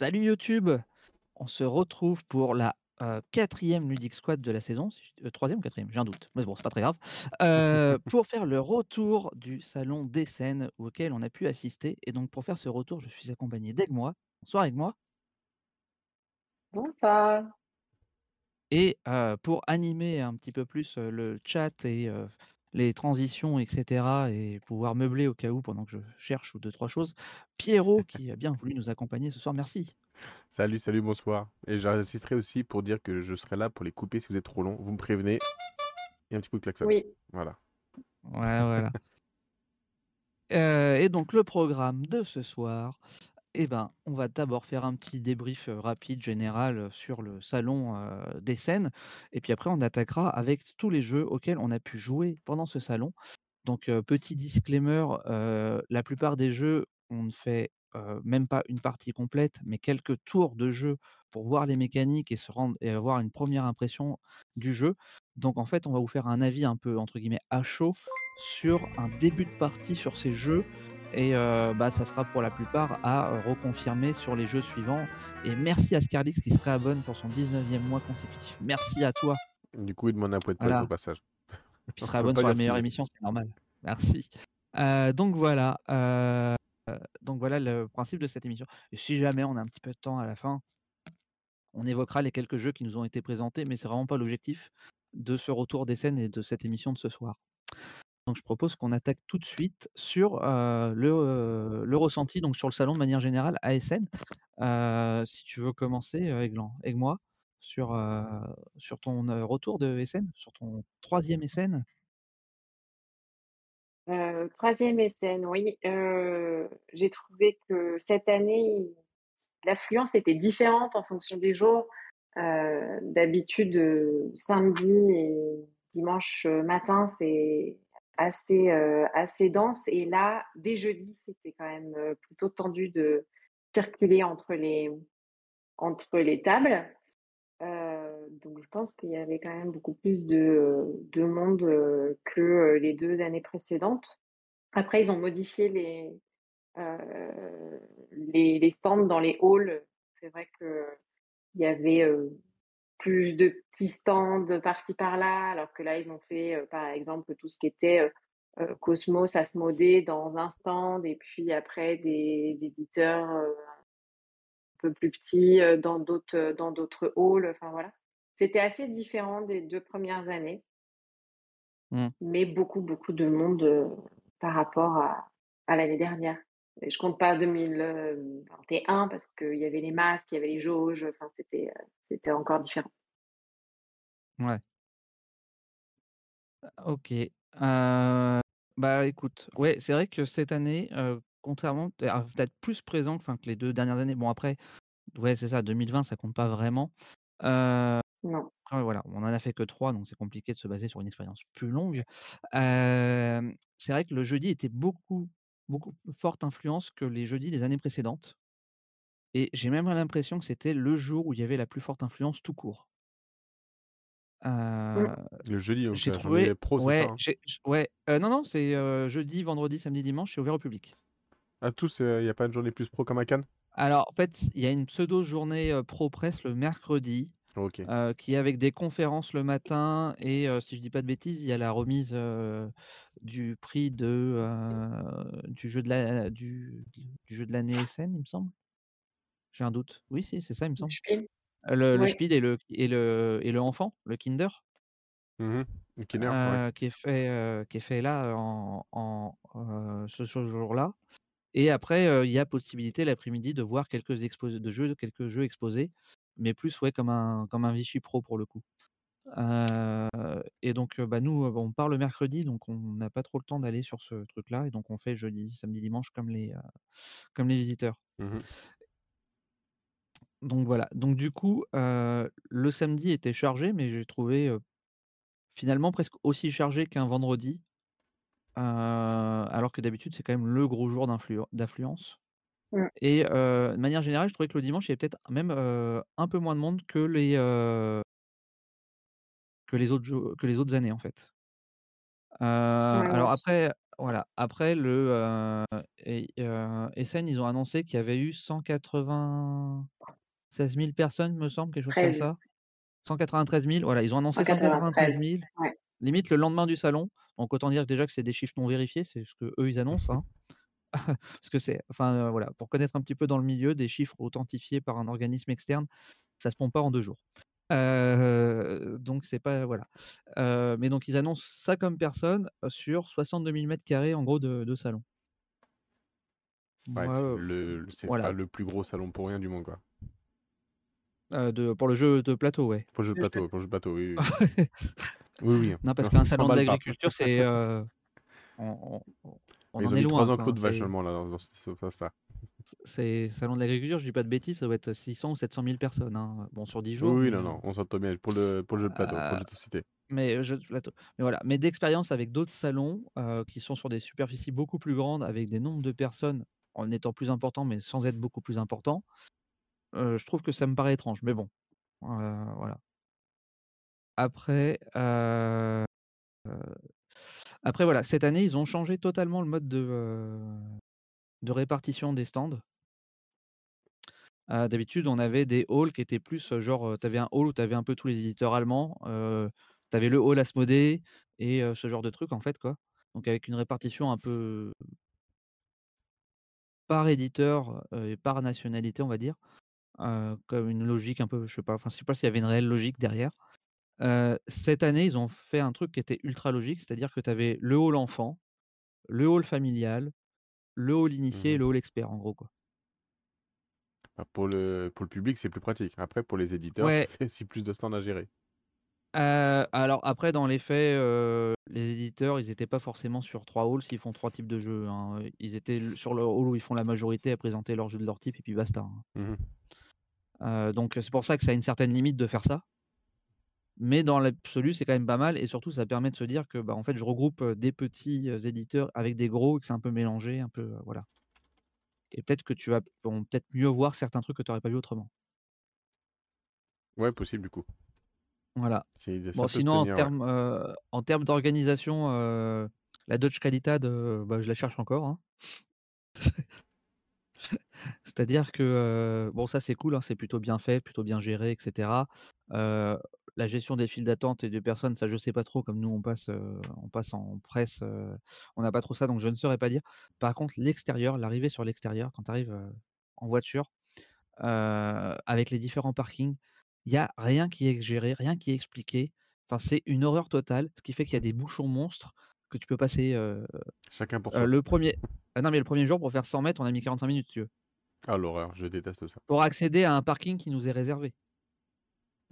Salut YouTube! On se retrouve pour la, heu, 4e Ludic Squad de la saison, heu, 3e ou 4e? J'ai un doute, mais bon, c'est pas très grave. Heu, pour faire le retour du salon d'Essen auquel on a pu assister et donc pour faire ce retour, je suis accompagné d'Aigmois. Bonsoir Aigmois. Bonsoir. Et pour animer un petit peu plus, le chat et les transitions et cetera et pouvoir meubler au cas où pendant que je cherche ou 2-3 choses, Pierrot qui a bien voulu nous accompagner ce soir, merci. Salut, salut, bonsoir. Et j'insisterai aussi pour dire que je serai là pour les couper si vous êtes trop long. Vous me prévenez et un petit coup de klaxon. Oui. Voilà. Voilà, voilà. Heu et donc le programme de ce soir, et ben, on va d'abord faire un petit débrief, rapide, général, sur le salon, heu, d'Essen et puis après on attaquera avec tous les jeux auxquels on a pu jouer pendant ce salon. Donc petit disclaimer, la plupart des jeux, on ne fait, même pas une partie complète, mais quelques tours de jeu pour voir les mécaniques et se rendre et avoir une 1re impression du jeu. Donc en fait, on va vous faire un avis un peu entre guillemets «à chaud» sur un début de partie sur ces jeux et heu, bah, ça sera pour la plupart à, heu, reconfirmer sur les jeux suivants et merci à Scarlix qui se réabonne pour son 19e mois consécutif. Merci à toi! Du coup, il demande un poète poète Voilà. au passage. Et puis se réabonne sur la meilleure émission, c'est normal. Merci. Heu, donc voilà, donc voilà le principe de cette émission et si jamais on a un petit peu de temps à la fin on évoquera les quelques jeux qui nous ont été présentés, mais c'est vraiment pas l'objectif de ce retour d'Essen et de cette émission de ce soir. Donc je propose qu'on attaque tout de suite sur, le, le ressenti donc sur le salon de manière générale Essen. Heu, si tu veux commencer, heu, Aiglan Aigmois sur, heu, sur ton, retour de Essen, sur ton 3e Essen? Heu, 3e Essen, oui, j'ai trouvé que cette année, l'affluence était différente en fonction des jours. D'habitude, samedi et dimanche, matin, c'est assez, heu, assez dense et là, dès jeudi, c'était quand même, heu, plutôt tendu de circuler entre les entre les tables. Heu, donc je pense qu'il y avait quand même beaucoup plus de, de monde, que, les 2 années précédentes. Après, ils ont modifié les, les les stands dans les halls. C'est vrai qu'il y avait, plus de petits stands par-ci par-là, alors que là, ils ont fait, heu, par exemple, tout ce qui était, heu, Cosmos, Asmodée dans un stand et puis après des éditeurs, un peu plus petits, dans d'autres, dans d'autres halls, enfin voilà. C'était assez différent des 2 premières années. Mmh. Mais beaucoup, beaucoup de monde, par rapport à à l'année dernière je compte pas 2000, heu, 21 parce qu'il y avait les masques, il y avait les jauges, enfin c'était, heu, c'était encore différent. Ouais. OK. Heu, bah, écoute, ouais, c'est vrai que cette année, heu, contrairement peut-être plus présent, enfin, que les 2 dernières années. Bon après, ouais, c'est ça, 2020, ça compte pas vraiment. Non. après voilà, on en a fait que 3, donc c'est compliqué de se baser sur une expérience plus longue. C'est vrai que le jeudi était beaucoup, beaucoup plus forte influence que les jeudis des années précédentes et j'ai même l'impression que c'était le jour où il y avait la plus forte influence tout court. Le jeudi, donc j'ai trouvé pro, c'est ça, ouais, hein? ouais, non, non, c'est, jeudi, vendredi, samedi, dimanche, c'est ouvert au public. À tous, heu, il y a pas de journée plus pro comme à Cannes? Alors en fait, il y a une pseudo journée, heu, pro presse le mercredi, Heu, qui est avec des conférences le matin et heu, si je dis pas de bêtises, il y a la remise, heu, du prix de, du jeu de la du du jeu de l'année Essen, il me semble? J'ai un doute. Oui, si, c'est ça, il me Le semble. Le Oui. Spiel et le et le et le enfant, le Kinder. Mmh mh. Le Kenner, ouais. Qui est fait, qui est fait là en ce jour-là et après, il y a possibilité l'après-midi de voir quelques de jeux quelques jeux exposés, mais plus, ouais, comme un comme un Vichy Pro pour le coup. Et donc, bah, nous, on part le mercredi, donc on n'a pas trop le temps d'aller sur ce truc-là et donc on fait jeudi, samedi, dimanche comme les, comme les visiteurs. Mmh mh. Donc voilà, donc du coup, le samedi était chargé, mais j'ai trouvé, finalement presque aussi chargé qu'un vendredi. Alors que d'habitude, c'est quand même le gros jour d'affluence Mmh. et de manière générale, je trouvais que le dimanche, il y avait peut-être même, un peu moins de monde que les, que les autres que les autres années, en fait. Ouais, alors après Voilà. Après le et, Essen, ils ont annoncé qu'il y avait eu 196 000 personnes, me semble, quelque chose comme ça. 193 000, voilà, ils ont annoncé 193 000, limite le lendemain du salon. Donc autant dire déjà que c'est des chiffres non vérifiés, c'est ce que eux ils annoncent. Hein. Parce que c'est, enfin voilà, pour connaître un petit peu dans le milieu, des chiffres authentifiés par un organisme externe, ça se prend pas en deux jours. donc c'est pas voilà. mais donc ils annoncent ça comme personne sur 62 000 mètres carrés en gros de, salon. Ouais, c'est pas le plus gros salon pour rien du monde quoi. de, pour le jeu de plateau, ouais. Pour le jeu de plateau, pour le jeu de plateau, oui. oui. oui, Non, parce qu'un salon d'agriculture, c'est. on, on Ils ont mis loin, trois enclos de vache seulement là dans ce passe-là. C'est salon de l'agriculture, je dis pas de bêtises, ça doit être 600 ou 700 000 personnes. Hein. Bon, sur 10 jours. Oui, non, non, on s'entend bien pour le, pour le jeu de plateau, pour le jeu de société. Mais, jeu de plateau. mais voilà, mais d'expérience avec d'autres salons euh, qui sont sur des superficies beaucoup plus grandes, avec des nombres de personnes en étant plus importants, mais sans être beaucoup plus importants, euh, je trouve que ça me paraît étrange. Mais bon, euh, voilà. Après, après, voilà, cette année, ils ont changé totalement le mode de, de répartition des stands. D'habitude, on avait des halls qui étaient plus genre, tu avais un hall où tu avais un peu tous les éditeurs allemands, tu avais le hall Asmodée et ce genre de truc en fait quoi. Donc avec une répartition un peu par éditeur et par nationalité, on va dire, comme une logique un peu, je sais pas, enfin je sais pas s'il y avait une réelle logique derrière cette année, ils ont fait un truc qui était ultra logique, c'est-à-dire que tu avais le hall enfant, le hall familial, le hall initié et mmh le hall expert, en gros. Quoi. Bah, pour, le, pour le public, c'est plus pratique. Après, pour les éditeurs, c'est plus de stands à gérer. alors après, dans les faits, les éditeurs, ils n'étaient pas forcément sur trois halls s'ils font trois types de jeux. Hein. Ils étaient sur le hall où ils font la majorité à présenter leur jeu de leur type et puis basta. Hein. Mmh donc c'est pour ça que ça a une certaine limite de faire ça. Mais dans l'absolu, c'est quand même pas mal et surtout ça permet de se dire que bah, en fait, je regroupe des petits éditeurs avec des gros et que c'est un peu mélangé, un peu voilà. Et peut-être que tu vas peut-être mieux voir certains trucs que tu n'aurais pas vu autrement. Ouais, possible du coup. Voilà. Bon, sinon, en termes en termes d'organisation, la Dodge Qualitad, bah, je la cherche encore. Hein. C'est-à-dire que bon, ça c'est cool, hein, c'est plutôt bien fait, plutôt bien géré, etc la gestion des files d'attente et de personnes, ça je sais pas trop, comme nous on passe, on passe en presse, on n'a pas trop ça, donc je ne saurais pas dire. Par contre, l'extérieur, l'arrivée sur l'extérieur, quand tu arrives en voiture, avec les différents parkings, il n'y a rien qui est géré, rien qui est expliqué. Enfin, c'est une horreur totale, ce qui fait qu'il y a des bouchons monstres que tu peux passer. Chacun pour soi. le premier, ah non mais le premier jour pour faire 100 mètres, on a mis 45 minutes, tu veux. Ah l'horreur, je déteste ça. Pour accéder à un parking qui nous est réservé.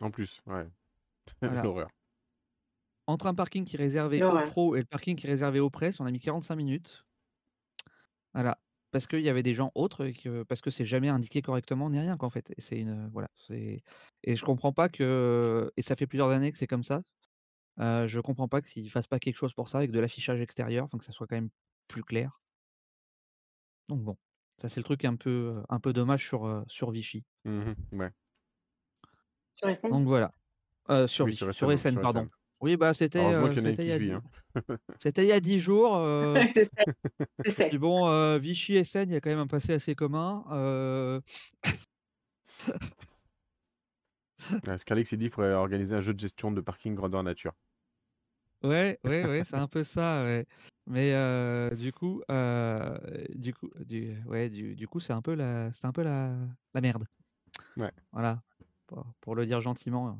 En plus, ouais. L'horreur. Entre un parking qui est réservé aux pros et le parking qui est réservé aux presse, on a mis 45 minutes. Voilà. Parce qu'il y avait des gens autres et que, parce que c'est jamais indiqué correctement ni rien qu'en fait. Et c'est une voilà. C'est et je comprends pas que et ça fait plusieurs années que c'est comme ça. Euh, je comprends pas qu'ils fassent pas quelque chose pour ça avec de l'affichage extérieur, enfin que ça soit quand même plus clair. Donc bon, ça c'est le truc un peu un peu dommage sur sur Vichy. Mmh ouais. Sur Donc voilà. Euh, sur, oui, sur, SN, pardon. Oui, bah c'était. Euh, c'était il, y a... Hein. il y a 10 jours. Euh... je sais. Je sais. bon, euh, Vichy SN, il y a quand même un passé assez commun. Euh... Scarlix, il dit qu'il faudrait organiser un jeu de gestion de parking grandeur nature. Ouais, ouais, ouais, c'est un peu ça, ouais. Mais euh, du coup, euh, du coup, du, ouais, du, du coup, c'est un peu la, c'est un peu la, la merde. Ouais. Voilà, pour, pour le dire gentiment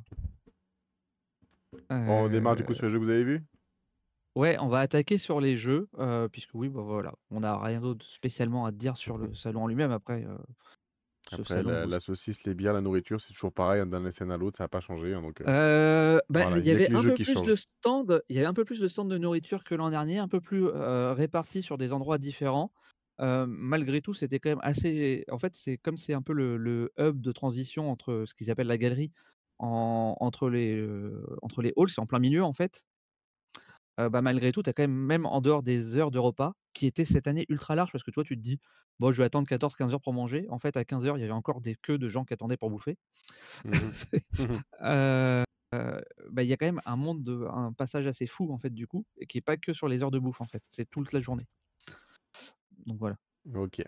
on démarre du coup sur les jeux que vous avez vus? Ouais, on va attaquer sur les jeux, puisque oui, bah, voilà, on n'a rien d'autre spécialement à dire sur le salon en lui-même. Après, euh, Après la, saucisse, les bières, la nourriture, c'est toujours pareil hein, d'un scène à l'autre, ça n'a pas changé. Hein, donc, euh, bah, il y, avait un peu plus de stands, il y avait un peu plus de stands de nourriture que l'an dernier, un peu plus répartis sur des endroits différents. malgré tout, c'était quand même assez. En fait, c'est comme c'est un peu le, le, hub de transition entre ce qu'ils appellent la galerie entre, les, entre les halls, c'est en plein milieu en fait. Bah, malgré tout, tu as quand même, même en dehors des heures de repas, qui étaient cette année ultra larges, parce que toi, tu te dis, bon, je vais attendre 14-15 heures pour manger. En fait, à 15 heures, il y avait encore des queues de gens qui attendaient pour bouffer. Mmh bah, il y a quand même un monde de un passage assez fou en fait du coup, et qui est pas que sur les heures de bouffe en fait, c'est toute la journée. Donc voilà. OK.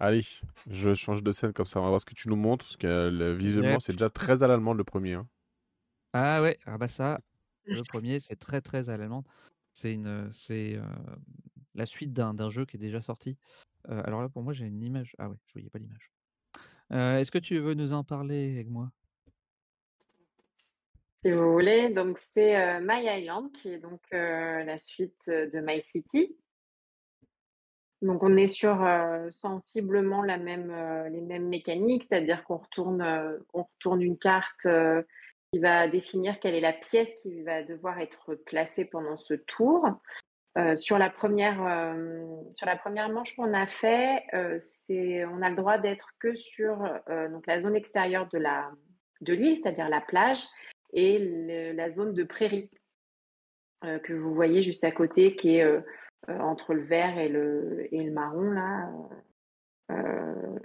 Allez, je change de scène comme ça, on va voir ce que tu nous montres, parce que visuellement, c'est déjà très à l'allemande le premier. Hein. Ah ouais, ah bah ça, le premier, c'est très très à l'allemande. C'est une, c'est la suite d'un jeu qui est déjà sorti. alors là, pour moi, j'ai une image. Ah ouais, je voyais pas l'image. Est-ce que tu veux nous en parler avec moi Si vous voulez, donc c'est My Island qui est donc la suite de My City. Donc on est sur sensiblement la même, les mêmes mécaniques, c'est-à-dire qu'on retourne, on retourne une carte qui va définir quelle est la pièce qui va devoir être placée pendant ce tour. sur, la première, sur la première manche qu'on a fait, c'est, on a le droit d'être que sur donc la zone extérieure de, de l'île, c'est-à-dire la plage, et la zone de prairie que vous voyez juste à côté, qui est euh, entre le vert et le, et le marron, là, euh,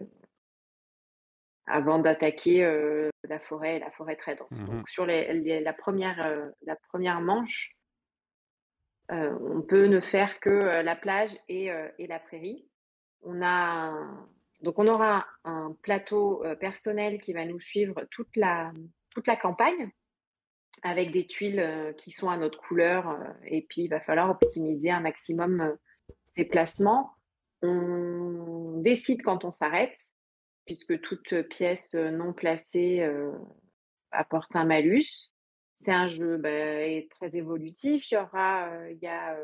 avant d'attaquer euh, la forêt, la forêt très dense. Donc, mmh sur les, la, première, la première manche, on peut ne faire que la plage et, et la prairie. On a donc on aura un plateau personnel qui va nous suivre toute la, toute la campagne avec des tuiles euh, qui sont à notre couleur. Euh, et puis, il va falloir optimiser un maximum euh, ces placements. On décide quand on s'arrête, puisque toute pièce non placée apporte un malus. C'est un jeu bah, très évolutif. Il y aura a, un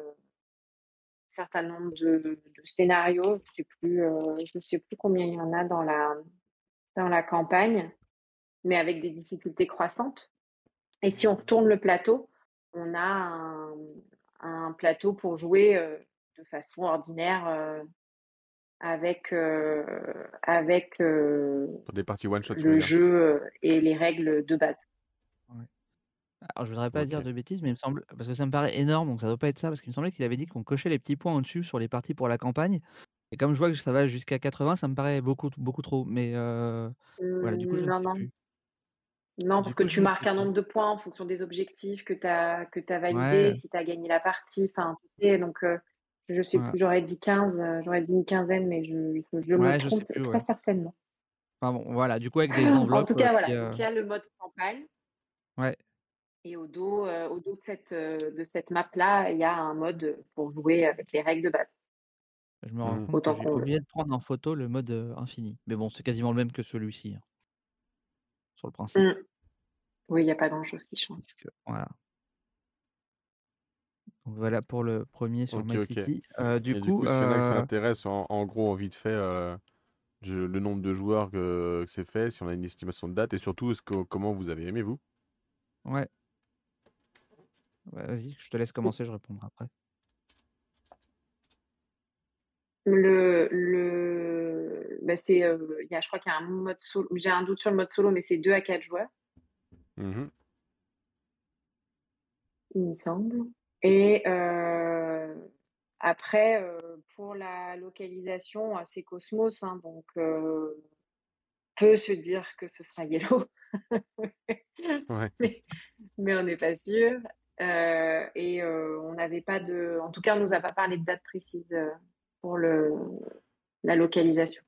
certain nombre de, scénarios. Je ne sais, plus, combien il y en a dans la, campagne, mais avec des difficultés croissantes. Et si on retourne le plateau, on a un, plateau pour jouer de façon ordinaire avec, euh, avec des parties one -shot, le jeu et les règles de base. Alors, je voudrais pas dire de bêtises, mais il me semble, parce que ça me paraît énorme, donc ça doit pas être ça, parce qu'il me semblait qu'il avait dit qu'on cochait les petits points au-dessus sur les parties pour la campagne. Et comme je vois que ça va jusqu'à 80, ça me paraît beaucoup, beaucoup trop. Mais voilà, du coup, je ne sais plus. Non, parce que tu marques un nombre de points en fonction des objectifs que tu as, que as validés, si tu as gagné la partie. Enfin, tu sais, donc euh, je sais plus, j'aurais dit 15, euh, j'aurais dit une quinzaine, mais je, me trompe très certainement. Enfin bon, voilà, du coup, avec des enveloppes. en tout cas, voilà, il y a le mode campagne. Ouais. Et au dos, euh, au dos de cette, de cette map-là, il y a un mode pour jouer avec les règles de base. Je me rends mmh. compte que j'ai oublié de prendre en photo le mode infini. Mais bon, c'est quasiment le même que celui-ci. Hein sur le principe. Mmh. Oui, il n'y a pas grand-chose qui change. voilà. Voilà pour le premier sur My City. Euh, du, coup, coup, si y en a qui euh s'intéressent, en, gros, en vite fait, euh, le nombre de joueurs que, c'est fait, si on a une estimation de date, et surtout, est-ce que, comment vous avez aimé, vous? Ouais. Vas-y, je te laisse commencer, je répondrai après. Le, le, bah c'est, euh, y a, je crois qu'il y a un mode solo. J'ai un doute sur le mode solo, mais c'est 2 à 4 joueurs. Mmh Il me semble. Et euh, après, euh, pour la localisation, c'est Cosmos, hein, donc on peut se dire que ce sera Yellow. ouais. mais, on n'est pas sûr. et on n'avait pas de. En tout cas, on nous a pas parlé de date précise pour le, la localisation.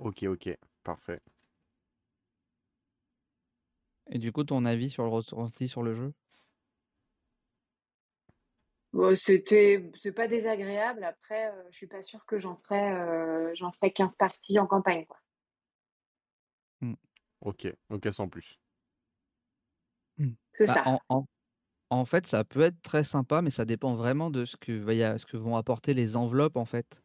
Ok, ok, parfait. Et du coup, ton avis sur le ressenti sur le jeu? C'était, c'est pas désagréable. Après, euh, je suis pas sûre que j'en ferais, euh, j'en ferais 15 parties en campagne. Quoi. Mmh. Ok, ok, sans plus. Mmh. C'est bah, ça. En, fait, ça peut être très sympa, mais ça dépend vraiment de ce que, ce que vont apporter les enveloppes, en fait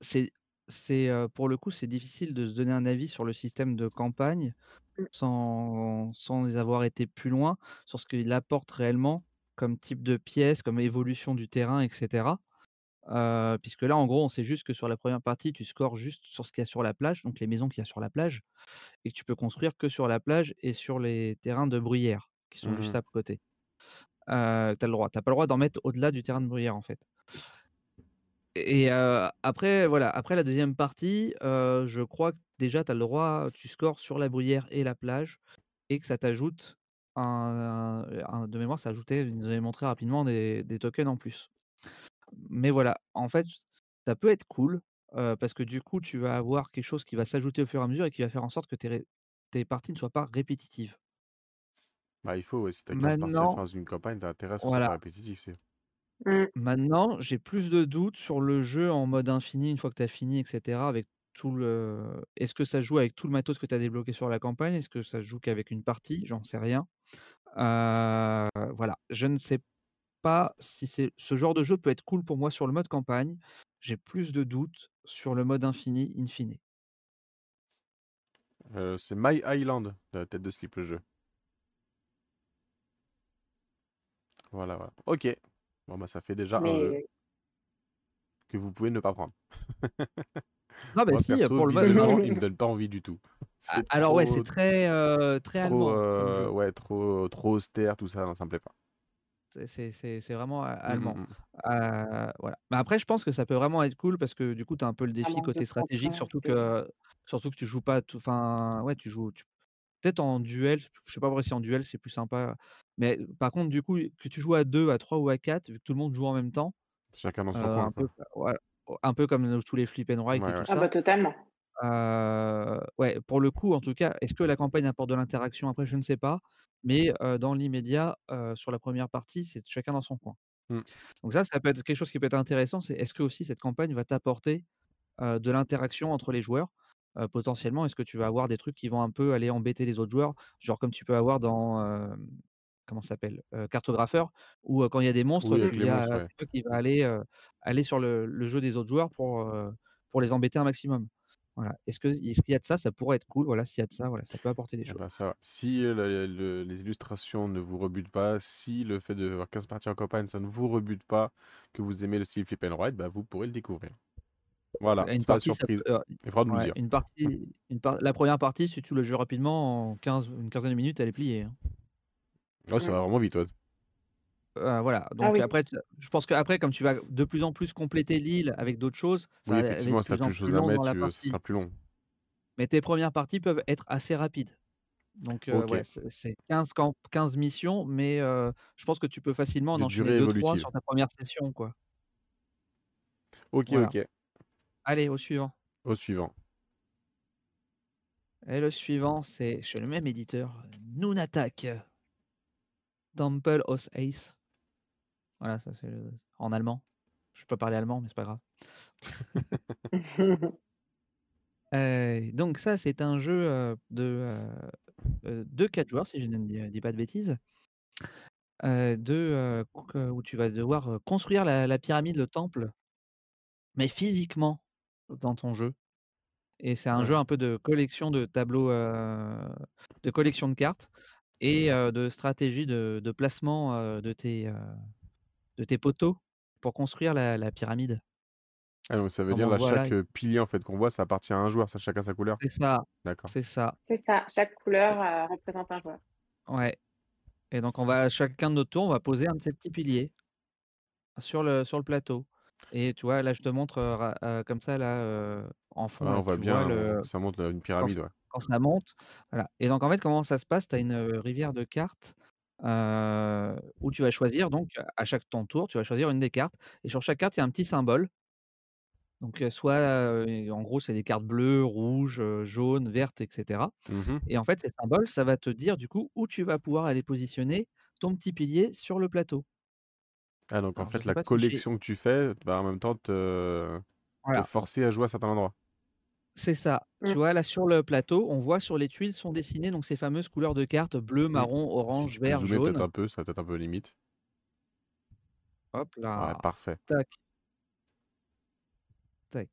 c'est c'est, pour le coup, c'est difficile de se donner un avis sur le système de campagne mmh. sans sans avoir été plus loin sur ce qu'il apporte réellement comme type de pièce, comme évolution du terrain etc. puisque là, en gros, on sait juste que sur la première partie, tu scores juste sur ce qu'il y a sur la plage, donc les maisons qu'il y a sur la plage et que tu peux construire que sur la plage et sur les terrains de bruyère qui sont juste mmh à côté. tu as le droit. Tu pas le droit d'en mettre au-delà du terrain de bruyère, en fait. Et après, voilà, après la deuxième partie, je crois que déjà tu as le droit, tu scores sur la bruyère et la plage et que ça t'ajoute un, un- de mémoire, ça ajoutait, ils nous avaient montré rapidement des, des tokens en plus. Mais voilà, en fait, ça peut être cool euh, parce que du coup, tu vas avoir quelque chose qui va s'ajouter au fur et à mesure et qui va faire en sorte que tes, parties ne soient pas répétitives. Bah, il faut, ouais, si t'as 15 parties à Maintenant, faire dans une campagne, t'as intérêt à ce que ce soit voilà. pas répétitif. c'est- Mm. Maintenant, j'ai plus de doutes sur le jeu en mode infini, une fois que tu as fini, etc. Avec tout le. Est-ce que ça joue avec tout le matos que tu as débloqué sur la campagne? Est-ce que ça joue qu'avec une partie? J'en sais rien. Euh, voilà, je ne sais pas si c'est ce genre de jeu peut être cool pour moi sur le mode campagne. J'ai plus de doutes sur le mode infini, in fine. Euh, c'est My Island, la tête de slip, le jeu. Voilà, voilà. Ok. Bon, bah, ça fait déjà un jeu que vous pouvez ne pas prendre. Non, bah Moi, si, perso, pour le alors- il me donne pas envie du tout. Ah, Alors ouais, c'est très euh, très allemand. trop, comme euh, ouais, trop, trop austère, tout ça, non, ça me plaît pas. C'est- C'est c'est- c'est vraiment euh, Mm, allemand. mm, mm. Euh, voilà. Mais après, je pense que ça peut vraiment être cool parce que du coup, tu as un peu le défi côté stratégique, surtout que surtout que tu joues pas tout. Enfin, ouais, tu joues tu- peut-être en duel. Je sais pas vrai si en duel c'est plus sympa. Mais par contre, du coup, que tu joues à 2, à 3 ou à 4, vu que tout le monde joue en même temps, Chacun dans son euh, coin, un peu, ouais, un peu comme tous les flip and write Ouais, et ouais. tout Ah ça. bah totalement. Euh, ouais, pour le coup, en tout cas, est-ce que la campagne apporte de l'interaction? Après, je ne sais pas. Mais euh, dans l'immédiat, euh, sur la première partie, c'est chacun dans son coin. Mm. Donc ça, ça peut être quelque chose qui peut être intéressant. C'est est-ce que aussi cette campagne va t'apporter euh, de l'interaction entre les joueurs? Euh, potentiellement Est-ce que tu vas avoir des trucs qui vont un peu aller embêter les autres joueurs, genre comme tu peux avoir dans euh, comment ça s'appelle cartographeur, où quand il y a des monstres, Oui, tu les vas, monstres, ouais. qui va aller aller sur le, le jeu des autres joueurs pour pour les embêter un maximum. Voilà. Est-ce qu'il y a de ça Ça pourrait être cool? Voilà, s'il y a de ça, voilà, ça peut apporter des Eh choses. ben, ça. Si le- le- les illustrations ne vous rebutent pas, si le fait de voir 15 parties en campagne, ça ne vous rebute pas, que vous aimez le style flip and write, bah, vous pourrez le découvrir. Voilà, Une partie, surprise. euh, Il faudra nous ouais, dire. une partie, une par- la première partie, si tu le joues rapidement, en 15, une quinzaine de minutes, elle est pliée. hein. Oh, ça va vraiment vite, ouais. Euh, voilà. Donc Ah oui. après, je pense qu'après, comme tu vas de plus en plus compléter l'île avec d'autres choses, ça Oui, effectivement, plus plus choses à mettre, tu- ça sera plus long. Mais tes premières parties peuvent être assez rapides. Donc euh, ouais, c'est c'est 15, camp- 15 missions, mais euh, je pense que tu peux facilement en enchaîner durée 2-3 évolutive. sur ta première session. quoi. Ok, Voilà. ok. Allez, au suivant. Au suivant. Et le suivant, c'est chez le même éditeur, Nunatak. Dampel aus Ace. Voilà, ça c'est le- en allemand. Je peux parler allemand, mais c'est pas grave. Euh, donc ça, c'est un jeu euh, de, euh, de 4 joueurs, si je ne dis, pas de bêtises, de, où tu vas devoir construire la, la pyramide, le temple, mais physiquement dans ton jeu. Et c'est un Ouais. jeu un peu de collection de tableaux, euh, de collection de cartes et euh, de stratégie de, de placement euh, de, tes, euh, de tes poteaux pour construire la, la pyramide. Ah, donc ça veut Comme dire là, chaque pilier en fait qu'on voit, ça appartient à un joueur, ça chacun sa couleur. c'est ça, D'accord. c'est ça. C'est ça, chaque couleur euh, représente un joueur. Ouais. Et donc on va chacun de notre tour, on va poser un de ces petits piliers sur le sur le plateau. Et tu vois, là je te montre euh, euh, comme ça là euh, en fond, là, on voit bien, vois le on- ça montre là, une pyramide, ouais. Quand ça monte. Voilà. Et donc en fait comment ça se passe? Tu as une rivière de cartes euh, où tu vas choisir donc à chaque ton tour, tu vas choisir une des cartes. Et sur chaque carte, il y a un petit symbole. Donc soit euh, en gros c'est des cartes bleues, rouges, euh, jaunes, vertes, etc. Mhm. Et en fait, ces symboles, ça va te dire du coup où tu vas pouvoir aller positionner ton petit pilier sur le plateau. Ah, donc en Alors, fait, la collection que tu fais va en même temps te, forcer à jouer à certains endroits. C'est ça. Tu Mm. vois, là sur le plateau, on voit sur les tuiles sont dessinées donc ces fameuses couleurs de cartes bleu, marron, Si orange, tu peux vert, zoomer peut-être jaune. un peu, ça va peut-être un peu limite. Hop Ouais, là, parfait. tac, tac.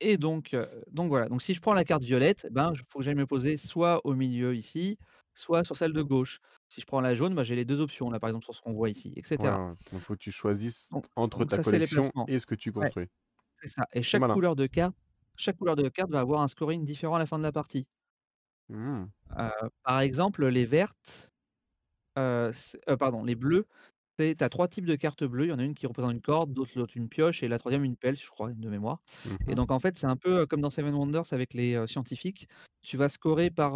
Et donc, euh, donc voilà. Donc si je prends la carte violette, ben il faut que j'aille me poser soit au milieu ici, soit sur celle de gauche. Si je prends la jaune, ben, j'ai les deux options là, par exemple sur ce qu'on voit ici, etc. ouais. Donc faut que tu choisisses Donc, entre donc ta collection et ce que tu Ouais, construis. c'est ça. Et chaque couleur de carte, chaque couleur de carte va avoir un scoring différent à la fin de la partie. Mhm. Euh, par exemple, les vertes, euh, euh, pardon, les bleus, tu as trois types de cartes bleues. Il y en a une qui représente une corde, d'autres l'autre une pioche, et la troisième une pelle, je crois, de mémoire. Et Mhm. donc en fait, c'est un peu comme dans Seven Wonders avec les scientifiques. Tu vas scorer par,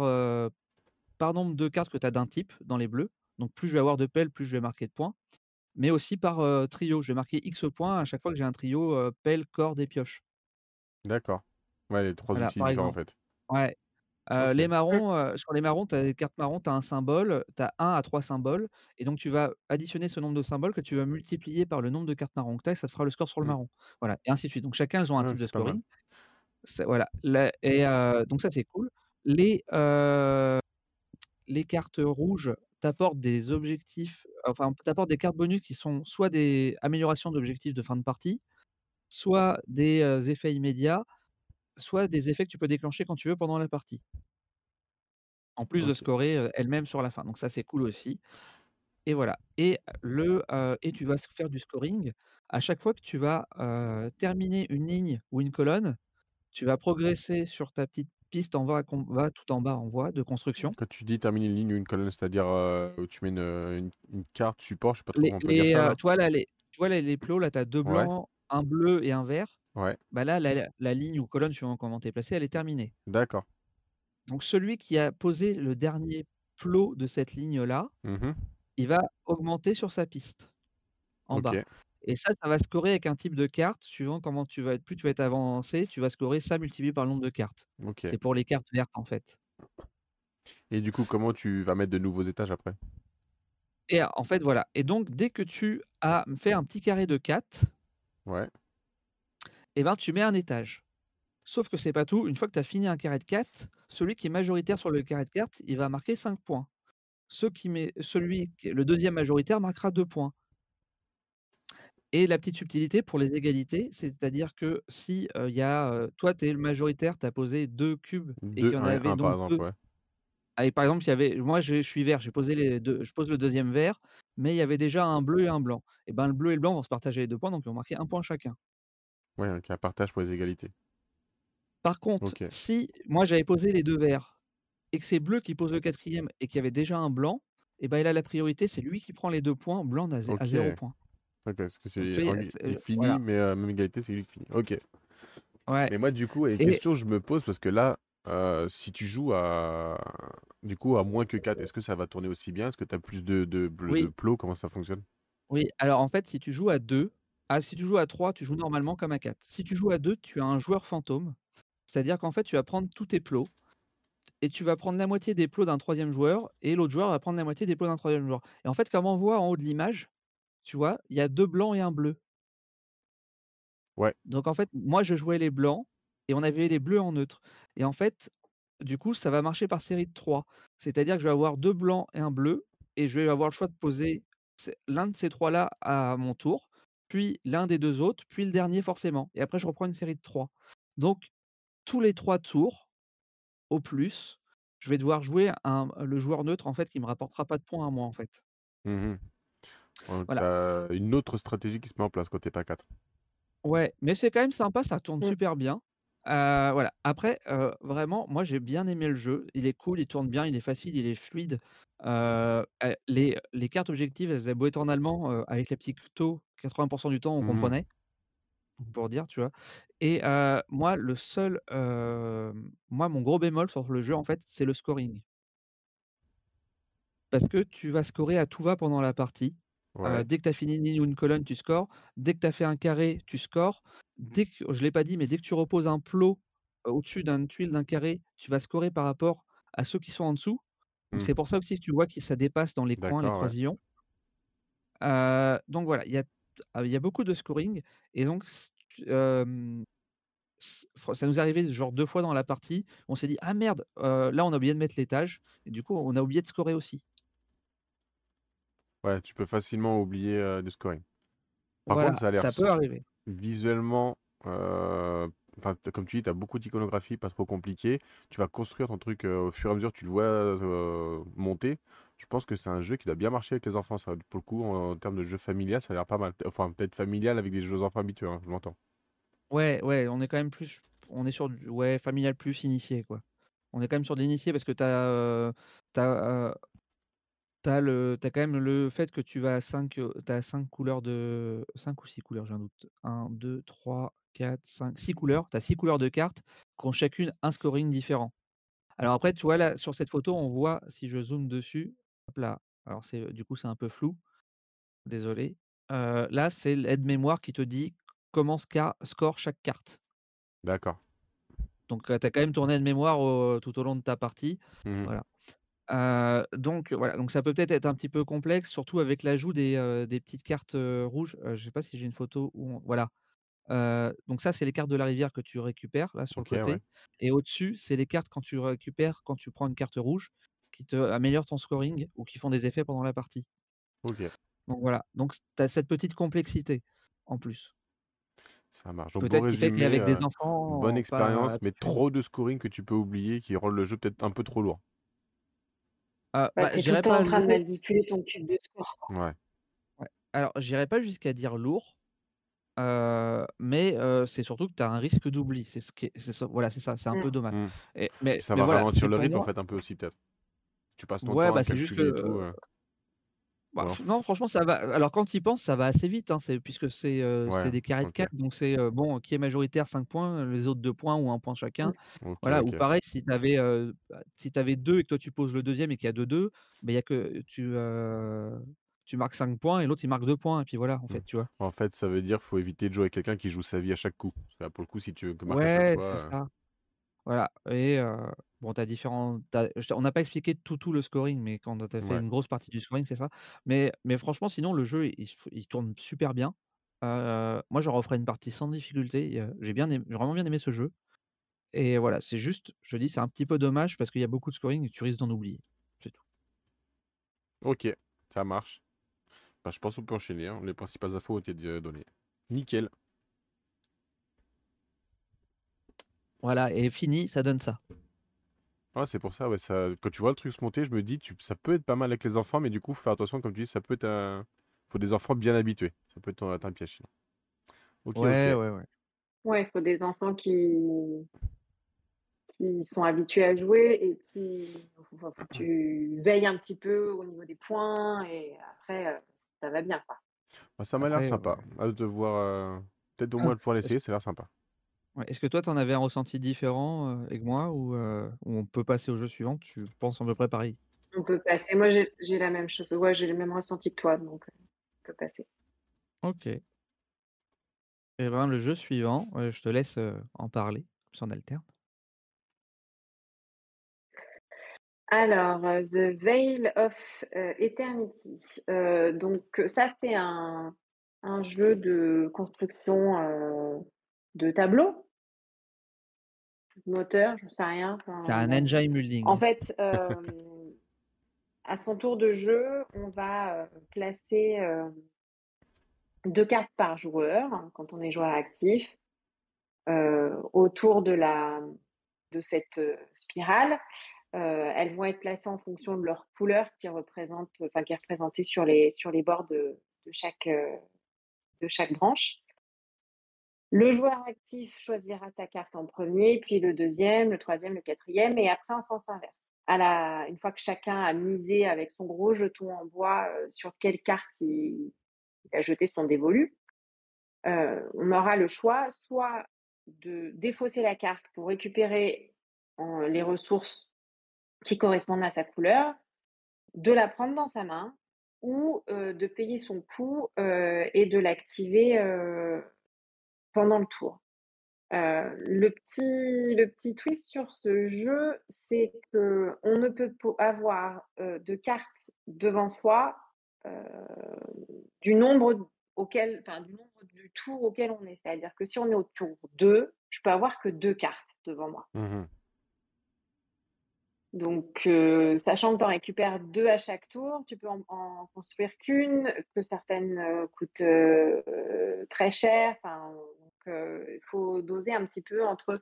par nombre de cartes que tu as d'un type dans les bleus. Donc plus je vais avoir de pelles, plus je vais marquer de points. Mais aussi par trio. Je vais marquer X points à chaque fois que j'ai un trio pelle, corde et pioche. D'accord. Ouais, les trois Voilà, outils par différents en fait. Ouais. Euh, les marrons, euh, sur les marrons, tu as des cartes marrons, tu as un symbole, tu as 1 à 3 symboles, et donc tu vas additionner ce nombre de symboles que tu vas multiplier par le nombre de cartes marrons que tu as, et ça te fera le score sur le Mm. marron. Voilà, et ainsi de suite. Donc chacun, elles ont un Ouais, type de scoring. Voilà. La- et euh, donc ça, c'est cool. Les, les cartes rouges t'apportent des objectifs, enfin, t'apportent des cartes bonus qui sont soit des améliorations d'objectifs de fin de partie, soit des euh, effets immédiats, soit des effets que tu peux déclencher quand tu veux pendant la partie. En plus de scorer euh, elle-même sur la fin. Donc ça, c'est cool aussi. Et voilà. Et, le, euh, et tu vas faire du scoring. À chaque fois que tu vas terminer une ligne ou une colonne, tu vas progresser sur ta petite piste en voie, va tout en bas en voie de construction. Quand tu dis terminer une ligne ou une colonne, c'est-à-dire où tu mets une, une- une carte support, je sais pas trop Les, comment on peut dire les, ça euh, là. tu vois là, les, tu vois là, les plots, là, tu as deux Ouais, blancs, un bleu et un vert. ouais, Bah là, la, la ligne ou colonne, suivant comment tu es placé, elle est terminée. d'accord. Donc celui qui a posé le dernier plot de cette ligne-là, Mhm. il va augmenter sur sa piste en bas. Et ça, ça va scorer avec un type de carte, suivant comment tu vas être, plus tu vas être avancé, tu vas scorer ça multiplié par le nombre de cartes. C'est pour les cartes vertes en fait. Et du coup, comment tu vas mettre de nouveaux étages après? Et en fait, voilà. Et donc, dès que tu as fait un petit carré de 4, Ouais, eh ben, tu mets un étage. Sauf que c'est pas tout. Une fois que tu as fini un carré de 4, celui qui est majoritaire sur le carré de 4, il va marquer 5 points. Ceux qui met, celui, qui est- le deuxième majoritaire marquera 2 points. Et la petite subtilité pour les égalités, c'est-à-dire que si euh, il y a, euh, toi, tu es le majoritaire, tu as posé deux cubes et qu'il y en et avait un par donc exemple, deux. ouais. Ah, par exemple, il y avait, moi je, je suis vert, j'ai posé les deux, je pose le deuxième vert, mais il y avait déjà un bleu et un blanc. Et ben le bleu et le blanc vont se partager les deux points, donc ils vont marquer un point chacun. Ouais, donc un partage pour les égalités. Par contre, si moi j'avais posé les deux verts et que c'est bleu qui pose le quatrième et qu'il y avait déjà un blanc, et ben il a la priorité, c'est lui qui prend les deux points, blanc à zéro point. Ok, parce que c'est il y il il voilà. mais euh, même égalité, c'est lui qui finit. Ok. Ouais. Mais moi, du coup, une Et question que je me pose, parce que là, euh, si tu joues à du coup à moins que 4, est-ce que ça va tourner aussi bien? Est-ce que tu as plus de, de, de oui, plots? Comment ça fonctionne? oui. Alors en fait, si tu joues à 2, ah, si tu joues à 3, tu joues normalement comme à 4. Si tu joues à 2, tu as un joueur fantôme. C'est-à-dire qu'en fait, tu vas prendre tous tes plots et tu vas prendre la moitié des plots d'un troisième joueur et l'autre joueur va prendre la moitié des plots d'un troisième joueur. Et en fait, comme on voit en haut de l'image, tu vois, il y a deux blancs et un bleu. Ouais, Donc en fait, moi je jouais les blancs et on avait les bleus en neutre. Et en fait, du coup, ça va marcher par série de 3. C'est-à-dire que je vais avoir deux blancs et un bleu et je vais avoir le choix de poser l'un de ces trois-là à mon tour, puis l'un des deux autres, puis le dernier forcément. Et après, je reprends une série de 3. Donc, tous les trois tours, au plus, je vais devoir jouer un, le joueur neutre en fait qui me rapportera pas de points à moi en fait. Donc, Voilà. une autre stratégie qui se met en place quand t'es pas 4. Ouais, mais c'est quand même sympa, ça tourne Mm. super bien. Euh, voilà. Après, euh, vraiment, moi j'ai bien aimé le jeu. Il est cool, il tourne bien, il est facile, il est fluide. Euh, les, les cartes objectives, elles avaient beau être en allemand, avec les petits tutos, 80% du temps on Mhm. comprenait, pour dire, tu vois. Et moi, le seul, moi, mon gros bémol sur le jeu, en fait, c'est le scoring. Parce que tu vas scorer à tout va pendant la partie. Euh, dès que tu as fini une ligne ou une colonne, tu scores. Dès que tu as fait un carré, tu scores. Dès que, je ne l'ai pas dit, mais dès que tu reposes un plot au-dessus d'une tuile, d'un carré, tu vas scorer par rapport à ceux qui sont en dessous. Donc Mm. c'est pour ça aussi que tu vois que ça dépasse dans les coins, les ouais. croisillons. Euh, donc voilà, il y a, ah, il y a beaucoup de scoring. Et donc, euh, ça nous est arrivé genre deux fois dans la partie. On s'est dit, ah merde, euh, là on a oublié de mettre l'étage. Et du coup, on a oublié de scorer aussi. Ouais, tu peux facilement oublier euh, le scoring. Par Voilà, contre, ça a l'air ça peut arriver. visuellement, euh, comme tu dis, tu as beaucoup d'iconographie, pas trop compliqué. Tu vas construire ton truc euh, au fur et à mesure, tu le vois monter. Je pense que c'est un jeu qui doit bien marcher avec les enfants. Ça, pour le coup, en, en termes de jeu familial, ça a l'air pas mal. Enfin, peut-être familial avec des jeux enfants habitués, hein, je m'entends. Ouais, ouais, on est quand même plus, on est sur du, ouais, familial plus initié, quoi. On est quand même sur de l'initié parce que t'as, t'as, euh, le, t'as quand même le fait que tu vas à 5, t'as cinq couleurs de, 5 ou 6 couleurs, j'ai un doute. 1, 2, 3, 4, 5, 6 couleurs. T'as 6 couleurs de cartes qui ont chacune un scoring différent. Alors après, tu vois, là, sur cette photo, on voit, si je zoome dessus, hop là, alors c'est du coup, c'est un peu flou, désolé. Là, c'est l'aide-mémoire qui te dit comment score chaque carte. D'accord. Donc, tu as quand même ton aide-mémoire au tout au long de ta partie. Mmh Voilà. Donc voilà, donc ça peut peut-être être un petit peu complexe, surtout avec l'ajout des, petites cartes, rouges. Je sais pas si j'ai une photo où on voilà. Donc ça, c'est les cartes de la rivière que tu récupères là sur le ouais. côté et au-dessus, c'est les cartes quand tu récupères quand tu prends une carte rouge qui te améliorent ton scoring ou qui font des effets pendant la partie. OK, Donc voilà, donc tu as cette petite complexité en plus. ça marche. Donc Peut-être qui fait qu'avec des bonne enfants pas expérience, mais trop de scoring que tu peux oublier, qui rend le jeu peut-être un peu trop lourd. Heu, Bah, bah, tu je es tout le temps pas en train de lourd manipuler ton cube de score. Ouais. ouais, alors j'irais pas jusqu'à dire lourd, heu, mais heu, c'est surtout que tu as un risque d'oubli. C'est ce qui est ça voilà, c'est ça, c'est un Mmh. peu dommage Mmh. et mais ça mais va voilà, ralentir le rythme en fait un peu aussi peut-être. Tu passes ton ouais, temps à bah, c'est juste que, calculer et tout, heu, Bah, ou non? non, franchement, ça va. Alors quand tu y penses, ça va assez vite, hein, puisque c'est, heu, Ouais, des carrés de OK. 4, donc c'est, heu, bon, qui est majoritaire 5 points, les autres 2 points ou 1 point chacun. OK, Voilà, ou OK. pareil, si tu avais, heu, bah, si avais 2 et que toi tu poses le deuxième et qu'il y a 2-2, bah, il y a que tu, marques 5 points et l'autre il marque 2 points et puis voilà, en Mmh. fait, tu vois? En fait, ça veut dire faut éviter de jouer avec quelqu'un qui joue sa vie à chaque coup. Là, pour le coup, si tu veux que marque à chaque Ouais, c'est fois, ça. Voilà et bon, tu as différents tu as je t'ai on n'a pas expliqué tout, tout le scoring, mais quand tu as fait ouais. une grosse partie du scoring, c'est ça. Mais mais franchement, sinon, le jeu, il f il tourne super bien. Moi, je referais une partie sans difficulté, j'ai bien aimé j'ai vraiment bien aimé ce jeu et voilà, c'est juste, je te dis, c'est un petit peu dommage parce qu'il y a beaucoup de scoring et tu risques d'en oublier. C'est tout. OK, ça marche. Bah, je pense qu'on peut enchaîner, hein. Les principales infos ont été d données. Nickel. Voilà et fini, ça donne ça. Ouais, c'est pour ça, ouais, ça quand tu vois le truc se monter, je me dis: «Tu ça peut être pas mal avec les enfants», mais du coup, faut faire attention, comme tu dis, ça peut être un faut des enfants bien habitués. Ça peut être un piège sinon. OK, OK. Ouais, ouais, ouais. Ouais, il faut des enfants qui qui sont habitués à jouer et puis faut faut que tu veilles un petit peu au niveau des points et après, heu, ça va bien, quoi. Bah, ça m'a l'air Après, sympa. ouais. Hâte de voir, heu, peut-être au moins de pouvoir l'essayer, ça a l'air sympa. Ouais, est-ce que toi, tu en avais un ressenti différent, heu, avec moi ou heu, ou on peut passer au jeu suivant? Tu penses à peu près pareil? On peut passer. Moi, j'ai j'ai la même chose. Ouais, j'ai le même ressenti que toi, donc heu, on peut passer. OK. Et ben, le jeu suivant, heu, je te laisse, heu, en parler, comme ça on alterne. Alors, heu, The Veil of, heu, Eternity. Heu, donc heu, ça, c'est un un jeu de construction, heu, de tableaux, moteur, j'en sais rien, C'est un engine En building. fait, hem, à son tour de jeu, on va, heu, placer, heu, 2 cartes par joueur, hein, quand on est joueur actif, autour de la de cette, spirale. Elles vont être placées en fonction de leur couleur qui représente enfin qui est représentée sur les sur les bords de de chaque, de chaque branche. Le joueur actif choisira sa carte en premier, puis le deuxième, le troisième, le quatrième, et après en sens inverse. À la une fois que chacun a misé avec son gros jeton en bois, heu, sur quelle carte il a jeté son dévolu, heu, on aura le choix soit de défausser la carte pour récupérer, heu, les ressources qui correspondent à sa couleur, de la prendre dans sa main ou, de payer son coût, et de l'activer, pendant le tour. Heu, le petit le petit twist sur ce jeu, c'est qu'on ne peut avoir, heu, de cartes devant soi, heu, du nombre auquel enfin du nombre du tour auquel on est. C'est-à-dire que si on est au tour 2, je peux avoir que 2 cartes devant moi. Mmh Donc, sachant que tu en récupères 2 à chaque tour, tu peux en en construire qu'1, que certaines, coûtent, très cher. Enfin, il faut doser un petit peu entre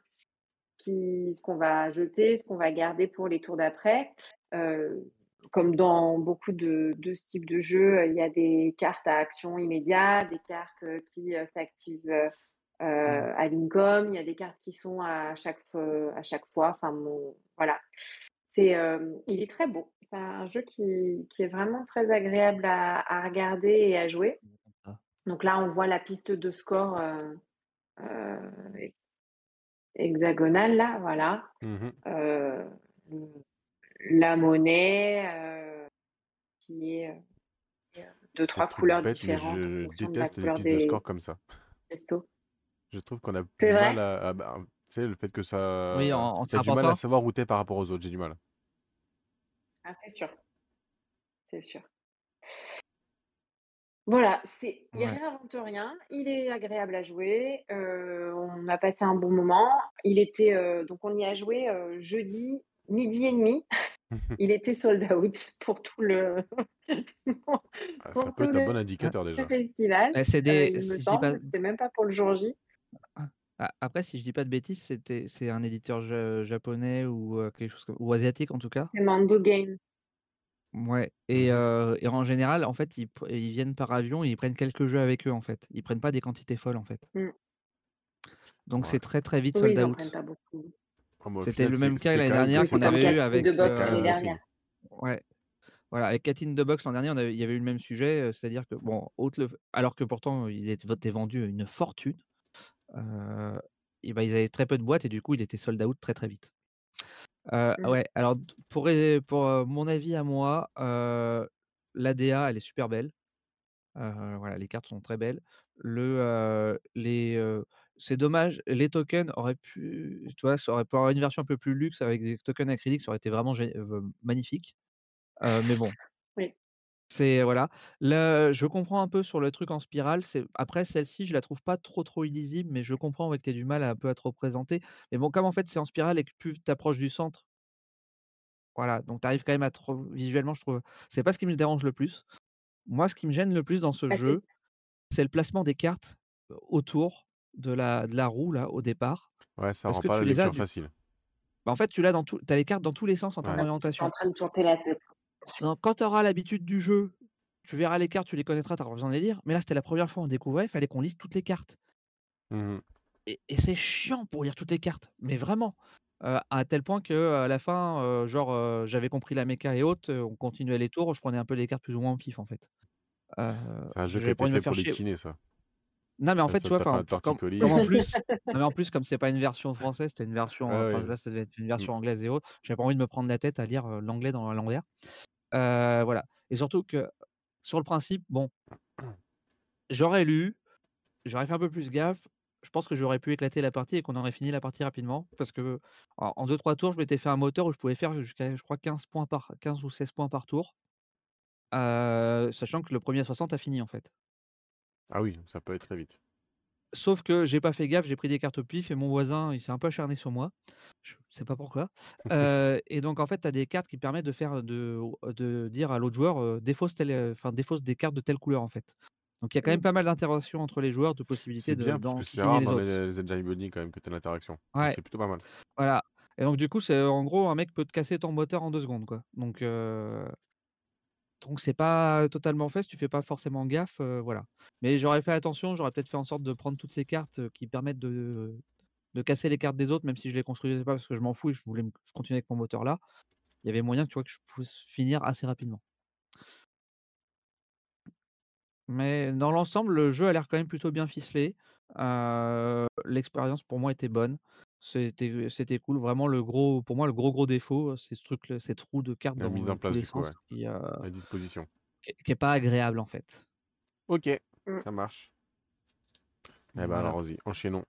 qui ce qu'on va jeter, ce qu'on va garder pour les tours d'après. Heu, comme dans beaucoup de de ce type de jeu, il y a des cartes à action immédiate, des cartes, qui, s'activent, Mmh. à l'income, il y a des cartes qui sont à chaque à chaque fois. Enfin bon, voilà. C'est, il est très beau. C'est un jeu qui qui est vraiment très agréable à à regarder et à jouer. Ah. Donc là, on voit la piste de score, hexagonale là, voilà. Mmh Heu, la monnaie, euh, qui est euh, deux, trois couleurs bête, différentes je déteste les pistes de score comme ça. restos. Je trouve qu'on a vrai? mal à, à- bah, tu sais, le fait que ça, Oui, t'as du mal à savoir où t'es par rapport aux autres. J'ai du mal. Ah, c'est sûr. C'est sûr. Voilà, c'est il Ouais. réinvente rien, il est agréable à jouer, heu, on a passé un bon moment. Il était, heu, donc on y a joué, heu, jeudi midi et demi. Il était sold out pour tout le Ah, ça peut tout être un bon indicateur le déjà. festival, Bah, c'est des, il si me je dis pas, semble, c'était même pas pour le jour J. a- après, si je dis pas de bêtises, c'était, c'est un éditeur ja- japonais ou euh, quelque chose comme, ou asiatique en tout cas. C'est Mando Game. Ouais. Et, euh, et en général, en fait, ils, pr- ils viennent par avion, et ils prennent quelques jeux avec eux en fait. Ils prennent pas des quantités folles en fait. Mmh. Donc Ouais. c'est très très vite Oui, sold ils en out. prennent pas beaucoup. Ah, C'était final, le même cas l'année dernière qu'on avait eu Cat in avec. euh, ouais. Voilà, avec Cat in the Box l'an dernier, on avait- il y avait eu le même sujet, c'est-à-dire que bon, autre le, alors que pourtant il était vendu une fortune, euh, et ben, ils avaient très peu de boîtes et du coup il était sold out très très vite. Euh, Mmh. ouais, alors pour, euh, mon avis à moi, euh, l'ADA elle est super belle. Voilà, les cartes sont très belles. Le, les, c'est dommage, les tokens auraient pu, tu vois, ça aurait pu avoir une version un peu plus luxe avec des tokens acryliques, ça aurait été vraiment magnifique. Mais bon. C'est voilà. Là, je comprends un peu sur le truc en spirale. C'est après celle-ci, je la trouve pas trop trop illisible, mais je comprends avec que tu du mal à un peu à te représenter. Mais bon, comme en fait c'est en spirale et que plus tu approches du centre, voilà, donc tu arrives quand même à te re- visuellement, je trouve. C'est pas ce qui me dérange le plus. Moi, ce qui me gêne le plus dans ce Bah, jeu, c'est le placement des cartes autour de la, de la roue là au départ, Ouais, ça parce rend que pas la tu as du. facile. bah, en fait, tu l'as dans tout, as les cartes dans tous les sens en termes Ouais. es en d'orientation. train de tourner la tête. Donc, quand tu auras l'habitude du jeu, tu verras les cartes, tu les connaîtras, tu auras besoin de les lire. Mais là, c'était la première fois on découvrait, il fallait qu'on lise toutes les cartes. Mhm. Et, et c'est chiant pour lire toutes les cartes, mais vraiment. Euh, à tel point que à la fin, euh, genre, euh, j'avais compris la méca et autres, euh, on continuait les tours, je prenais un peu les cartes plus ou moins en pif en fait. Euh, un jeu qui a fait pour les kinés, ça. Non, mais en fait, tu vois, enfin, comme, comme en plus, non, mais en plus, comme c'est pas une version française, c'était une version, Ouais, enfin ouais. là, ça devait être une Mm. version anglaise et autres. J'avais pas envie de me prendre la tête à lire euh, l'anglais dans la l'envers. Voilà. Et surtout que sur le principe, bon, j'aurais lu, j'aurais fait un peu plus gaffe. Je pense que j'aurais pu éclater la partie et qu'on aurait fini la partie rapidement. Parce que en 2-3 tours, je m'étais fait un moteur où je pouvais faire jusqu'à, je crois, 15 points par 15 ou 16 points par tour. Sachant que le premier à 60 a fini en fait. Ah oui, ça peut être très vite. Sauf que j'ai pas fait gaffe, j'ai pris des cartes au pif et mon voisin, il s'est un peu acharné sur moi. Je sais pas pourquoi. Euh, et donc en fait, tu as des cartes qui permettent de faire de, de dire à l'autre joueur euh, défausse telle, euh, enfin défausse des cartes de telle couleur en fait. Donc il y a quand même Mmh. pas mal d'interactions entre les joueurs, de possibilités C'est de bien parce que c'est rare les dans les, les engine building quand même que tu as l'interaction. Ouais, c'est plutôt pas mal. voilà. Et donc du coup, c'est en gros un mec peut te casser ton moteur en deux secondes quoi. Donc euh, donc c'est pas totalement fait, si tu fais pas forcément gaffe, voilà. Mais j'aurais fait attention, j'aurais peut-être fait en sorte de prendre toutes ces cartes qui permettent de, de casser les cartes des autres, même si je les construisais pas parce que je m'en fous et je voulais je continuer avec mon moteur là. Il y avait moyen, tu vois, que je puisse finir assez rapidement. Mais dans l'ensemble, le jeu a l'air quand même plutôt bien ficelé. L'expérience pour moi était bonne. C'était c'était cool. Vraiment le gros, pour moi le gros gros défaut, c'est ce truc, cette roue de cartes La dans mise en tous place les du coup, ouais. qui, euh, La disposition. qui, est- qui est pas agréable en fait. Ok, Mmh. ça marche. Eh ben Voilà. alors vas-y, enchaînons.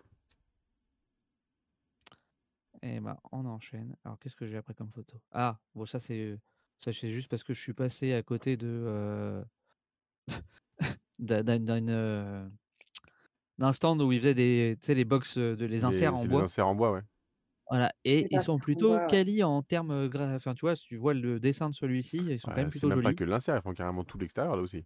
Et bah on enchaîne. Alors qu'est-ce que j'ai après comme photo? Ah, bon ça c'est ça c'est juste parce que je suis passé à côté de euh, d'un d'un- stand où ils faisaient des, tu sais, les box, de les inserts Les- en bois. inserts en bois, ouais. Voilà. Et Les ils sont plutôt ouais. quali en termes, gra- enfin tu vois, si tu vois le dessin de celui-ci, ils sont quand Ouais, même c'est plutôt même pas jolis. que l'insert, ils font carrément tout l'extérieur là aussi.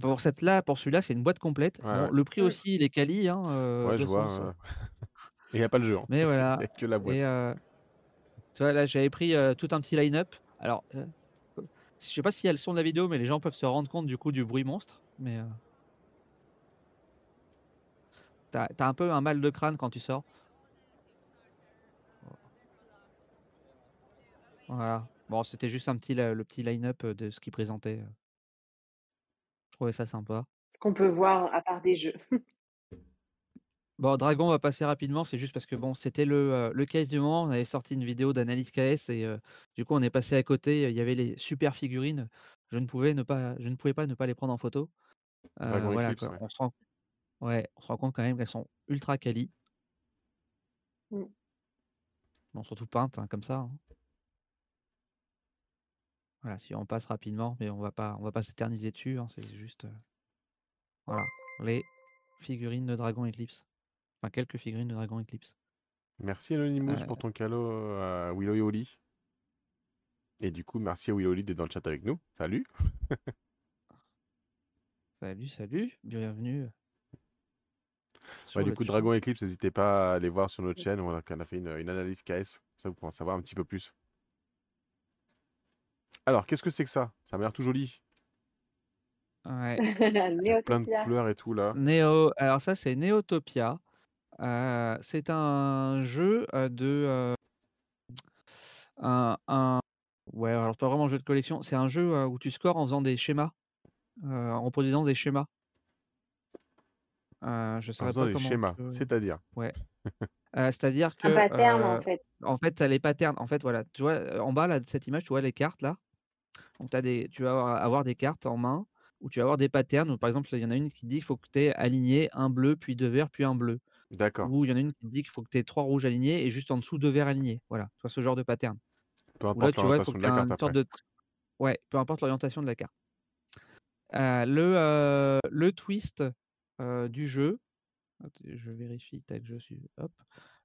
Pour cette là, pour celui-là, c'est une boîte complète. Ouais, Bon, ouais. le prix aussi, il est quali, hein, euh, Ouais, je 200. vois. euh, il n'y a pas le jeu, hein. Mais Il voilà. n'y a que la boîte. Et euh, tu vois là, j'avais pris euh, tout un petit line-up. Alors, euh, je sais pas si elles sont de la vidéo, mais les gens peuvent se rendre compte du coup du bruit monstre. Mais euh, t'as un peu un mal de crâne quand tu sors. Voilà. Bon, c'était juste un petit le petit line-up euh, de ce qu'ils présentaient. euh. Je trouvais ça sympa. Ce qu'on peut voir à part des jeux. Bon, Dragon, on va passer rapidement, c'est juste parce que bon, c'était le, euh, le case du moment. On avait sorti une vidéo d'analyse KS et euh, du coup, on est passé à côté. Il y avait les super figurines. Je ne pouvais ne pas, je ne pouvais pas ne pas les prendre en photo. Euh, voilà, Eclipse, quoi. ouais. On se rend, ouais, on se rend compte quand même qu'elles sont ultra quali. Mm. Bon, surtout peintes, hein, comme ça. hein. Voilà, si on passe rapidement, mais on va pas, on va pas s'éterniser dessus. hein, c'est juste, euh, voilà, les figurines de Dragon Eclipse. Enfin, quelques figurines de Dragon Eclipse. Merci Anonymous Euh, pour ton cadeau à Willow et Oli. Et du coup, merci à Willow Oli d'être dans le chat avec nous. Salut. Salut, salut, bienvenue. Ouais, du coup. Dragon Eclipse, n'hésitez pas à aller voir sur notre chaîne. On a, on a fait une, une analyse KS. Ça, vous pourrez en savoir un petit peu plus. Alors, qu'est-ce que c'est que ça? Ça m'a l'air tout joli. Ouais. Plein de couleurs et tout là. Néo, alors ça c'est Neotopia. Euh, c'est un jeu euh, de euh, un, un- ouais alors pas vraiment un jeu de collection, c'est un jeu où tu scores en faisant des schémas, euh, en reproduisant des schémas. Euh, je En saurais pas des comment schémas, c'est-à-dire. Ouais. Euh, c'est-à-dire que Un pattern, en euh, fait. en fait, tu as les patterns. En fait, voilà, tu vois, euh, en bas là, de cette image, tu vois les cartes là. Donc, t'as des, tu vas avoir, avoir des cartes en main où tu vas avoir des patterns. Où, par exemple, il y en a une qui dit qu'il faut que tu aies aligné un bleu, puis deux verts, puis un bleu. D'accord. Ou il y en a une qui dit qu'il faut que tu aies trois rouges alignés et juste en dessous deux verts alignés. Voilà, tu vois ce genre de pattern. Peu Ou là, importe tu vois, faut l'orientation que de tu la aies carte une sorte de. Ouais, peu importe l'orientation de la carte. Euh, le, euh, le twist euh, du jeu. Je vérifie, tac, je suis. Hop.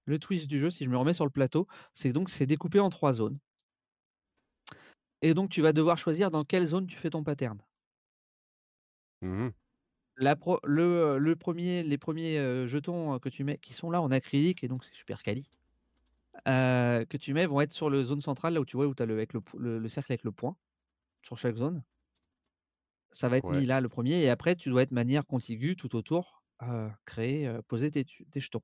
Le twist du jeu, si je me remets sur le plateau, c'est donc c'est découpé en trois zones. Et donc tu vas devoir choisir dans quelle zone tu fais ton pattern. La pro- le, le premier, les premiers jetons que tu mets, qui sont là en acrylique, et donc c'est super quali, euh, que tu mets vont être sur le zone centrale, là où tu vois où tu as avec le- le cercle avec le point, sur chaque zone. Ça va être Ouais. mis là le premier, et après tu dois être de manière contiguë tout autour, euh, créer, euh, poser tes, jetons.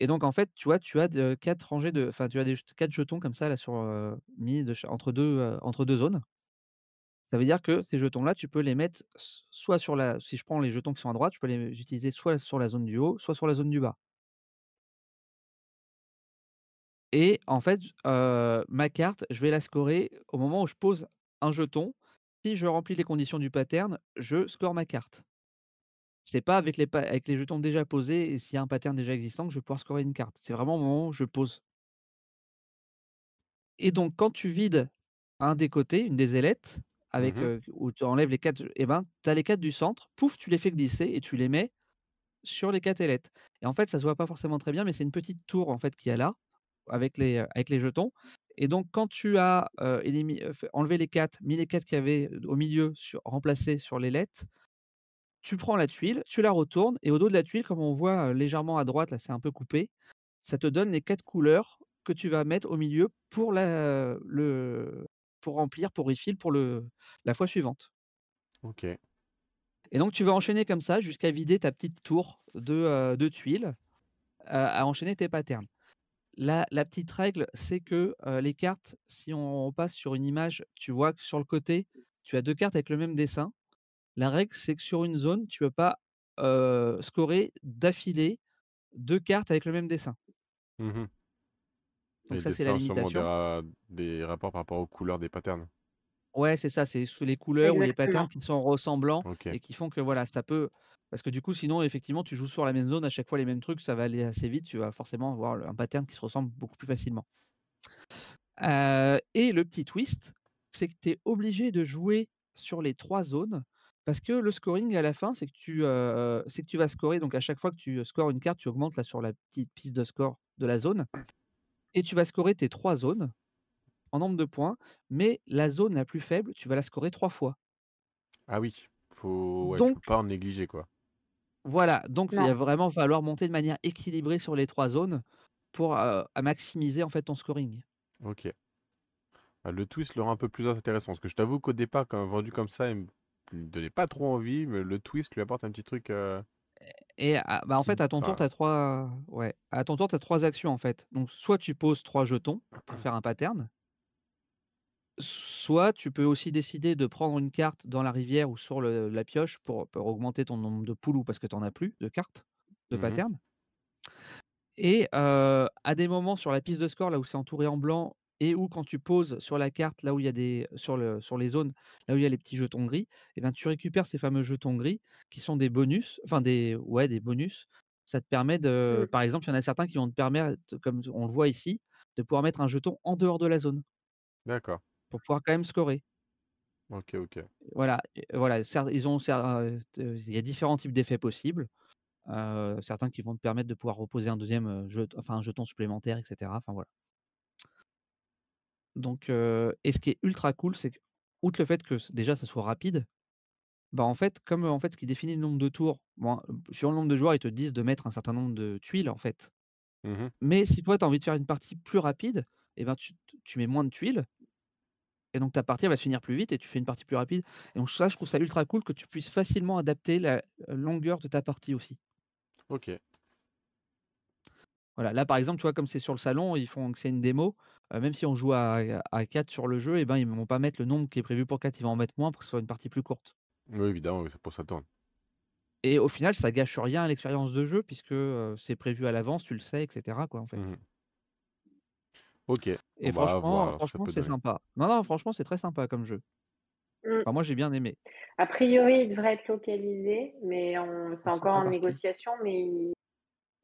Et donc en fait, tu vois, tu as de, quatre rangées de, enfin tu as des quatre jetons comme ça là sur euh, mis de entre deux entre deux zones. Ça veut dire que ces jetons-là, tu peux les mettre soit sur la, si je prends les jetons qui sont à droite, je peux les utiliser soit sur la zone du haut, soit sur la zone du bas. Et en fait, euh, ma carte, je vais la scorer au moment où je pose un jeton. Si je remplis les conditions du pattern, je score ma carte. C'est pas avec les, pa- avec les jetons déjà posés et s'il y a un pattern déjà existant que je vais pouvoir scorer une carte. C'est vraiment au moment où je pose. Et donc, quand tu vides un des côtés, une des ailettes, avec, Mhm. euh, où tu enlèves les quatre, et ben, tu as les quatre du centre, pouf, tu les fais glisser et tu les mets sur les quatre ailettes. Et en fait, ça se voit pas forcément très bien, mais c'est une petite tour en fait qu'il y a là, avec les, avec les jetons. Et donc, quand tu as euh, élimi- enlevé les quatre, mis les quatre qu'il y avait au milieu, sur, remplacés sur l'ailette, tu prends la tuile, tu la retournes, et au dos de la tuile, comme on voit légèrement à droite, là c'est un peu coupé, ça te donne les quatre couleurs que tu vas mettre au milieu pour, la, le, pour remplir, pour refill pour le, la fois suivante. Ok. Et donc tu vas enchaîner comme ça jusqu'à vider ta petite tour de, euh, de tuiles, euh, à enchaîner tes patterns. La, la petite règle, c'est que euh, les cartes, si on passe sur une image, tu vois que sur le côté, tu as deux cartes avec le même dessin. La règle, c'est que sur une zone, tu ne peux pas euh, scorer d'affilée deux cartes avec le même dessin. Mhm. Donc ça, c'est la sûrement des, limitation. ra- des rapports par rapport aux couleurs des patterns. Ouais, c'est ça, c'est sous les couleurs ou les patterns qui sont ressemblants et qui font que voilà, ça peut. Parce que du coup, sinon, effectivement, tu joues sur la même zone, à chaque fois les mêmes trucs, ça va aller assez vite, tu vas forcément avoir un pattern qui se ressemble beaucoup plus facilement. Euh, et le petit twist, c'est que tu es obligé de jouer sur les trois zones parce que le scoring à la fin, c'est que, tu, euh, c'est que tu vas scorer. Donc à chaque fois que tu scores une carte, tu augmentes là sur la petite piste de score de la zone et tu vas scorer tes trois zones en nombre de points, mais la zone la plus faible, tu vas la scorer trois fois. Ah oui. Faut... Ouais, Donc, pas en négliger, quoi. Voilà, donc il va vraiment falloir monter de manière équilibrée sur les trois zones pour euh, à maximiser en fait ton scoring. Ok. Ah, Le twist le rend un peu plus intéressant. Parce que je t'avoue qu'au départ, quand vendu comme ça, il me donnait pas trop envie, mais le twist lui apporte un petit truc euh, Et à- bah, en fait, à ton tour, tu as trois ouais, à ton tour, tu trois actions en fait. Donc soit tu poses trois jetons pour faire un pattern, soit tu peux aussi décider de prendre une carte dans la rivière ou sur le- la pioche pour, pour augmenter ton nombre de poulous parce que tu n'en as plus de cartes de pattern. Et à des moments sur la piste de score, là où c'est entouré en blanc et où quand tu poses sur la carte, là où il y a des sur le sur les zones, là où il y a les petits jetons gris et ben, tu récupères ces fameux jetons gris qui sont des bonus, enfin des ouais, des bonus. Ça te permet de Mmh. par exemple, il y en a certains qui vont te permettre, comme on le voit ici, de pouvoir mettre un jeton en dehors de la zone D'accord. Pour pouvoir quand même scorer. OK, OK. Voilà voilà, ils ont il y a différents types d'effets possibles. Certains qui vont te permettre de pouvoir reposer un 2e, heu, jet enfin un jeton supplémentaire et cetera, enfin voilà. Donc et ce qui est ultra cool, c'est que, outre le fait que déjà ça soit rapide, bah, en fait, comme, en fait, ce qui définit le nombre de tours, bon, sur le nombre de joueurs, ils te disent de mettre un certain nombre de tuiles, en fait. Mmh Mais si toi, tu as envie de faire une partie plus rapide et ben, tu mets moins de tuiles et donc ta partie, elle va se finir plus vite et tu fais une partie plus rapide et donc ça, je trouve ça ultra cool que tu puisses facilement adapter la longueur de ta partie aussi. OK. Voilà, là, par exemple, tu vois, comme c'est sur le salon, ils font que c'est une démo, heu, même si on joue à à 4 sur le jeu et ben, ils vont pas mettre le nombre qui est prévu pour 4, ils vont en mettre moins pour que ce soit une partie plus courte. Oui, évidemment, c'est pour ça tourne. Et au final, ça gâche rien à l'expérience de jeu puisque, heu, c'est prévu à l'avance, tu le sais et cetera, quoi, en fait. Mmh OK. Et Bon, bah, à franchement ça franchement, peut c'est donner. sympa. Non, non, franchement, c'est très sympa comme jeu. Mmh. Enfin, moi, j'ai bien aimé. A priori, il devrait être localisé, mais on c'est encore pas en négociation, mais il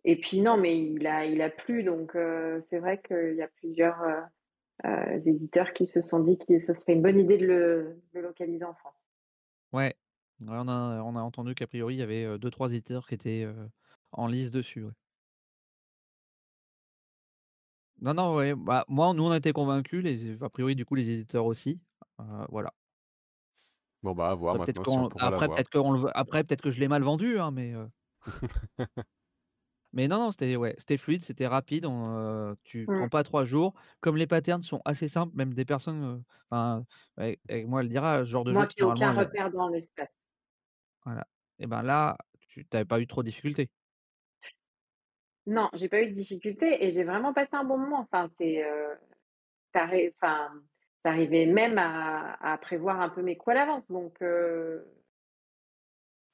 et puis non, mais il a il a plu donc heu, c'est vrai qu'il y a plusieurs, heu heu, éditeurs qui se sont dit que ce serait une bonne idée de le de le localiser en France. Ouais. Ouais, on a on a entendu qu'a priori, il y avait, heu, 2-3 éditeurs qui étaient, en lice dessus, ouais. Non, non, ouais, bah, moi, nous, on a été convaincus, les a priori, du coup, les éditeurs aussi, voilà. Bon, bah, à voir Après si on pourra après peut-être qu'on le après peut-être que je l'ai mal vendu, hein, mais mais non, non, c'était ouais, c'était fluide, c'était rapide, on, tu Mmh. prends pas 3 jours. Comme les patterns sont assez simples, même des personnes, enfin, avec avec moi, elle dira, ce genre de jeu Moi qui qui ai normalement aucun repère dans l'espace. voilà et ben là, tu tu avais pas eu trop de difficultés. Non, j'ai pas eu de difficultés et j'ai vraiment passé un bon moment. Enfin, c'est, arri enfin, tu même à à prévoir un peu mes coups à l'avance donc heu,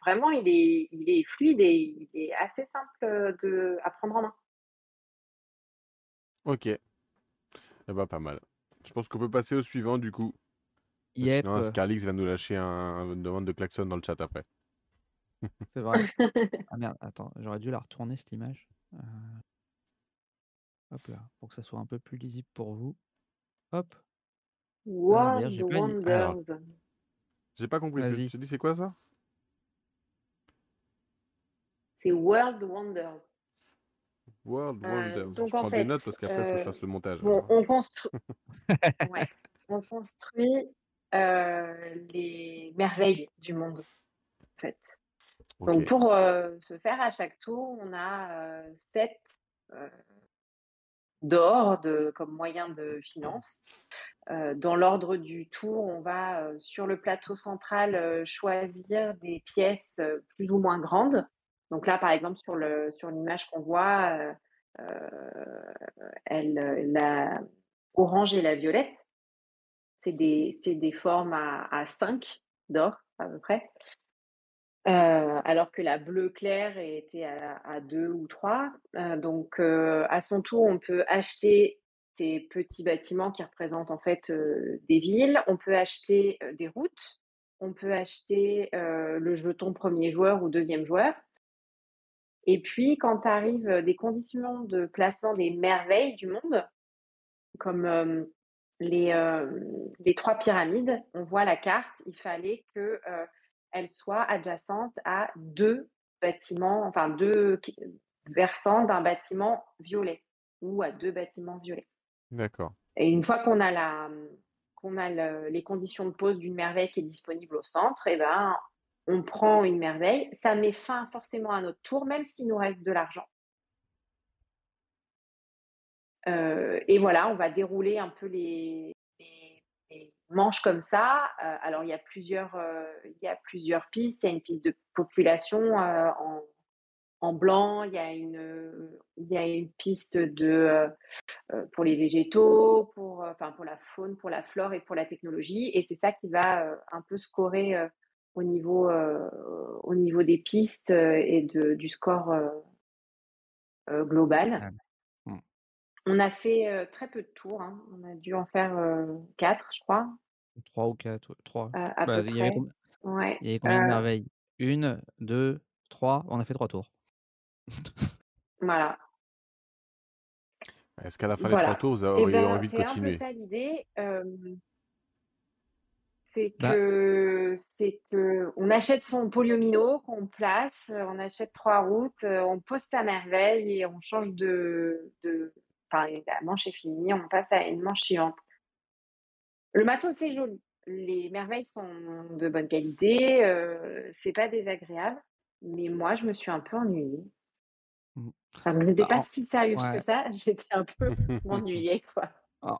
vraiment il est il est fluide et il est assez simple, heu, de à prendre en main. OK. Eh bah, pas mal. Je pense qu'on peut passer au suivant du coup. Yep, Sinon, Scarlix va nous lâcher un une demande de klaxon dans le chat après. c'est vrai. Ah merde, attends, j'aurais dû la retourner cette image. Heu, hop là, pour que ça soit un peu plus lisible pour vous. Hop. Ah une Alors, Wonders. j'ai pas compris ce que vas-y. tu dis, c'est quoi ça? C'est World Wonders. World Heu, Wonders. donc Je en prends des notes parce qu'après il faut que je heu, fasse le montage bon, on construit ouais, on construit, heu, les merveilles du monde, en fait. Donc pour, heu, ce faire, à chaque tour, on a, heu, 7, heu, d'or de comme moyen de finance. Dans l'ordre du tour, on va, sur le plateau central, choisir des pièces, plus ou moins grandes. Donc là, par exemple, sur le sur l'image qu'on voit, elle, la orange et la violette, c'est des c'est des formes à à 5 d'or, à peu près. Heu, alors que la bleue claire était à 2 ou 3. Heu, donc heu, à son tour, on peut acheter ces petits bâtiments qui représentent en fait, des villes. On peut acheter, des routes. On peut acheter, le jeton premier joueur ou deuxième joueur et puis quand arrivent, des conditions de placement des merveilles du monde, comme, les, 3 pyramides, on voit la carte, il fallait que, heu, elles soient adjacentes à 2 bâtiments, enfin 2 qui versants d'un bâtiment violet ou à 2 bâtiments violets D'accord. et une fois qu'on a la, qu'on a le les conditions de pose d'une merveille qui est disponible au centre et ben, on prend une merveille. Ça met fin forcément à notre tour, même s'il nous reste de l'argent. Heu et voilà, on va dérouler un peu les les manches comme ça. Heu, alors il y a plusieurs, heu, il y a plusieurs pistes. Il y a une piste de population, heu, en blanc, il y a une, piste pour les végétaux, pour, la faune, pour la flore et pour la technologie et c'est ça qui va, un peu scorer, au niveau, au niveau des pistes, et de du score, global. On a fait très peu de tours. Hein. On a dû en faire quatre, je crois. Trois ou quatre, trois. à Bah, peu il y avait près. Ouais. il y avait combien de merveilles? Une, deux, trois. On a fait trois tours. Voilà. Est-ce qu'à la fin des trois tours, vous auriez ben, envie de c'est un peu continuer? ça l'idée. c'est Bah que c'est que on achète son polyomino qu'on place, on achète trois routes, on pose sa merveille et on change de, de... Enfin, la manche est finie, on passe à une manche suivante. Le matos c'est joli, les merveilles sont de bonne qualité, euh, c'est pas désagréable, mais moi je me suis un peu ennuyée. Mmh. Enfin, je n'étais Bah, pas en si sérieuse ouais. que ça, j'étais un peu ennuyée quoi.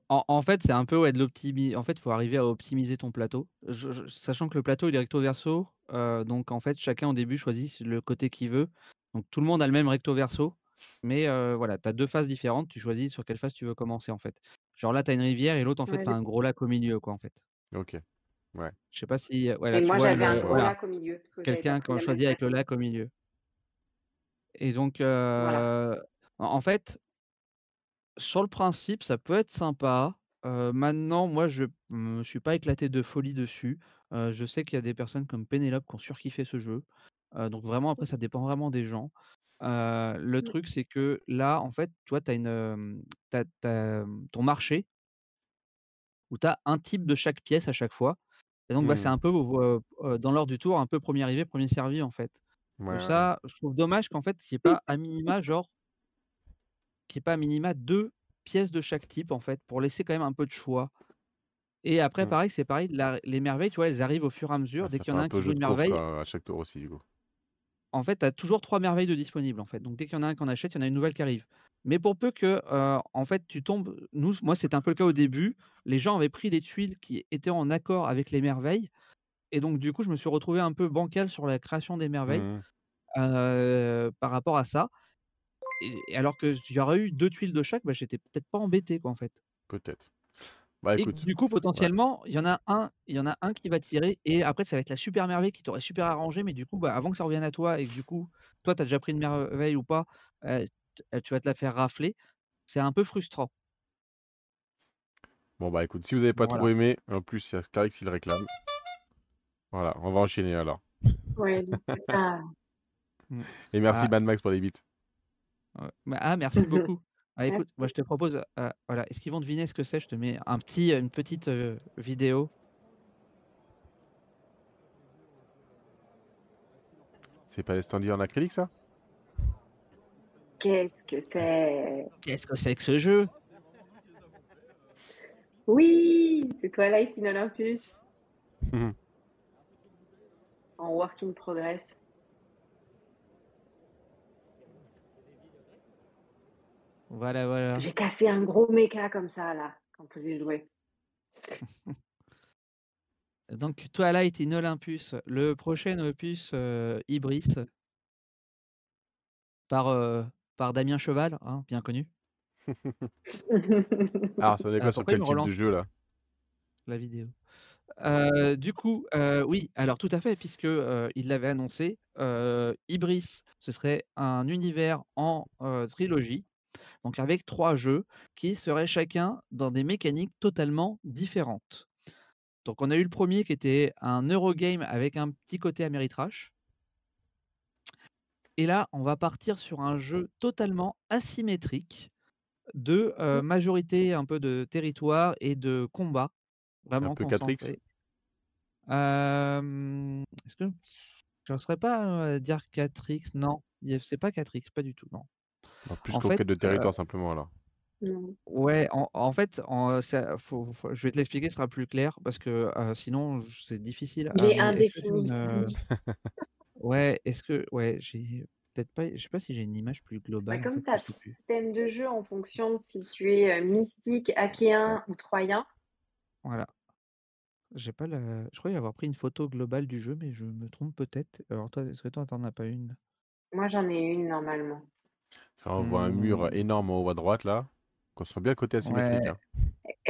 En fait, c'est un peu, ouais, de l'optimi en fait, il faut arriver à optimiser ton plateau. Je je sachant que le plateau, il est recto verso, heu, donc en fait, chacun au début choisit le côté qu'il veut. Donc tout le monde a le même recto verso, mais voilà, tu as 2 phases différentes, tu choisis sur quelle phase tu veux commencer, en fait. Genre là, tu as une rivière et l'autre, en fait, Ouais, tu as un gros lac au milieu, quoi, en fait. Ok. Ouais. Je sais pas si, et tu moi j'avais un gros voilà, lac au milieu, que quelqu'un qui pris a la même choisi avec le lac au milieu et donc Voilà. en fait sur le principe, ça peut être sympa. Maintenant, moi, je me suis pas éclaté de folie dessus. Je sais qu'il y a des personnes comme Pénélope qui ont surkiffé ce jeu. Donc vraiment, après, ça dépend vraiment des gens. Le Mmh. truc, c'est que là, en fait, tu vois, tu as une, as as, mmh, ton marché où tu as un type de chaque pièce à chaque fois et donc bah, c'est Hmm. un peu, dans l'ordre du tour, un peu premier arrivé, premier servi, en fait. Ouais, Donc ouais. ça, je trouve dommage qu'en fait, il y ait pas à minima, genre qu'il ait pas à minima 2 pièces de chaque type, en fait, pour laisser quand même un peu de choix et après Hmm. pareil, c'est pareil, la les merveilles, tu vois, elles arrivent au fur et à mesure. Ah, Dès ça qu'il y en a un qui jeu une course, merveille quoi, à chaque tour aussi, du coup. En fait, tu as toujours 3 merveilles de disponibles, en fait. Donc dès qu'il y en a un qu'on achète, il y en a une nouvelle qui arrive. Mais pour peu que, heu, en fait, tu tombes nous, moi, c'était un peu le cas au début. Les gens avaient pris des tuiles qui étaient en accord avec les merveilles et donc du coup, je me suis retrouvé un peu bancal sur la création des merveilles, Hmm. heu, par rapport à ça et alors que j'y aurais eu 2 tuiles de chaque, bah, j'étais peut-être pas embêté, quoi, en fait. Peut-être. Bah Et du coup, potentiellement, il y en a un il y en a un qui va tirer et après ça va être la super merveille qui t'aurait super arrangé, mais du coup, bah, avant que ça revienne à toi et que du coup, toi, tu as déjà pris une merveille ou pas, tu vas te la faire rafler. C'est un peu frustrant. Bon bah écoute, si vous avez pas trop Voilà. aimé, en plus il y a Clarix qui le réclame. Voilà, on va enchaîner alors. Ouais, Mmh. Et merci Ah, Mad Max pour les ouais. Bah, ah, merci beaucoup. Ah, écoute, moi, je te propose, heu, voilà, est-ce qu'ils vont deviner ce que c'est? Je te mets un petit, une petite, vidéo. C'est pas les standees en acrylique, ça? Qu'est-ce que c'est? Qu'est-ce que c'est que ce jeu? Oui, c'est Twilight in Olympus Mhm. en work in progress. Voilà, voilà. J'ai cassé un gros méca comme ça là quand j'ai joué. Donc Twilight in Olympus, le prochain opus, heu, Ibris par, heu, par Damien Cheval, hein, bien connu. Alors, ça est Heu, quoi sur quel type de jeu là? la vidéo? Du coup, oui, alors tout à fait puisque, il l'avait annoncé, Ibris, ce serait un univers en, trilogie, donc avec 3 jeux qui seraient chacun dans des mécaniques totalement différentes. Donc on a eu le premier qui était un Eurogame avec un petit côté Ameritrash. Et là, on va partir sur un jeu totalement asymétrique de, heu, majorité un peu de territoire et de combat, Un vraiment peu 4X? concentré. Hem, est-ce que je ne saurais pas, heu, dire 4X, non, c'est pas 4X, pas du tout, non. Non, plus En fait, conquête de heu, territoire simplement alors. Ouais, en en fait, en ça faut faut je vais te l'expliquer, ce sera plus clair parce que, heu, sinon c'est difficile. Il Ah est heu indéfinissable. ouais, est-ce que ouais, j'ai peut-être pas je sais pas si j'ai une image plus Bah, globale en comme tu as sais 3 plus. systèmes de jeu en fonction de si tu es, mystique, Ouais, achéen ou troyen. voilà. J'ai pas la je croyais avoir pris une photo globale du jeu, mais je me trompe peut-être. Alors toi, est-ce que toi, tu en as pas une? Moi, j'en ai une normalement. Ça envoie un mur Mmh, énorme en haut à droite là. Qu'on soit bien côté asymétrique, ouais, hein.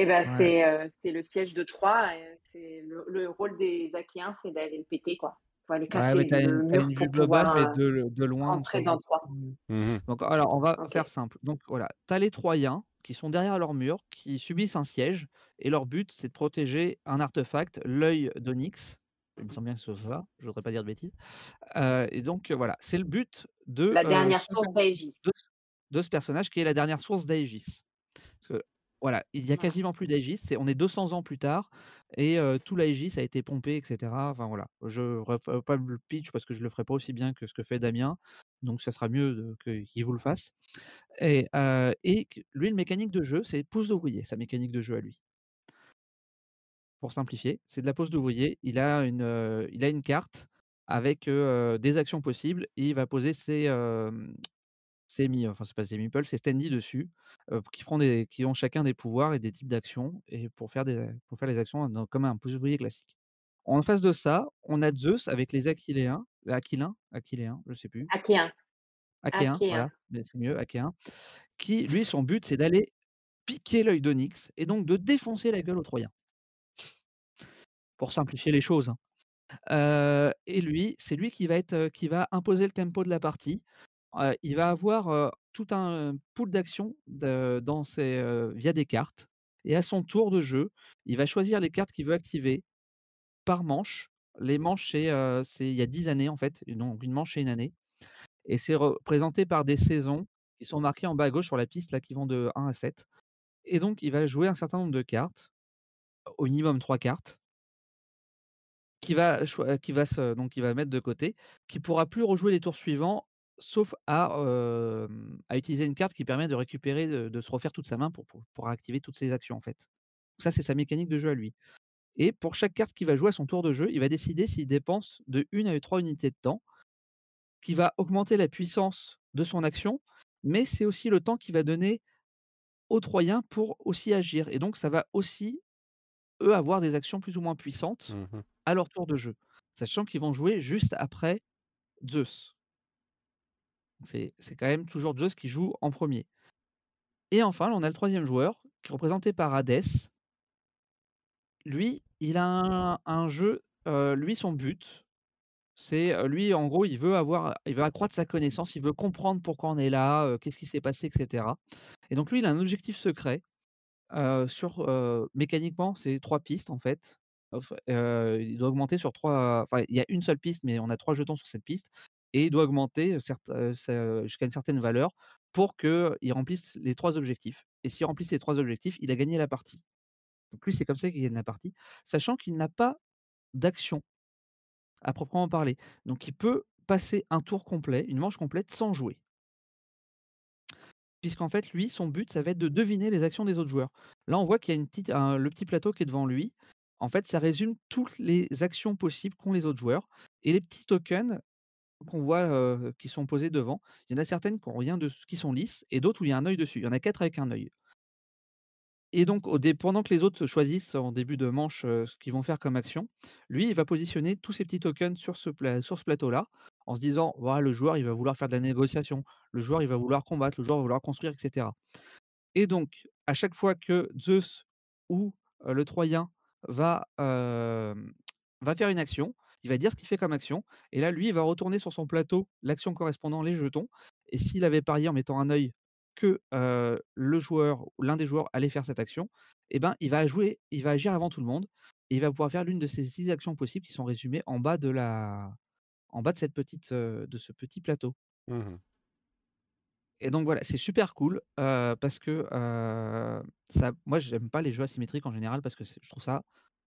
Bah, ouais. c'est, heu, c'est le siège de Troie c'est le le rôle des achéens, c'est d'aller le péter, quoi. faut aller ouais, as une mur vue globale, mais heu, de de loin, on rentrer se dans voit le 3. beaucoup mieux. Mmh Donc alors, on va faire OK. simple. Donc voilà, tu as les Troyens qui sont derrière leur mur, qui subissent un siège et leur but, c'est de protéger un artefact, l'œil d'Onyx. Il me semble bien que ce soit ça, je voudrais pas dire de bêtises. Et donc voilà, c'est le but de, La dernière ce source d'Aegis. de ce de ce personnage qui est la dernière source d'Aegis. Parce que voilà, il y a quasiment plus d'Aegis, on est 200 ans plus tard et tout l'Aegis a été pompé et cetera. Enfin voilà, je refais pas le pitch parce que je le ferai pas aussi bien que ce que fait Damien, donc ça sera mieux qu'il vous le fasse et lui, une mécanique de jeu, c'est pouce d'ouvrier, sa mécanique de jeu à lui. Pour simplifier, c'est de la pose d'ouvrier. Il a une, heu, il a une carte avec, des actions possibles et il va poser ses, ses mi enfin c'est pas ses meeples, ses standees dessus, qui feront des qui ont chacun des pouvoirs et des types d'actions et pour faire des pour faire les actions dans comme un pouce d'ouvrier classique. En face de ça, on a Zeus avec les Aquiléens, Aquilins, Aquiléens, je sais plus. Voilà, mais c'est mieux, Achéens, qui lui, son but, c'est d'aller piquer l'œil d'Onyx et donc de défoncer la gueule aux Troyens. Pour simplifier les choses, hein. Et lui, c'est lui qui va être, qui va imposer le tempo de la partie. Il va avoir, tout un pool d'actions dans ses, via des cartes et à son tour de jeu, il va choisir les cartes qu'il veut activer par manche. Les manches, c'est, il y a 10 années en fait, et donc une manche, c'est une année et c'est représenté par des saisons qui sont marquées en bas à gauche sur la piste là, qui vont de 1 à 7 et donc il va jouer un certain nombre de cartes, au minimum 3 cartes qui va qui se donc il va mettre de côté, qui pourra plus rejouer les tours suivants, sauf à, utiliser une carte qui permet de récupérer, de se refaire toute sa main pour pour pour activer toutes ses actions, en fait. Ça, c'est sa mécanique de jeu à lui et pour chaque carte qu'il va jouer à son tour de jeu, il va décider s'il dépense de 1 à 3 unités de temps, qui va augmenter la puissance de son action, mais c'est aussi le temps qu'il va donner aux Troyens pour aussi agir et donc ça va aussi, eux, avoir des actions plus ou moins puissantes Mmh mh. à leur tour de jeu, sachant qu'ils vont jouer juste après Zeus. C'est quand même toujours Zeus qui joue en 1er. Et enfin, là, on a le 3e joueur qui est représenté par Hadès. Lui, il a un un jeu, lui, son but, c'est, lui, en gros, il veut avoir il veut accroître sa connaissance, il veut comprendre pourquoi on est là, qu'est-ce qui s'est passé et cetera et donc lui, il a un objectif secret, sur, mécaniquement, c'est 3 pistes, en fait. Il doit augmenter sur 3 enfin, il y a 1 seule piste, mais on a 3 jetons sur cette piste et il doit augmenter, jusqu'à une certaine valeur pour qu'il remplisse les 3 objectifs et s'il remplit ces 3 objectifs, il a gagné la partie. Donc lui, c'est comme ça qu'il gagne la partie, sachant qu'il n'a pas d'action à proprement parler. Donc il peut passer un tour complet, une manche complète sans jouer. Puisqu'en fait, lui, son but, ça va être de deviner les actions des autres joueurs. Là, on voit qu'il y a le petit plateau qui est devant lui. En fait, ça résume toutes les actions possibles qu'ont les autres joueurs et les petits tokens qu'on voit, heu, qui sont posés devant, il y en a certaines qui rien de qui sont lisses et d'autres où il y a un œil dessus. Il y en a 4 avec un œil. Et donc pendant que les autres choisissent en début de manche, ce qu'ils vont faire comme action, lui, il va positionner tous ses petits tokens sur ce plateau-là, en se disant: «Voilà, le joueur, il va vouloir faire de la négociation, le joueur, il va vouloir combattre, le joueur va vouloir construire» et cetera. Et donc à chaque fois que Zeus ou le Troyen va, va faire une action, il va dire ce qu'il fait comme action et là, lui, il va retourner sur son plateau l'action correspondant, les jetons et s'il avait parié en mettant un œil que, le joueur ou l'un des joueurs allait faire cette action et ben, il va jouer il va agir avant tout le monde et il va pouvoir faire l'une de ces 6 actions possibles qui sont résumées en bas de la en bas de cette petite, heu, de ce petit plateau. Mmh mh. Et donc voilà, c'est super cool, parce que, ça moi, j'aime pas les jeux asymétriques en général parce que je trouve ça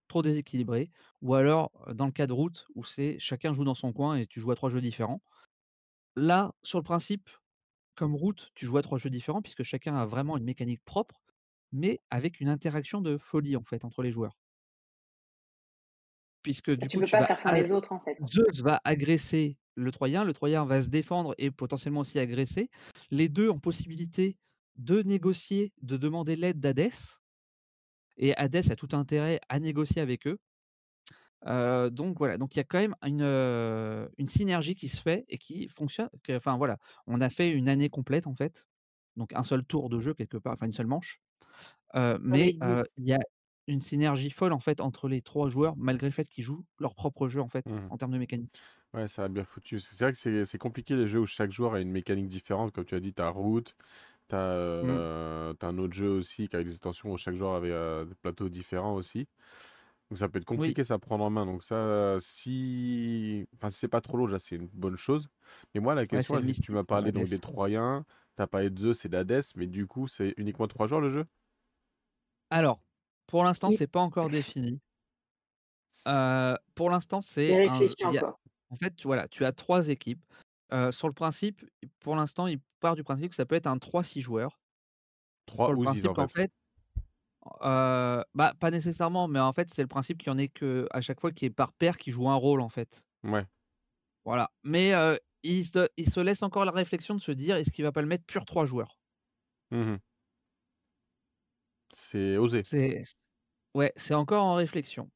trop déséquilibré ou alors, dans le cas de Root où c'est chacun joue dans son coin et tu joues à 3 jeux différents. Là, sur le principe, comme Root, tu joues à 3 jeux différents puisque chacun a vraiment une mécanique propre, mais avec une interaction de folie, en fait, entre les joueurs. Puisque du tu coup, peux tu pas vas faire sans a les autres, en fait. Zeus va agresser le Troyen, le Troyen va se défendre et potentiellement aussi agresser. Les 2 ont possibilité de négocier, de demander l'aide d'Hadès et Hadès a tout intérêt à négocier avec eux. Donc voilà, donc il y a quand même une, synergie qui se fait et qui fonctionne que enfin voilà, on a fait une année complète, en fait, donc un seul tour de jeu quelque part, enfin une seule manche, mais les heu, 10. il y a une synergie folle en fait entre les trois joueurs, malgré le fait qu'ils jouent leur propre jeu en fait, Mmh. en termes de mécanique. Ouais, ça a bien foutu. C'est vrai que c'est compliqué les jeux où chaque joueur a une mécanique différente. Comme tu as dit, tu as Route, tu as, Mmh. un autre jeu aussi qui a des extensions où chaque joueur avait des plateaux différents aussi. Donc ça peut être Oui. compliqué ça à prendre en main. Donc ça, si, enfin, si c'est pas trop lourd, déjà c'est une bonne chose. Mais moi, la Ouais, question, que tu m'as parlé donc des. Troyens, t'as parlé de Zeus et d'Hadès, mais du coup, c'est uniquement trois joueurs le jeu? Alors, pour l'instant, Oui. c'est pas encore défini. Heu, pour l'instant, c'est un a en fait, tu voilà, tu as 3 équipes. Heu, sur le principe, pour l'instant, il part du principe que ça peut être un 3-6 joueurs. Trois Sur le ou six principe en qu'en fait. fait bah, pas nécessairement, mais en fait, c'est le principe qu'il y en ait qu'à chaque fois qu'il y ait par paire qui joue un rôle, en fait. Ouais. Voilà, mais il se il se laisse encore la réflexion de se dire: «Est-ce qu'il va pas le mettre pur 3 joueurs?» Mmh C'est osé. C'est ouais, c'est encore en réflexion.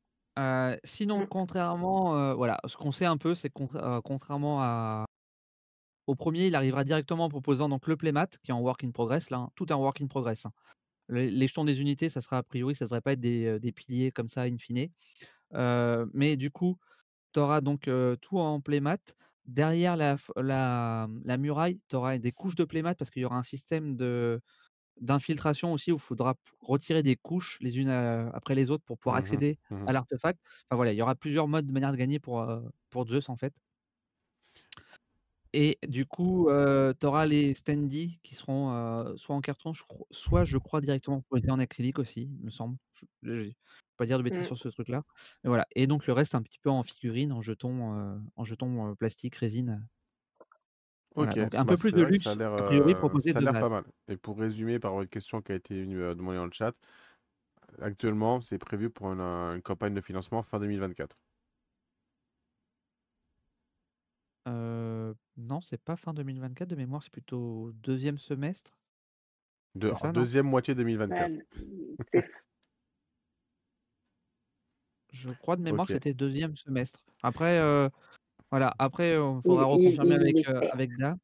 Sinon, Mmh. contrairement, voilà, ce qu'on sait un peu, c'est que contra contrairement à au 1er, il arrivera directement en proposant donc le playmat qui est en work in progress là, hein, tout est en work in progress, hein. Jetons des unités, ça sera a priori, ça devrait pas être des, heu, des piliers comme ça in fine. Heu, mais du coup, tu auras donc, tout en playmat. Derrière la f la, mmh, la muraille, tu auras des couches de playmat parce qu'il y aura un système de d'infiltration aussi où il faudra retirer des couches les unes, après les autres pour pouvoir Mmh mh. accéder Mmh à l'artefact. Enfin voilà, il y aura plusieurs modes de manière de gagner pour Zeus en fait. Et du coup, tu auras les standees qui seront, soit en carton, je soit je crois directement posés en acrylique aussi, il me semble. Je je vais pas dire de bêtises Mmh. sur ce truc-là. Et voilà, et donc le reste un petit peu en figurines, en jetons, heu, en jetons, heu, plastique, résine. Voilà, OK, donc un bah, peu plus c'est de que ça a luxe, l'air, a priori proposé ça a de pas mal. Et pour résumer par votre question qui a été demandée dans le chat, actuellement, c'est prévu pour une, une campagne de financement fin 2024. Non, c'est pas fin 2024 de mémoire, c'est plutôt 2e semestre. De ça? 2e moitié Ouais, 2024. mmh, Je crois de mémoire que c'était 2e semestre. Après, voilà, après, heu, faudra Il reconfirmer il avec, Da.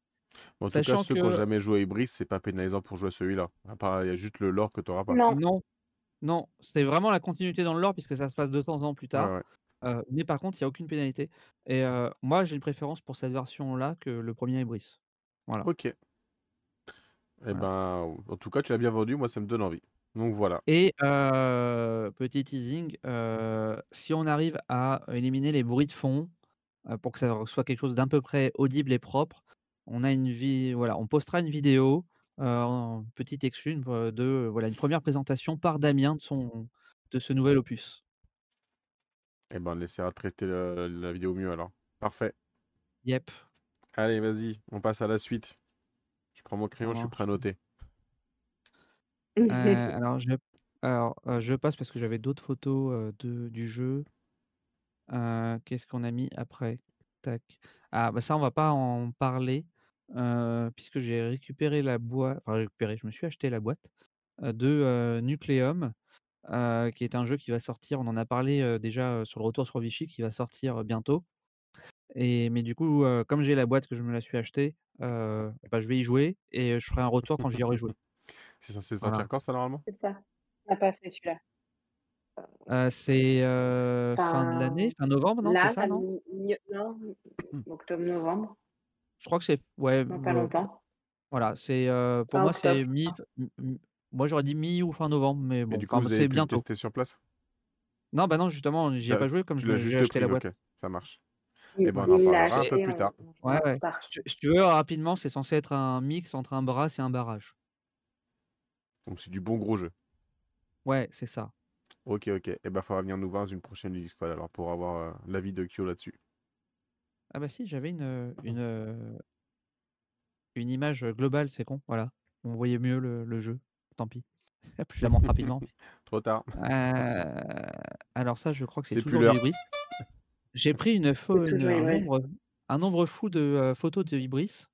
En tout cas, ceux qui ont que jamais joué à Ibris, c'est pas pénalisant pour jouer à celui-là. À part, il y a juste le lore que tu auras pas. Non. Non, non, c'est vraiment la continuité dans le lore puisque ça se passe 200 ans plus Ouais, tard. ouais. Mais par contre, il y a aucune pénalité. Et moi, j'ai une préférence pour cette version-là que le 1er Ibris. Voilà. OK. Et Voilà. ben, en tout cas, tu l'as bien vendu, moi ça me donne envie. Donc voilà. Et petit teasing, si on arrive à éliminer les bruits de fond, pour que ça soit quelque chose d'un peu près audible et propre, on a une vi voilà, on postera une vidéo, en petite v de voilà, une première présentation par Damien de son de ce nouvel opus. Et ben, on essaiera de traiter le la vidéo au mieux alors. Parfait. Yep. Allez, vas-y, on passe à la suite. Je prends mon crayon, je suis prêt à noter. Heu, alors je alors, heu, je passe parce que j'avais d'autres photos, de du jeu. Qu'est-ce qu'on a mis après? Tac. Ah bah, ça on va pas en parler, puisque j'ai récupéré la boîte enfin récupéré, je me suis acheté la boîte, de, Nucleum, heu, qui est un jeu qui va sortir, on en a parlé, heu, déjà, heu, sur le retour sur Vichy, qui va sortir, bientôt. Et mais du coup, comme j'ai la boîte, que je me la suis achetée, bah, je vais y jouer et je ferai un retour quand j'y aurai joué. C'est censé Voilà. sortir quand ça normalement? C'est ça. On n'a pas fait celui-là. C'est, fin de l'année, Fin novembre, non, c'est là, ça, non? non, octobre-novembre. Je crois que c'est ouais, pas longtemps. voilà, c'est, pour Fin moi, c'est mi moi j'aurais dit mi ou fin novembre, mais bon, du coup, enfin, vous avez c'est pu le bientôt. tester sur place? Non, bah, non, justement, j'y ai pas joué comme tu je l'as j'ai juste acheté pris, la boîte. OK, ça marche. Et ben, on en parlera un peu plus tard. Ouais, ouais. Si tu si tu veux, rapidement, c'est censé être un mix entre un brass et un barrage. Donc c'est du bon gros jeu. Ouais, c'est ça. OK, OK. Et ben, faudra venir nous voir dans une prochaine Discord alors pour avoir, heu, l'avis de Kyo là-dessus. Ah bah, si, j'avais une, heu, une, une image, globale, c'est con, voilà. On voyait mieux le le jeu, tant pis. Hop, je la montre rapidement. Trop tard. Heu, alors ça, je crois que c'est toujours du. Ibris. J'ai pris une une, un nombre un nombre fou de, heu, photos de Ibris.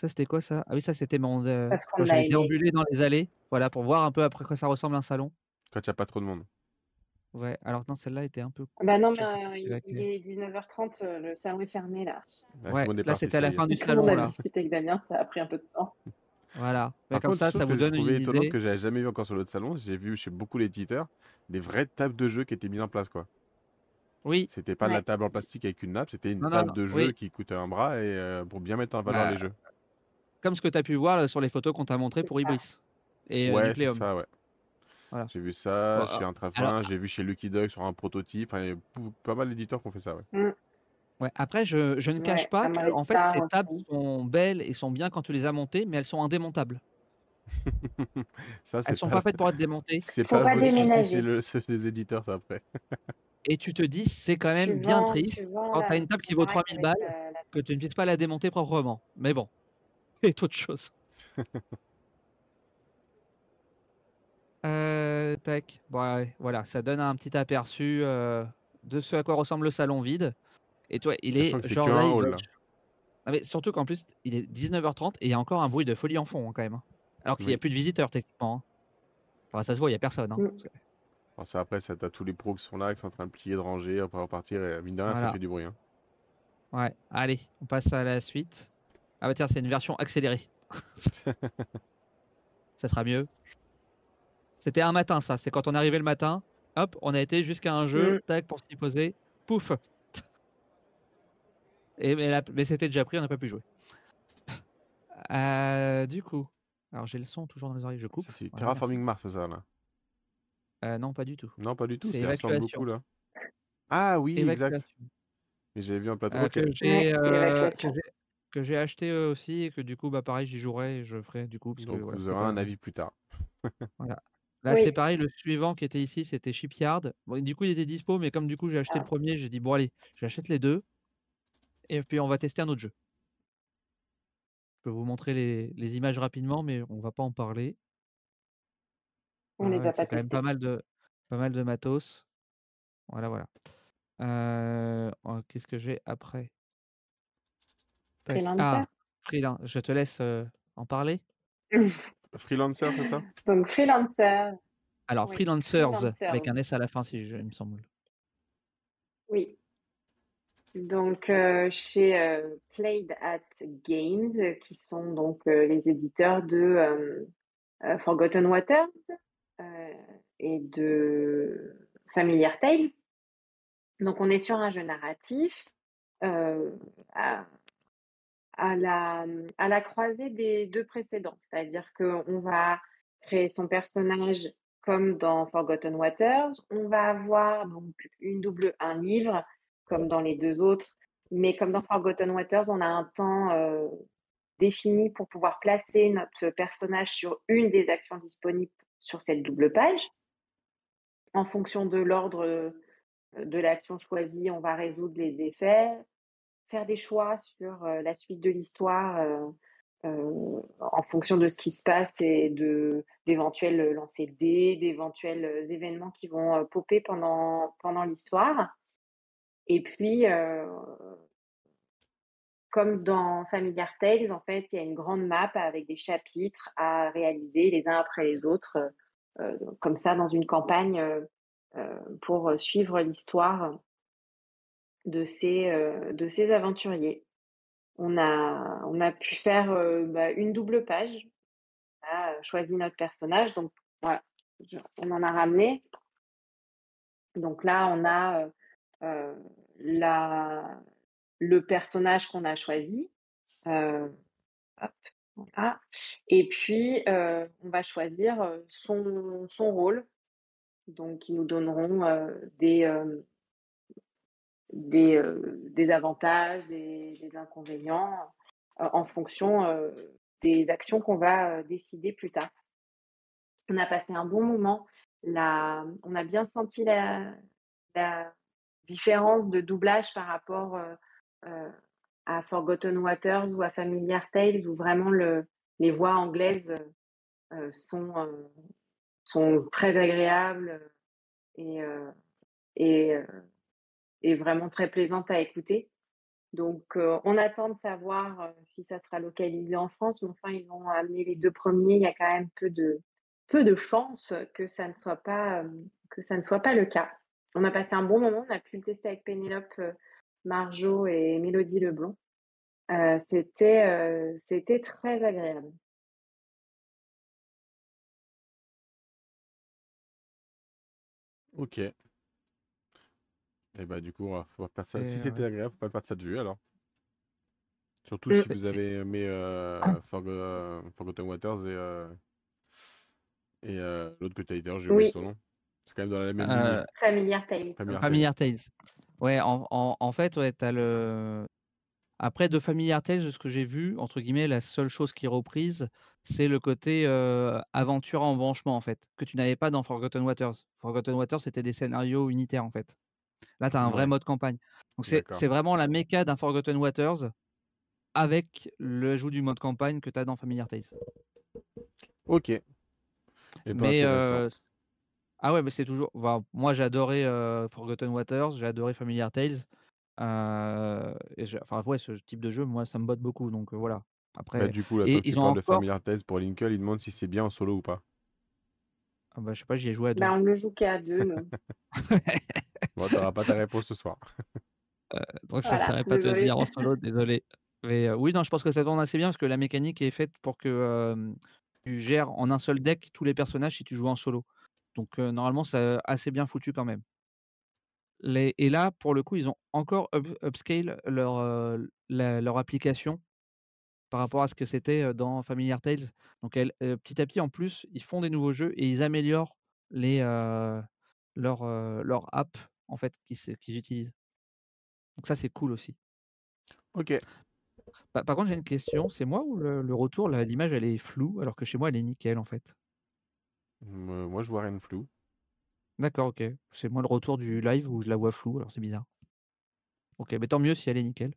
Ça, c'était quoi ça? Ah oui, ça, c'était mon Parce quand j'avais aimé. déambulé dans les allées, voilà, pour voir un peu après quoi ça ressemble un salon. Quand il y a pas trop de monde. Ouais, alors non, celle-là était un peu Bah, non, mais, il est 19:30, heu, le salon est fermé là. Ah, Ouais, là, c'était à la fin du Comme on salon, a là. discuté avec Damien, ça a pris un peu de temps. Voilà. Par comme contre, ça, ça vous donne une idée. que j'avais jamais vu encore sur l'autre salon, j'ai vu chez beaucoup d'éditeurs des vraies tables de jeu qui étaient mises en place, quoi. Oui. C'était pas de la table en plastique avec une nappe, c'était une Non, table non. de jeu Oui. qui coûtait un bras et euh, pour bien mettre en valeur Bah, les jeux. comme ce que tu as pu voir là, sur les photos qu'on t'a montrées pour. Ibris et euh, Ouais, c'est ça, ouais. Voilà. J'ai vu ça Bon, chez alors, Intrafin, j'ai vu chez Lucky Dog sur un prototype. Il y a pas mal d'éditeurs qui ont fait ça, ouais. Mm. Ouais. Après, je, je ne cache Ouais, pas que en fait, ces tables aussi. sont belles et sont bien quand tu les as montées, mais elles sont indémontables. Ça, Elles c'est sont pas, pas faites pour être démontées. c'est pas pas déménager. le, c'est des éditeurs, ça, après. Et tu te dis, c'est quand Tu même bien vends, triste quand tu as une table qui vaut baraque 3000 avec balles la, la- que tu ne puisses pas la démonter proprement. Mais bon, c'est autre chose. Euh, tac. Bon, ouais, voilà, ça donne un petit aperçu euh, de ce à quoi ressemble le salon vide. Et toi, il est c'est genre là, il hall, là. Ah, mais surtout qu'en plus, il est 19h30 et il y a encore un bruit de folie en fond hein, quand même. hein. Alors qu'il n'y a Oui. plus de visiteurs techniquement. hein. Enfin, ça se voit, il n'y a personne. hein. Mm. Alors ça, après, ça, t'as tous les pros qui sont là, qui sont en train de plier, de ranger, après repartir, et mine de rien, ça fait du bruit. hein. Ouais, allez, on passe à la suite. Ah bah tiens, c'est une version accélérée. ça sera mieux. C'était un matin, ça. C'est quand on est arrivé le matin. Hop, on a été jusqu'à un jeu. Mm. Tac, pour s'y poser. Pouf. Et mais, la- mais c'était déjà pris, on n'a pas pu jouer. Euh, du coup, alors j'ai le son toujours dans les oreilles, je coupe. C'est Voilà, Terraforming Mars, ça, là. Euh, non, pas du tout. Non, pas du tout, C'est ressemble beaucoup, là. Ah oui, exact. Évacuation. Mais j'avais vu un plateau. Euh, que j'ai euh, que j'ai acheté aussi et que du coup bah pareil j'y jouerai et je ferai du coup parce que voilà, vous aurez un avis plus tard. Voilà. Là, Oui. c'est pareil, le suivant qui était ici, c'était Shipyard. Bon, du coup, il était dispo, mais comme du coup, j'ai acheté Ah. le premier, j'ai dit, bon, allez, j'achète les deux. Et puis, on va tester un autre jeu. Je peux vous montrer les, les images rapidement, mais on va pas en parler. On les a pas c'est quand même testés. pas mal de, pas mal de matos. Voilà, voilà. Euh, oh, Qu'est-ce que j'ai après? Freelancer. Ah, freelance. Je te laisse euh, en parler. Freelancer, c'est ça? Donc freelancer, Alors, Oui, Freelancers, avec un. S à la fin, si je, il me semble. oui. Donc euh, chez euh, Played at Games, euh, qui sont donc les éditeurs de Forgotten Waters et de Familiar Tales. Donc on est sur un jeu narratif à, la, à la croisée des deux précédents. C'est-à-dire qu'on va créer son personnage comme dans Forgotten Waters. On va avoir une double, un livre comme dans les deux autres. Mais comme dans Forgotten Waters, on a un temps euh, défini pour pouvoir placer notre personnage sur une des actions disponibles sur cette double page. En fonction de l'ordre euh, de l'action choisie, on va résoudre les effets, faire des choix sur euh, la suite de l'histoire en fonction de ce qui se passe et de d'éventuels lancers de dés, d'éventuels événements qui vont popper pendant, pendant l'histoire. Et puis, euh, comme dans Familiar Tales, en fait, il y a une grande map avec des chapitres à réaliser les uns après les autres, euh, comme ça, dans une campagne euh, pour suivre l'histoire de ces, de ces aventuriers. On a, on a pu faire bah, une double page. On a choisi notre personnage. Donc, voilà, on en a ramené. Donc là, on a euh, la, le personnage qu'on a choisi. Euh. Et puis, euh, on va choisir son, son rôle. Donc, ils nous donneront des, des, des avantages, des, des inconvénients en fonction des actions qu'on va décider plus tard. On a passé un bon moment. On a bien senti la différence de doublage par rapport euh, euh, à Forgotten Waters ou à Familiar Tales, où vraiment le, les voix anglaises euh, sont, sont très agréables et, et, vraiment très plaisantes à écouter. Donc, on attend de savoir si ça sera localisé en France, mais enfin, ils ont amené les deux premiers. Il y a quand même peu de, peu de chances que ça ne soit pas, que ça ne soit pas le cas on a passé un bon moment. On a pu le tester avec Pénélope euh, Marjo et Mélodie Leblond. Euh, euh, c'était, très agréable. Ok. Et bah du coup, faut pas perdre ça. Si c'était agréable, faut pas perdre ça de vue alors. Surtout si vous avez aimé. Ah. Forgotten Waters et, l'autre que tu as j'ai oublié son nom. C'est quand même dans la même Euh. Familiar Tales. Familiar Tales. Familiar Tales. Ouais, en, en, en fait, ouais, t'as le. Après, de Familiar Tales, de ce que j'ai vu, entre guillemets, la seule chose qui est reprise, c'est le côté euh, aventure en branchement, en fait, que tu n'avais pas dans Forgotten Waters. Forgotten Waters, c'était des scénarios unitaires, en fait. Là, tu as un vrai mode campagne. Donc, c'est vraiment la méca d'un Forgotten Waters avec l'ajout du mode campagne que tu as dans Familiar Tales. Ok. Et pas Mais euh, ah ouais, mais c'est toujours. enfin, moi, j'ai adoré euh, Forgotten Waters, j'ai adoré Familiar Tales. euh, et j'ai- enfin, ouais, ce type de jeu, moi, ça me botte beaucoup. Donc euh, voilà. Bah, Après, du coup, là, et toi, tu ils ont de encore. Familiar Tales pour Lincoln, il demande si c'est bien en solo ou pas. Ah bah, je sais pas, j'y ai joué à deux. Bah, on ne joue qu'à deux, nous. Bon, t'auras pas ta réponse ce soir. Donc je ne Voilà, saurais pas te dire en solo, désolé. Mais euh, oui, non, je pense que ça tourne assez bien parce que la mécanique est faite pour que euh, tu gères en un seul deck tous les personnages si tu joues en solo. Donc normalement, c'est assez bien foutu quand même. Les... Et là, pour le coup, ils ont encore up- upscale leur, euh, la- leur application par rapport à ce que c'était dans Familiar Tales. Donc elle- euh, petit à petit, en plus, ils font des nouveaux jeux et ils améliorent les, euh, leur, leur app en fait qu'ils utilisent. Donc ça, c'est cool aussi. Ok. Par, par contre, j'ai une question. C'est moi ou le, le retour, l'image, elle est floue, alors que chez moi, elle est nickel, en fait? Euh, moi, je vois rien de flou. D'accord, ok. C'est moi le retour du live où je la vois floue, alors c'est bizarre. Ok, mais tant mieux si elle est nickel.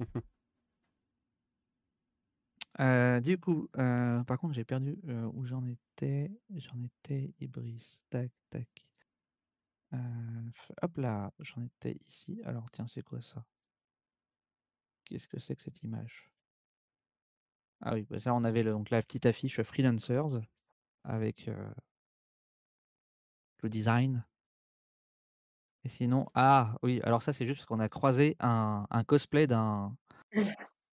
Euh, du coup, euh, par contre, j'ai perdu euh, où j'en étais. J'en étais, Ibris. Tac, tac. Hop là, j'en étais ici. Alors, tiens, c'est quoi ça? Qu'est-ce que c'est que cette image? Ah oui, bah ça, on avait le- donc la petite affiche Freelancers avec le design. Et sinon, ah oui, alors ça, c'est juste parce qu'on a croisé un, cosplay d'un